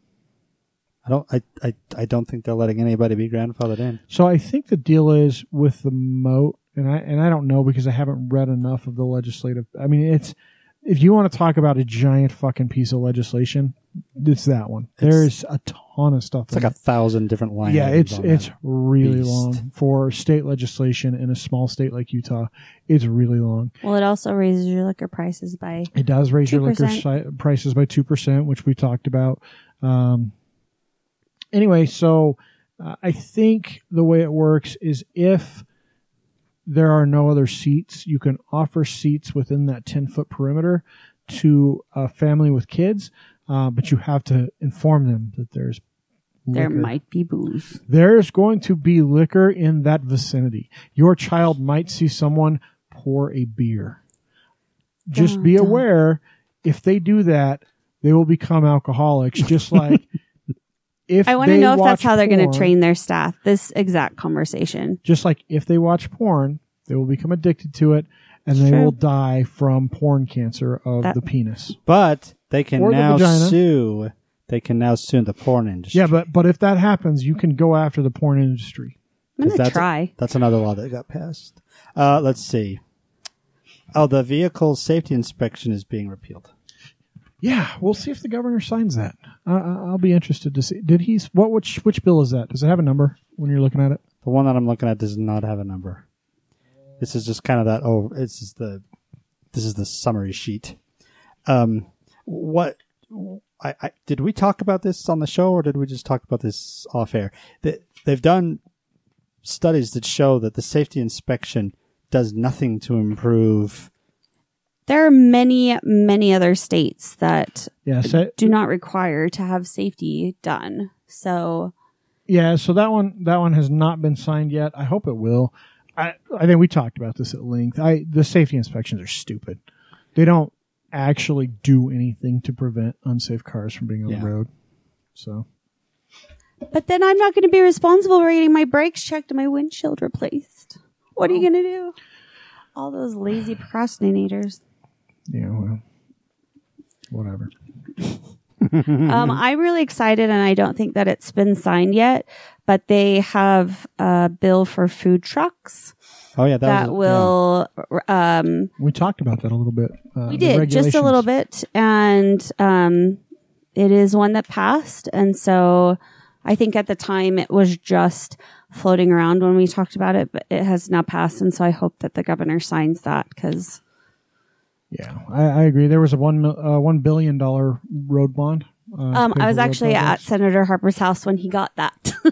Speaker 4: I don't, I, I, I don't think they're letting anybody be grandfathered in.
Speaker 2: So I think the deal is with the moat, and I and I don't know because I haven't read enough of the legislative. I mean, it's if you want to talk about a giant fucking piece of legislation, it's that one. There's a ton of stuff.
Speaker 4: It's like a thousand different lines.
Speaker 2: yeah, it's it's really
Speaker 4: beast.
Speaker 2: long for state legislation in a small state like Utah. It's really long.
Speaker 3: Well, it also raises your liquor prices by
Speaker 2: It does raise your liquor si- prices by two percent, which we talked about. Um, anyway, so uh, I think the way it works is if there are no other seats, you can offer seats within that ten foot perimeter to a family with kids, uh, but you have to inform them that there's
Speaker 3: there
Speaker 2: liquor.
Speaker 3: might be booze.
Speaker 2: There's going to be liquor in that vicinity. Your child might see someone pour a beer. Just be aware if they do that, they will become alcoholics, just like <laughs> if
Speaker 3: I want to know if that's
Speaker 2: watch
Speaker 3: how they're going to train their staff. This exact conversation.
Speaker 2: Just like if they watch porn, they will become addicted to it and they
Speaker 3: True.
Speaker 2: will die from porn cancer of
Speaker 3: That-
Speaker 2: the penis.
Speaker 4: But they can
Speaker 2: Or the
Speaker 4: now
Speaker 2: vagina.
Speaker 4: sue. They can now sue the porn industry.
Speaker 2: Yeah, but but if that happens, you can go after the porn industry.
Speaker 3: I'm going
Speaker 4: 'Cause
Speaker 3: to
Speaker 4: that's
Speaker 3: try.
Speaker 4: that's another law that got passed. Uh, let's see. Oh, the vehicle safety inspection is being repealed.
Speaker 2: Yeah, we'll see if the governor signs that. Uh, I'll be interested to see. Did he? What? Which? Which bill is that? Does it have a number when you're looking at it?
Speaker 4: The one that I'm looking at does not have a number. This is just kind of that. Oh, this is the this is the summary sheet. Um, what I, I did we talk about this on the show, or did we just talk about this off air? That they've done studies that show that the safety inspection does nothing to improve.
Speaker 3: There are many, many other states that
Speaker 2: Yeah. So,
Speaker 3: do not require to have safety done. So
Speaker 2: yeah. So that one. That one has not been signed yet. I hope it will. I. I think we talked about this at length. I. The safety inspections are stupid. They don't actually do anything to prevent unsafe cars from being on
Speaker 4: Yeah.
Speaker 2: the road. So
Speaker 3: But then I'm not going to be responsible for getting my brakes checked and my windshield replaced. What are you going to do? All those lazy procrastinators.
Speaker 2: Yeah. Well. Whatever. <laughs>
Speaker 3: Um, I'm really excited, and I don't think that it's been signed yet. But they have a bill for food trucks
Speaker 4: Oh yeah, that,
Speaker 3: that
Speaker 4: was,
Speaker 3: will. Um,
Speaker 2: We talked about that a little bit. Uh,
Speaker 3: we did just a little bit, and um, it is one that passed. And so, I think at the time it was just floating around when we talked about it, but it has now passed. And so, I hope that the governor signs that because
Speaker 2: Yeah, I, I agree. There was a one uh, one billion dollar road bond. Uh,
Speaker 3: um, I was actually at. Senator Harper's house when he got that. <laughs>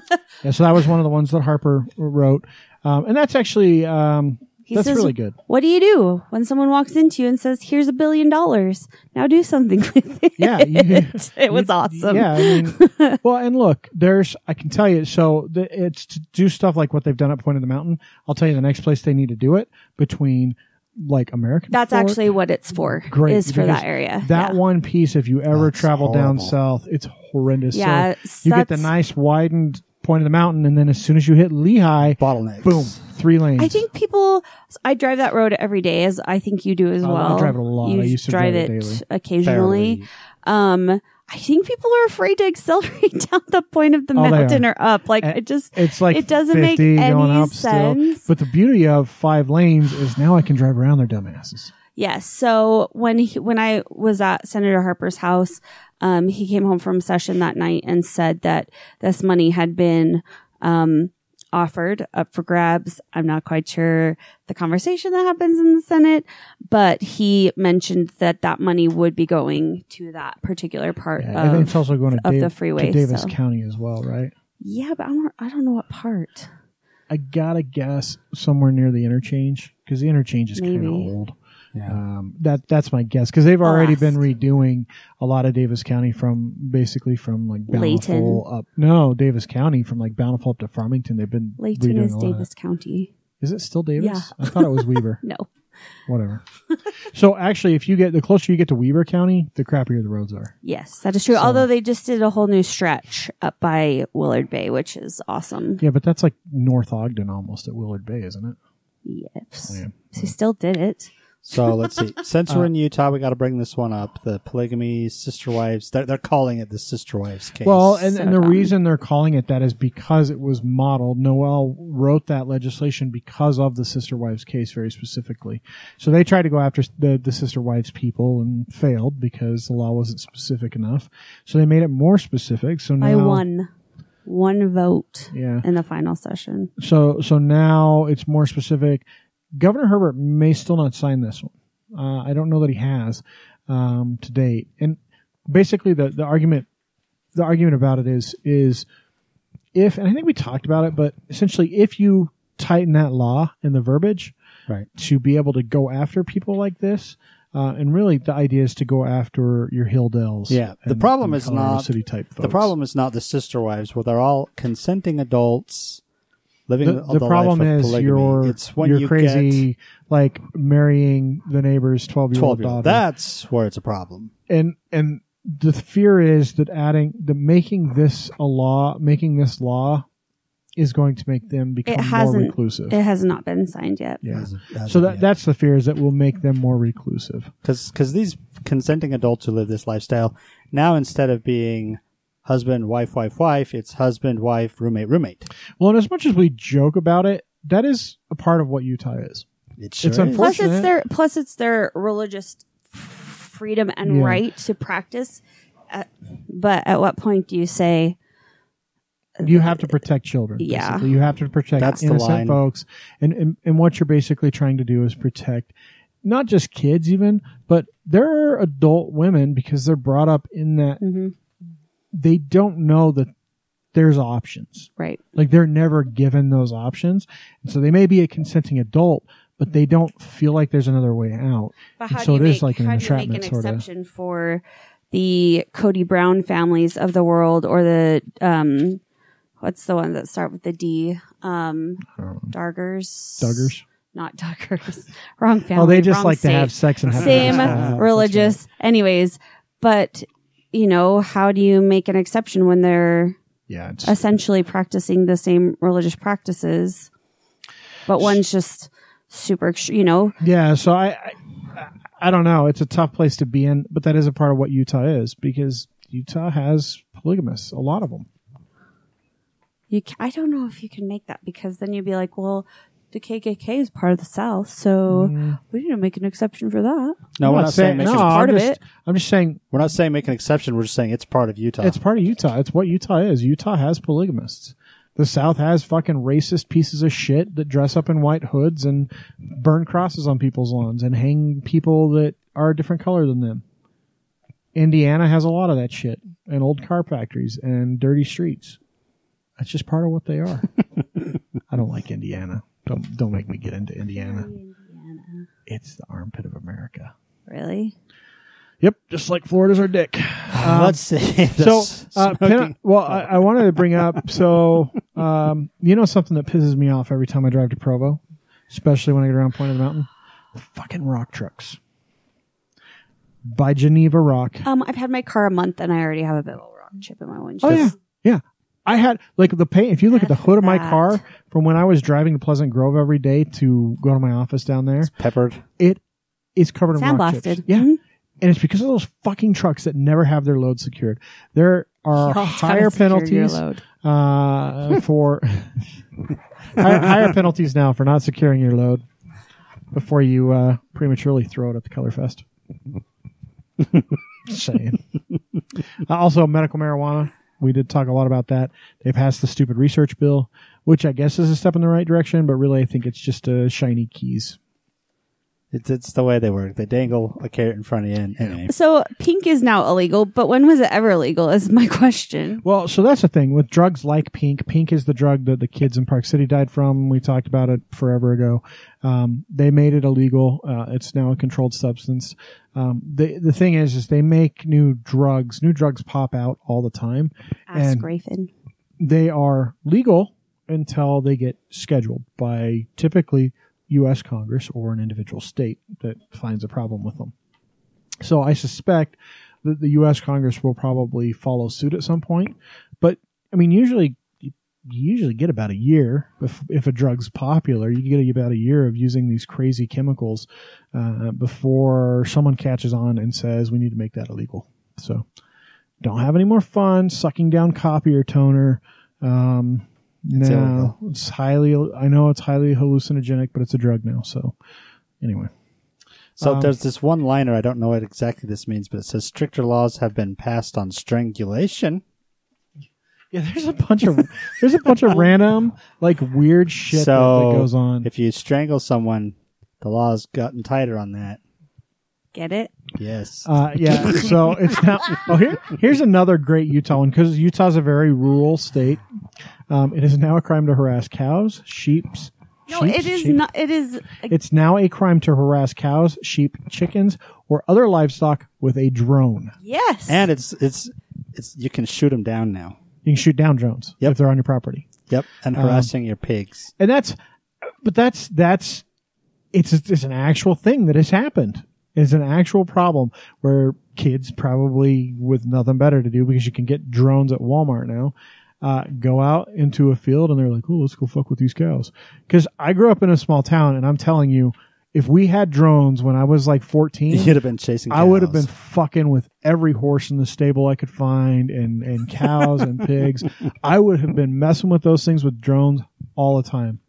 Speaker 2: Yeah, so that was one of the ones that Harper wrote, um, and that's actually um, that's
Speaker 3: says,
Speaker 2: really good.
Speaker 3: What do you do when someone walks into you and says, "Here's a billion dollars. Now do something <laughs> with it."
Speaker 2: Yeah, you- <laughs>
Speaker 3: it was
Speaker 2: you-
Speaker 3: awesome.
Speaker 2: Yeah, I mean, well, and look, there's I can tell you. So the, it's to do stuff like what they've done at Point of the Mountain. I'll tell you the next place they need to do it between like American.
Speaker 3: That's
Speaker 2: Fork,
Speaker 3: actually what it's for.
Speaker 2: great
Speaker 3: is for that area.
Speaker 2: That
Speaker 3: yeah.
Speaker 2: one piece, if you ever
Speaker 4: That's
Speaker 2: travel down south, it's horrendous.
Speaker 3: Yeah,
Speaker 2: so you get the nice widened Point of the Mountain, and then as soon as you hit Lehi,
Speaker 4: bottlenecks.
Speaker 2: boom, three lanes.
Speaker 3: I think people. I drive that road every day, as I think you do as
Speaker 2: Oh, I
Speaker 3: well.
Speaker 2: drive it a lot.
Speaker 3: You
Speaker 2: I used to
Speaker 3: drive,
Speaker 2: drive it
Speaker 3: it,
Speaker 2: daily.
Speaker 3: occasionally.
Speaker 4: Fairly.
Speaker 3: Um, I think people are afraid to accelerate <laughs> down the point of the
Speaker 2: Oh,
Speaker 3: mountain or up. Like
Speaker 2: Uh,
Speaker 3: it just.
Speaker 2: It's like
Speaker 3: It doesn't make
Speaker 2: 50 going
Speaker 3: any
Speaker 2: up still.
Speaker 3: sense.
Speaker 2: But the beauty of five lanes is now I can drive around their dumbasses.
Speaker 3: Yes. So when he, when I was at Senator Harper's house, Um, he came home from session that night and said that this money had been um, offered up for grabs. I'm not quite sure the conversation that happens in the Senate, but he mentioned that that money would be going to that particular part
Speaker 2: Yeah, I think
Speaker 3: of.
Speaker 2: it's also going to,
Speaker 3: of the freeway,
Speaker 2: to Davis
Speaker 3: so.
Speaker 2: County as well, right?
Speaker 3: yeah, but I don't, I don't know what part.
Speaker 2: I gotta guess somewhere near the interchange because the interchange is kind of old.
Speaker 4: Yeah.
Speaker 2: Um, that that's my guess because they've already
Speaker 3: ask.
Speaker 2: been redoing a lot of Davis County from basically from like Bountiful
Speaker 3: Layton.
Speaker 2: up. No, Davis County from like Bountiful up to Farmington. They've been
Speaker 3: Layton
Speaker 2: redoing
Speaker 3: is
Speaker 2: a lot.
Speaker 3: Davis County.
Speaker 2: Is it still Davis?
Speaker 3: Yeah.
Speaker 2: I thought it was Weber. <laughs>
Speaker 3: No.
Speaker 2: Whatever. <laughs> so actually, if you get the closer you get to Weber County, the crappier the roads are.
Speaker 3: Yes, that is true.
Speaker 2: So-
Speaker 3: Although they just did a whole new stretch up by Willard Bay, which is awesome.
Speaker 2: Yeah, but that's like North Ogden almost at Willard Bay, isn't it?
Speaker 3: Yes.
Speaker 2: Yeah.
Speaker 3: So he still did it.
Speaker 4: So let's see. <laughs> Uh, Since we're in Utah, we got to bring this one up. The polygamy, sister wives. They're, they're calling it the sister wives case.
Speaker 2: Well, and,
Speaker 3: So
Speaker 2: and the reason they're calling it that is because it was modeled. Noel wrote that legislation because of the sister wives case very specifically. So they tried to go after the, the sister wives people and failed because the law wasn't specific enough. So they made it more specific. So
Speaker 3: by
Speaker 2: now,
Speaker 3: one, one vote
Speaker 2: yeah.
Speaker 3: in the final session.
Speaker 2: So so now it's more specific. Governor Herbert may still not sign this one. Uh, I don't know that he has um, to date. And basically, the the argument the argument about it is is if and I think we talked about it, but essentially, if you tighten that law and the verbiage
Speaker 4: right.
Speaker 2: to be able to go after people like this. Uh, and really, the idea is to go after your Hildales.
Speaker 4: Yeah, the problem is
Speaker 2: Colorado
Speaker 4: not-
Speaker 2: city type. Folks.
Speaker 4: The problem is not the sister wives. Well, they're all consenting adults living
Speaker 2: the,
Speaker 4: the,
Speaker 2: the problem
Speaker 4: life of
Speaker 2: is
Speaker 4: polygamy.
Speaker 2: you're
Speaker 4: it's when
Speaker 2: you're
Speaker 4: you
Speaker 2: crazy like marrying the neighbor's 12 year old daughter
Speaker 4: That's where it's a problem.
Speaker 2: and and the fear is that adding the making this a law making this law is going to make them become
Speaker 3: It
Speaker 2: more
Speaker 3: hasn't.
Speaker 2: reclusive
Speaker 3: It has not been signed yet.
Speaker 2: yeah
Speaker 4: As of- as
Speaker 2: so that
Speaker 4: yet.
Speaker 2: that's the fear is that will make them more reclusive
Speaker 4: because these consenting adults who live this lifestyle now instead of being husband wife wife wife it's husband wife roommate roommate
Speaker 2: well and as much as we joke about it that is a part of what utah is
Speaker 4: it sure
Speaker 2: It's
Speaker 4: is.
Speaker 2: unfortunate.
Speaker 3: Plus, it's their plus it's their religious freedom and
Speaker 2: Yeah.
Speaker 3: right to practice. Uh, but at what point do you say?
Speaker 2: you have to protect children.
Speaker 3: Yeah.
Speaker 2: basically. you have to protect
Speaker 4: That's
Speaker 2: innocent
Speaker 4: line.
Speaker 2: folks, and, and and what you're basically trying to do is protect not just kids, even, but there are adult women because they're brought up in that
Speaker 3: Mhm.
Speaker 2: They don't know that there's options.
Speaker 3: Right.
Speaker 2: Like they're never given those options, and so they may be a consenting adult, but they don't feel like there's another way out.
Speaker 3: But
Speaker 2: And
Speaker 3: how
Speaker 2: so
Speaker 3: do
Speaker 2: it
Speaker 3: you
Speaker 2: is
Speaker 3: make,
Speaker 2: like an
Speaker 3: how do you make an
Speaker 2: entrapment sorta.
Speaker 3: exception for the Kody Brown families of the world or the um what's the one that start with the D? Um Dargers.
Speaker 2: Duggars.
Speaker 3: Not Duggars. <laughs> wrong family.
Speaker 2: Oh, they just
Speaker 3: wrong
Speaker 2: like to have sex and have
Speaker 3: same
Speaker 2: babies. <laughs> Yeah, that's
Speaker 3: religious anyways, but you know, how do you make an exception when they're
Speaker 2: Yeah,
Speaker 3: essentially practicing the same religious practices, but one's just super, you know,
Speaker 2: Yeah, so I, I I don't know. It's a tough place to be in, but that is a part of what Utah is because Utah has polygamists, a lot of them.
Speaker 3: you. Ca- I don't know if you can make that because then you'd be like, well, the KKK is part of the South, so mm. we need to make an exception for that.
Speaker 4: no
Speaker 2: I'm
Speaker 4: we're
Speaker 2: not
Speaker 4: not saying, make
Speaker 2: no,
Speaker 3: part
Speaker 2: I'm
Speaker 3: of
Speaker 2: just,
Speaker 3: it.
Speaker 2: I'm just saying
Speaker 4: we're not saying make an exception we're just saying it's part of utah
Speaker 2: it's part of Utah. It's what Utah is. Utah has polygamists. The South has fucking racist pieces of shit that dress up in white hoods and burn crosses on people's lawns and hang people that are a different color than them. Indiana has a lot of that shit and old car factories and dirty streets. That's just part of what they are. <laughs> I don't like Indiana. Don't don't make me get into Indiana. Indiana. It's the armpit of America.
Speaker 3: Really?
Speaker 2: Yep, just like Florida's our dick. <sighs>
Speaker 4: let's see
Speaker 2: So, <laughs> uh,
Speaker 4: smoking-
Speaker 2: well, I, I wanted to bring up. So, um, you know something that pisses me off every time I drive to Provo, especially when I get around Point of the Mountain, the fucking rock trucks by Geneva Rock.
Speaker 3: Um, I've had my car a month and I already have a bit of rock chip in my windshield.
Speaker 2: Oh yeah, yeah. I had like the paint. If you look at the hood of my
Speaker 3: that.
Speaker 2: car from when I was driving to Pleasant Grove every day to go to my office down there,
Speaker 4: peppered
Speaker 2: it is covered in rock chips.
Speaker 3: Sandblasted.
Speaker 2: Yeah.
Speaker 3: Mhm.
Speaker 2: And it's because of those fucking trucks that never have their load secured. There are <laughs>
Speaker 3: Y'all
Speaker 2: higher
Speaker 3: gotta secure your
Speaker 2: penalties uh, for <laughs> higher, higher penalties now for not securing your load before you uh, prematurely throw it at the color fest. <laughs> Saying. Uh, also, medical marijuana. We did talk a lot about that. They passed the stupid research bill, which I guess is a step in the right direction, but really I think it's just a shiny keys.
Speaker 4: It's, it's the way they work. They dangle a carrot in front of you. And, anyway.
Speaker 3: So pink is now illegal, but when was it ever legal? Is my <laughs> question.
Speaker 2: Well, so that's the thing with drugs like pink. Pink is the drug that the kids in Park City died from. We talked about it forever ago. Um, they made it illegal. Uh, it's now a controlled substance. Um, the the thing is, is they make new drugs. New drugs pop out all the time.
Speaker 3: Ask
Speaker 2: And- they are legal until they get scheduled by typically U.S. Congress or an individual state that finds a problem with them. So I suspect that the U.S. Congress will probably follow suit at some point. But I mean, usually you usually get about a year if if a drug's popular. You get about a year of using these crazy chemicals uh, before someone catches on and says we need to make that illegal. So don't have any more fun sucking down copier toner. Um, no,
Speaker 4: illegal.
Speaker 2: it's highly. I know it's highly hallucinogenic, but it's a drug now. So anyway,
Speaker 4: So
Speaker 2: Um,
Speaker 4: there's this one liner. I don't know what exactly this means, but it says stricter laws have been passed on strangulation.
Speaker 2: yeah, there's a bunch of there's a bunch of <laughs> random like weird shit that,
Speaker 4: so
Speaker 2: that goes on.
Speaker 4: if you strangle someone, the law's gotten tighter on that.
Speaker 3: Get it?
Speaker 4: Yes.
Speaker 2: Uh, yeah, so it's now. <laughs> Oh, here, here's another great Utah one because Utah's a very rural state. Um, it is now a crime to harass cows, sheep's.
Speaker 3: No,
Speaker 2: sheep-
Speaker 3: it is
Speaker 2: sheep-
Speaker 3: not. It is.
Speaker 2: It's now a crime to harass cows, sheep, chickens, or other livestock with a drone.
Speaker 3: Yes.
Speaker 4: and it's it's it's you can shoot them down now.
Speaker 2: You can shoot down drones
Speaker 4: Yep.
Speaker 2: if they're on your property.
Speaker 4: Yep, and
Speaker 2: Um,
Speaker 4: harassing your pigs.
Speaker 2: and that's but that's that's it's it's an actual thing that has happened it's an actual problem where kids probably with nothing better to do because you can get drones at walmart now uh, go out into a field and they're like oh let's go fuck with these cows because i grew up in a small town and i'm telling you if we had drones when i was like 14 <laughs>
Speaker 4: You'd have been chasing.
Speaker 2: I would have been fucking with every horse in the stable I could find and, and cows and <laughs> pigs. I would have been messing with those things with drones all the time.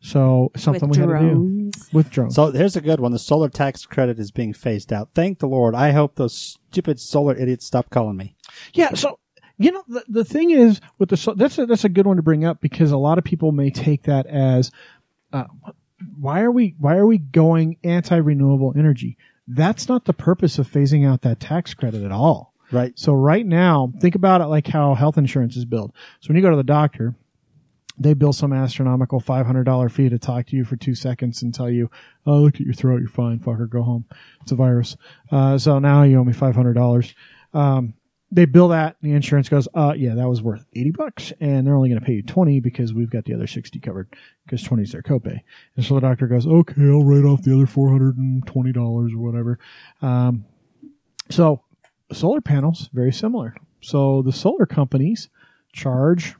Speaker 2: So something
Speaker 3: with
Speaker 2: we had to do with drones.
Speaker 4: So here's a good one. The solar tax credit is being phased out. Thank the Lord. I hope those stupid solar idiots stop calling me.
Speaker 2: yeah. So, you know, the, the thing is with the, that's a, that's a good one to bring up because a lot of people may take that as, uh, why are we, why are we going anti-renewable energy? That's not the purpose of phasing out that tax credit at all.
Speaker 4: Right.
Speaker 2: So right now, think about it like how health insurance is billed. So when you go to the doctor, they bill some astronomical $500 fee to talk to you for two seconds and tell you, oh, look at your throat. You're fine. Fucker. Go home. It's a virus. Uh, so now you owe me $500. Um, they bill that and the insurance goes, uh, yeah, that was worth 80 bucks and they're only going to pay you 20 because we've got the other 60 covered because 20 is their copay. And so the doctor goes, okay, I'll write off the other $420 or whatever. Um, so solar panels, very similar. So the solar companies charge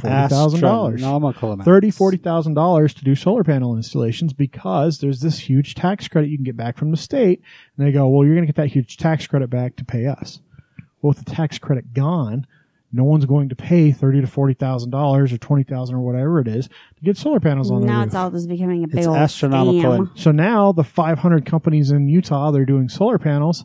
Speaker 2: forty thousand dollars,
Speaker 4: Astronomical amount.
Speaker 2: thirty, forty thousand dollars to do solar panel installations because there's this huge tax credit you can get back from the state, and they go, well, you're going to get that huge tax credit back to pay us. Well, with the tax credit gone, no one's going to pay thirty to forty thousand dollars or twenty thousand or whatever it is to get solar panels on their roof.
Speaker 3: now
Speaker 2: roof.
Speaker 3: it's all just becoming a big
Speaker 4: It's
Speaker 3: old
Speaker 4: astronomical.
Speaker 3: scam.
Speaker 2: So now the 500 companies in Utah they're doing solar panels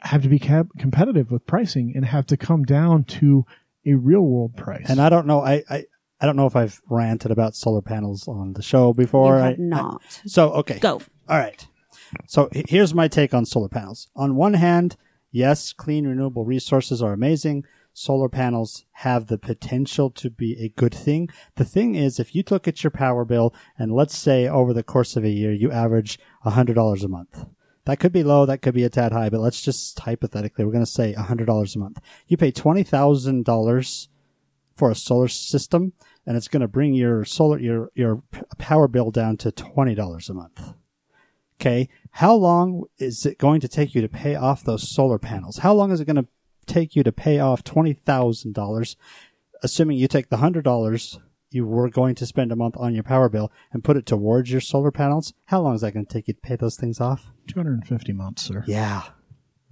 Speaker 2: have to be cap- competitive with pricing and have to come down to a real world price.
Speaker 4: And I don't know. I, I I don't know if I've ranted about solar panels on the show before.
Speaker 3: You
Speaker 4: I-
Speaker 3: have not.
Speaker 4: I- so okay.
Speaker 3: Go.
Speaker 4: All right. So here's my take on solar panels. On one hand, yes, clean renewable resources are amazing. Solar panels have the potential to be a good thing. The thing is, if you look at your power bill and let's say over the course of a year, you average $100 a month. That could be low, that could be a tad high, but let's just hypothetically, we're going to say $100 a month. You pay $20,000 for a solar system and it's going to bring your solar, your, your power bill down to $20 a month. Okay. How long is it going to take you to pay off those solar panels? How long is it going to take you to pay off $20,000, assuming you take the $100 you were going to spend a month on your power bill and put it towards your solar panels? How long is that going to take you to pay those things off?
Speaker 2: 250 months, sir.
Speaker 4: Yeah.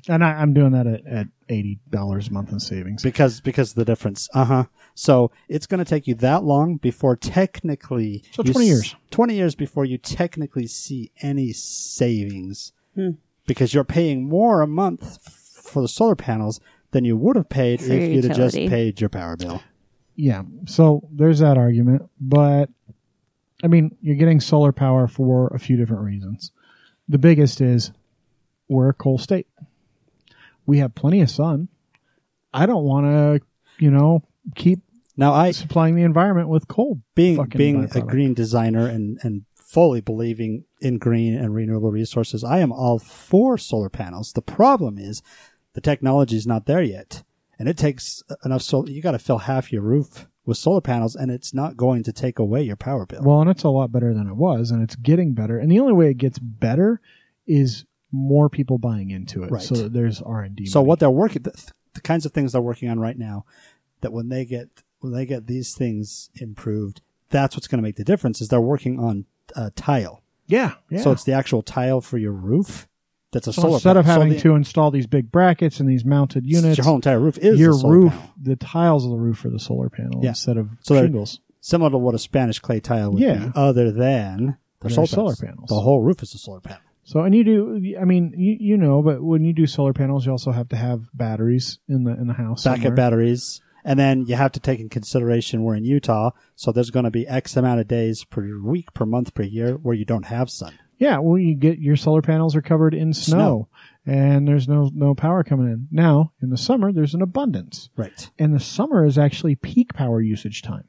Speaker 2: And I, I'm doing that at, at $80 a month in savings.
Speaker 4: Because, because of the difference. Uh huh. So it's going to take you that long before technically.
Speaker 2: So
Speaker 4: you
Speaker 2: 20
Speaker 4: s-
Speaker 2: years.
Speaker 4: 20 years before you technically see any savings.
Speaker 3: Hmm.
Speaker 4: Because you're paying more a month for the solar panels than you would have paid
Speaker 3: For
Speaker 4: if
Speaker 3: your
Speaker 4: you'd have just paid your power bill.
Speaker 2: Yeah. So there's that argument, but I mean, you're getting solar power for a few different reasons. The biggest is we're a coal state. We have plenty of sun. I don't want to, you know, keep
Speaker 4: Now, I
Speaker 2: supplying the environment with coal.
Speaker 4: being being a green designer and and fully believing in green and renewable resources, I am all for solar panels. The problem is the technology is not there yet, and it takes enough solar. You got to fill half your roof with solar panels, and it's not going to take away your power bill.
Speaker 2: Well, and it's a lot better than it was, and it's getting better. And the only way it gets better is more people buying into it,
Speaker 4: Right.
Speaker 2: so there's R and D.
Speaker 4: So what they're working, the, the kinds of things they're working on right now, that when they get when they get these things improved, that's what's going to make the difference. Is they're working on uh, tile.
Speaker 2: Yeah, yeah.
Speaker 4: So it's the actual tile for your roof. That's a
Speaker 2: So
Speaker 4: solar.
Speaker 2: instead of
Speaker 4: panel. So
Speaker 2: having
Speaker 4: the-
Speaker 2: to install these big brackets and these mounted units,
Speaker 4: your whole entire roof is
Speaker 2: your roof,
Speaker 4: panel.
Speaker 2: the tiles of the roof are the solar panel
Speaker 4: Yeah.
Speaker 2: instead of
Speaker 4: So
Speaker 2: shingles.
Speaker 4: similar to what a Spanish clay tile would
Speaker 2: Yeah.
Speaker 4: be, other than the solar,
Speaker 2: solar
Speaker 4: panels.
Speaker 2: panels.
Speaker 4: The whole roof is a solar panel.
Speaker 2: So, and you do, I mean, you, you know, but when you do solar panels, you also have to have batteries in the in the house.
Speaker 4: Backup
Speaker 2: somewhere.
Speaker 4: batteries, and then you have to take in consideration we're in Utah, so there's going to be X amount of days per week, per month, per year where you don't have sun.
Speaker 2: Yeah, well, you get your solar panels are covered in snow, and there's no no power coming in. Now, in the summer, there's an abundance,
Speaker 4: Right.
Speaker 2: and the summer is actually peak power usage time,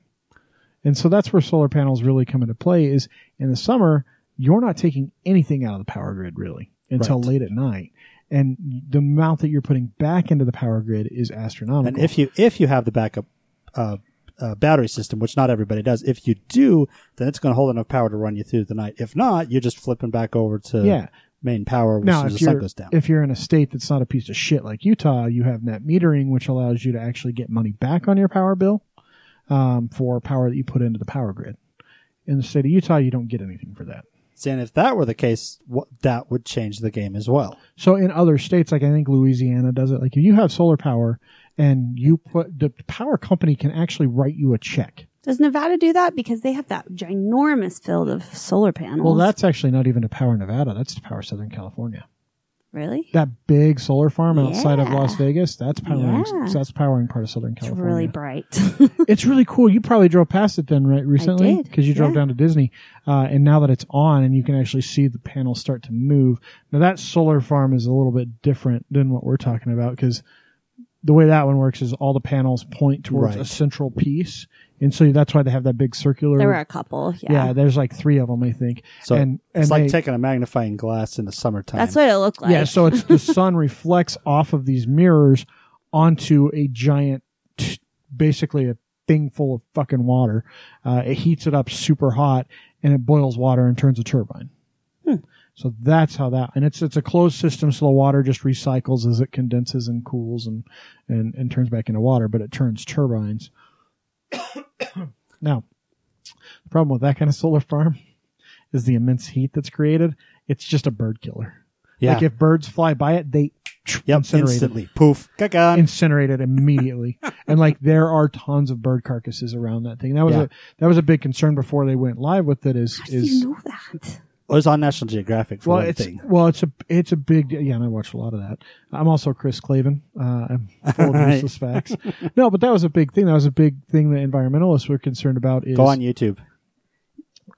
Speaker 2: and so that's where solar panels really come into play. Is in the summer, you're not taking anything out of the power grid really until
Speaker 4: Right.
Speaker 2: late at night, and the amount that you're putting back into the power grid is astronomical.
Speaker 4: And if you if you have the backup uh, uh, battery system, which not everybody does, if you do, then it's going to hold enough power to run you through the night. If not, you're just flipping back over to
Speaker 2: yeah,
Speaker 4: main power as
Speaker 2: now
Speaker 4: soon as the sun goes down.
Speaker 2: if you're in a state that's not a piece of shit like Utah, you have net metering, which allows you to actually get money back on your power bill um, for power that you put into the power grid. In the state of Utah, you don't get anything for that.
Speaker 4: See, and if that were the case, what, that would change the game as well.
Speaker 2: So in other states, like I think Louisiana does it, like if you have solar power and you put the power company can actually write you a check.
Speaker 3: Does Nevada do that? Because they have that ginormous field of solar panels.
Speaker 2: Well, that's actually not even to Power Nevada. That's to Power Southern California.
Speaker 3: Really
Speaker 2: That big solar farm outside of Las Vegas, that's powering.
Speaker 3: Yeah.
Speaker 2: That's powering part of Southern
Speaker 3: it's
Speaker 2: California.
Speaker 3: really bright. <laughs>
Speaker 2: it's really cool. You probably drove past it then, right? Recently, because you drove
Speaker 3: yeah.
Speaker 2: down to Disney, uh, and now that it's on, and you can actually see the panels start to move. Now that solar farm is a little bit different than what we're talking about because the way that one works is all the panels point towards a central piece, and so that's why they have that big circular.
Speaker 3: there were a couple. Yeah.
Speaker 2: yeah. there's like three of them, I think.
Speaker 4: So
Speaker 2: and and
Speaker 4: it's like
Speaker 2: they-
Speaker 4: taking a magnifying glass in the summertime.
Speaker 3: That's what it looked like.
Speaker 2: yeah, so it's the <laughs> sun reflects off of these mirrors onto a giant, t- basically a thing full of fucking water. Uh, it heats it up super hot and it boils water and turns a turbine. Hmm. So that's how that, and it's it's a closed system, so the water just recycles as it condenses and cools and and and turns back into water, but it turns turbines. <coughs> now, the problem with that kind of solar farm is the immense heat that's created. It's just a bird killer.
Speaker 4: yeah.
Speaker 2: Like if birds fly by it, they
Speaker 4: yep, instantly. Poof. Gone.
Speaker 2: incinerate it immediately. <laughs> and like there are tons of bird carcasses around that thing. That was
Speaker 4: Yeah.
Speaker 2: a that was a big concern before they went live with it. Is
Speaker 3: How do
Speaker 2: is
Speaker 3: you know that?
Speaker 4: It was on National Geographic for
Speaker 2: well,
Speaker 4: one
Speaker 2: it's
Speaker 4: thing.
Speaker 2: well, it's a it's a big yeah. And I watch a lot of that. I'm also Chris Clavin. Uh, I'm full of <laughs>
Speaker 4: Right.
Speaker 2: useless facts. No, but that was a big thing. That was a big thing that environmentalists were concerned about. Is
Speaker 4: Go on YouTube.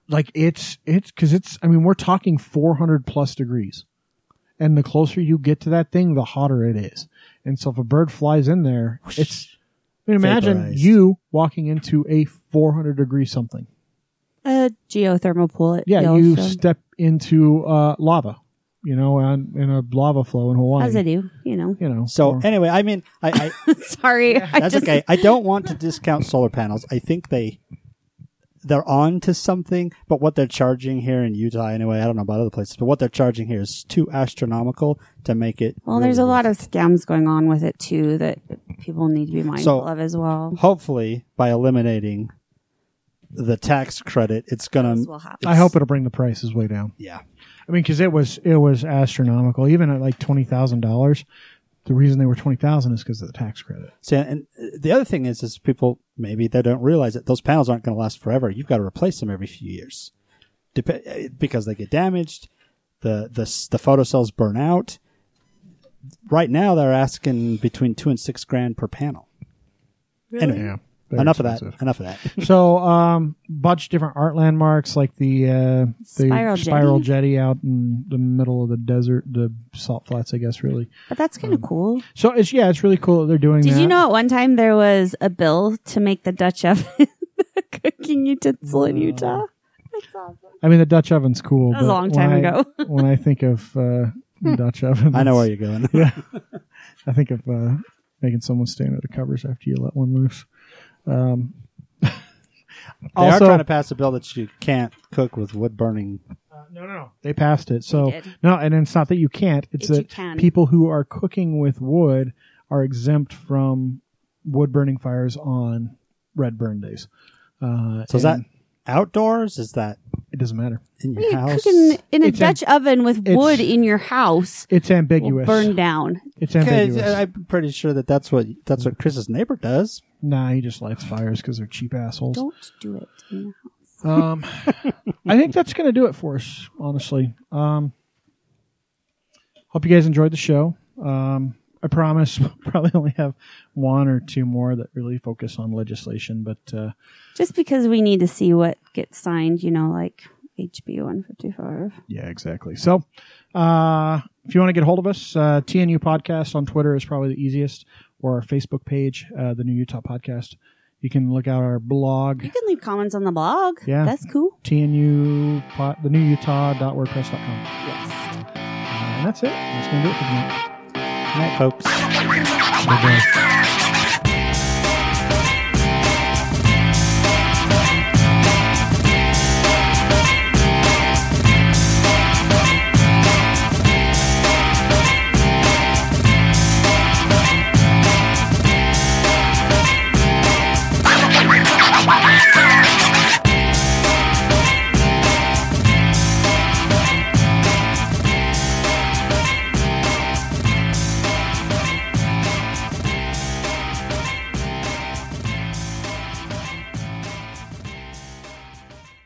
Speaker 2: like it's it's because it's i mean we're talking 400 plus degrees and the closer you get to that thing the hotter it is and so if a bird flies in there it's I mean, imagine
Speaker 4: Vaporized.
Speaker 2: you walking into a 400 degree something
Speaker 3: A geothermal pool. At
Speaker 2: yeah you
Speaker 3: Yellowstone.
Speaker 2: step into uh, lava you know on, in a lava flow in hawaii
Speaker 3: as I do. You know.
Speaker 2: you know
Speaker 4: So
Speaker 2: or-
Speaker 4: anyway, I mean, I, I <laughs>
Speaker 3: Sorry. I
Speaker 4: that's
Speaker 3: just,
Speaker 4: okay. I don't want to discount solar panels. I think they they're on to something, but what they're charging here in Utah, anyway, I don't know about other places, but what they're charging here is too astronomical to make it.
Speaker 3: Well, there's a lot of scams going on with it too that people need to be mindful of as well.
Speaker 4: Hopefully, by eliminating the tax credit, it's gonna.
Speaker 3: This will happen.
Speaker 2: i hope it'll bring the prices way down
Speaker 4: Yeah,
Speaker 2: i mean because it was it was astronomical even at like $20000 the reason they were 20000 is because of the tax credit
Speaker 4: See, and uh, the other thing is, is people maybe they don't realize that those panels aren't going to last forever. You've got to replace them every few years, Dep- uh, because they get damaged. The the s- the photocells burn out. right now they're asking between two and six grand per panel. Anyway,
Speaker 2: Yeah. Very
Speaker 4: enough of that. Enough of that. <laughs>
Speaker 2: So, um, bunch of different art landmarks like the uh, the
Speaker 3: Spiral
Speaker 2: spiral
Speaker 3: Jetty.
Speaker 2: jetty out in the middle of the desert, the salt flats, I guess, really.
Speaker 3: But that's kind of cool.
Speaker 2: So it's yeah, it's really cool that they're doing
Speaker 3: Did
Speaker 2: that.
Speaker 3: you know at one time there was a bill to make the Dutch oven <laughs> a cooking utensil in Utah? That's awesome.
Speaker 2: I mean, the Dutch oven's cool.
Speaker 3: That was a
Speaker 2: but
Speaker 3: long
Speaker 2: when
Speaker 3: time
Speaker 2: I-
Speaker 3: ago. <laughs>
Speaker 2: when I think of uh, Dutch oven,
Speaker 4: I know where you're going.
Speaker 2: yeah, I think of uh, making someone stand under the covers after you let one loose. Um, <laughs>
Speaker 4: They are trying to pass a bill that you can't cook with wood burning.
Speaker 2: Uh, no, no, no. They passed it. So
Speaker 3: did.
Speaker 2: no, and it's not that you can't. It's
Speaker 3: It you
Speaker 2: that
Speaker 3: can.
Speaker 2: people who are cooking with wood are exempt from wood burning fires on red burn days. Uh,
Speaker 4: So is that
Speaker 2: and
Speaker 4: outdoors? Is that
Speaker 2: it doesn't matter.
Speaker 4: in your
Speaker 3: You're
Speaker 4: house?
Speaker 3: cooking in a
Speaker 2: It's
Speaker 3: Dutch oven with
Speaker 2: it's-
Speaker 3: wood in your house.
Speaker 2: It's
Speaker 3: Will
Speaker 2: ambiguous.
Speaker 3: burn down.
Speaker 2: It's
Speaker 4: Okay,
Speaker 2: ambiguous.
Speaker 4: I'm pretty sure that that's what that's what Chris's neighbor does.
Speaker 2: nah, he just lights fires because they're cheap assholes.
Speaker 3: Don't do it in your house.
Speaker 2: Um, I think that's going to do it for us, honestly. Um, hope you guys enjoyed the show. Um, I promise <laughs> we'll probably only have one or two more that really focus on legislation, but uh,
Speaker 3: Just because we need to see what gets signed, you know, like HB 155.
Speaker 2: yeah, exactly. So, uh, if you want to get a hold of us, uh, TNU Podcast on Twitter is probably the easiest, or our Facebook page, uh, the New Utah Podcast. You can look out our blog,
Speaker 3: You can leave comments on the blog.
Speaker 2: Yeah.
Speaker 3: That's cool.
Speaker 2: TNU, pod, the New Utah.wordpress.com.
Speaker 3: Yes.
Speaker 2: Uh, and that's it. That's going to do it for tonight.
Speaker 4: Good night, folks.
Speaker 2: Bye-bye.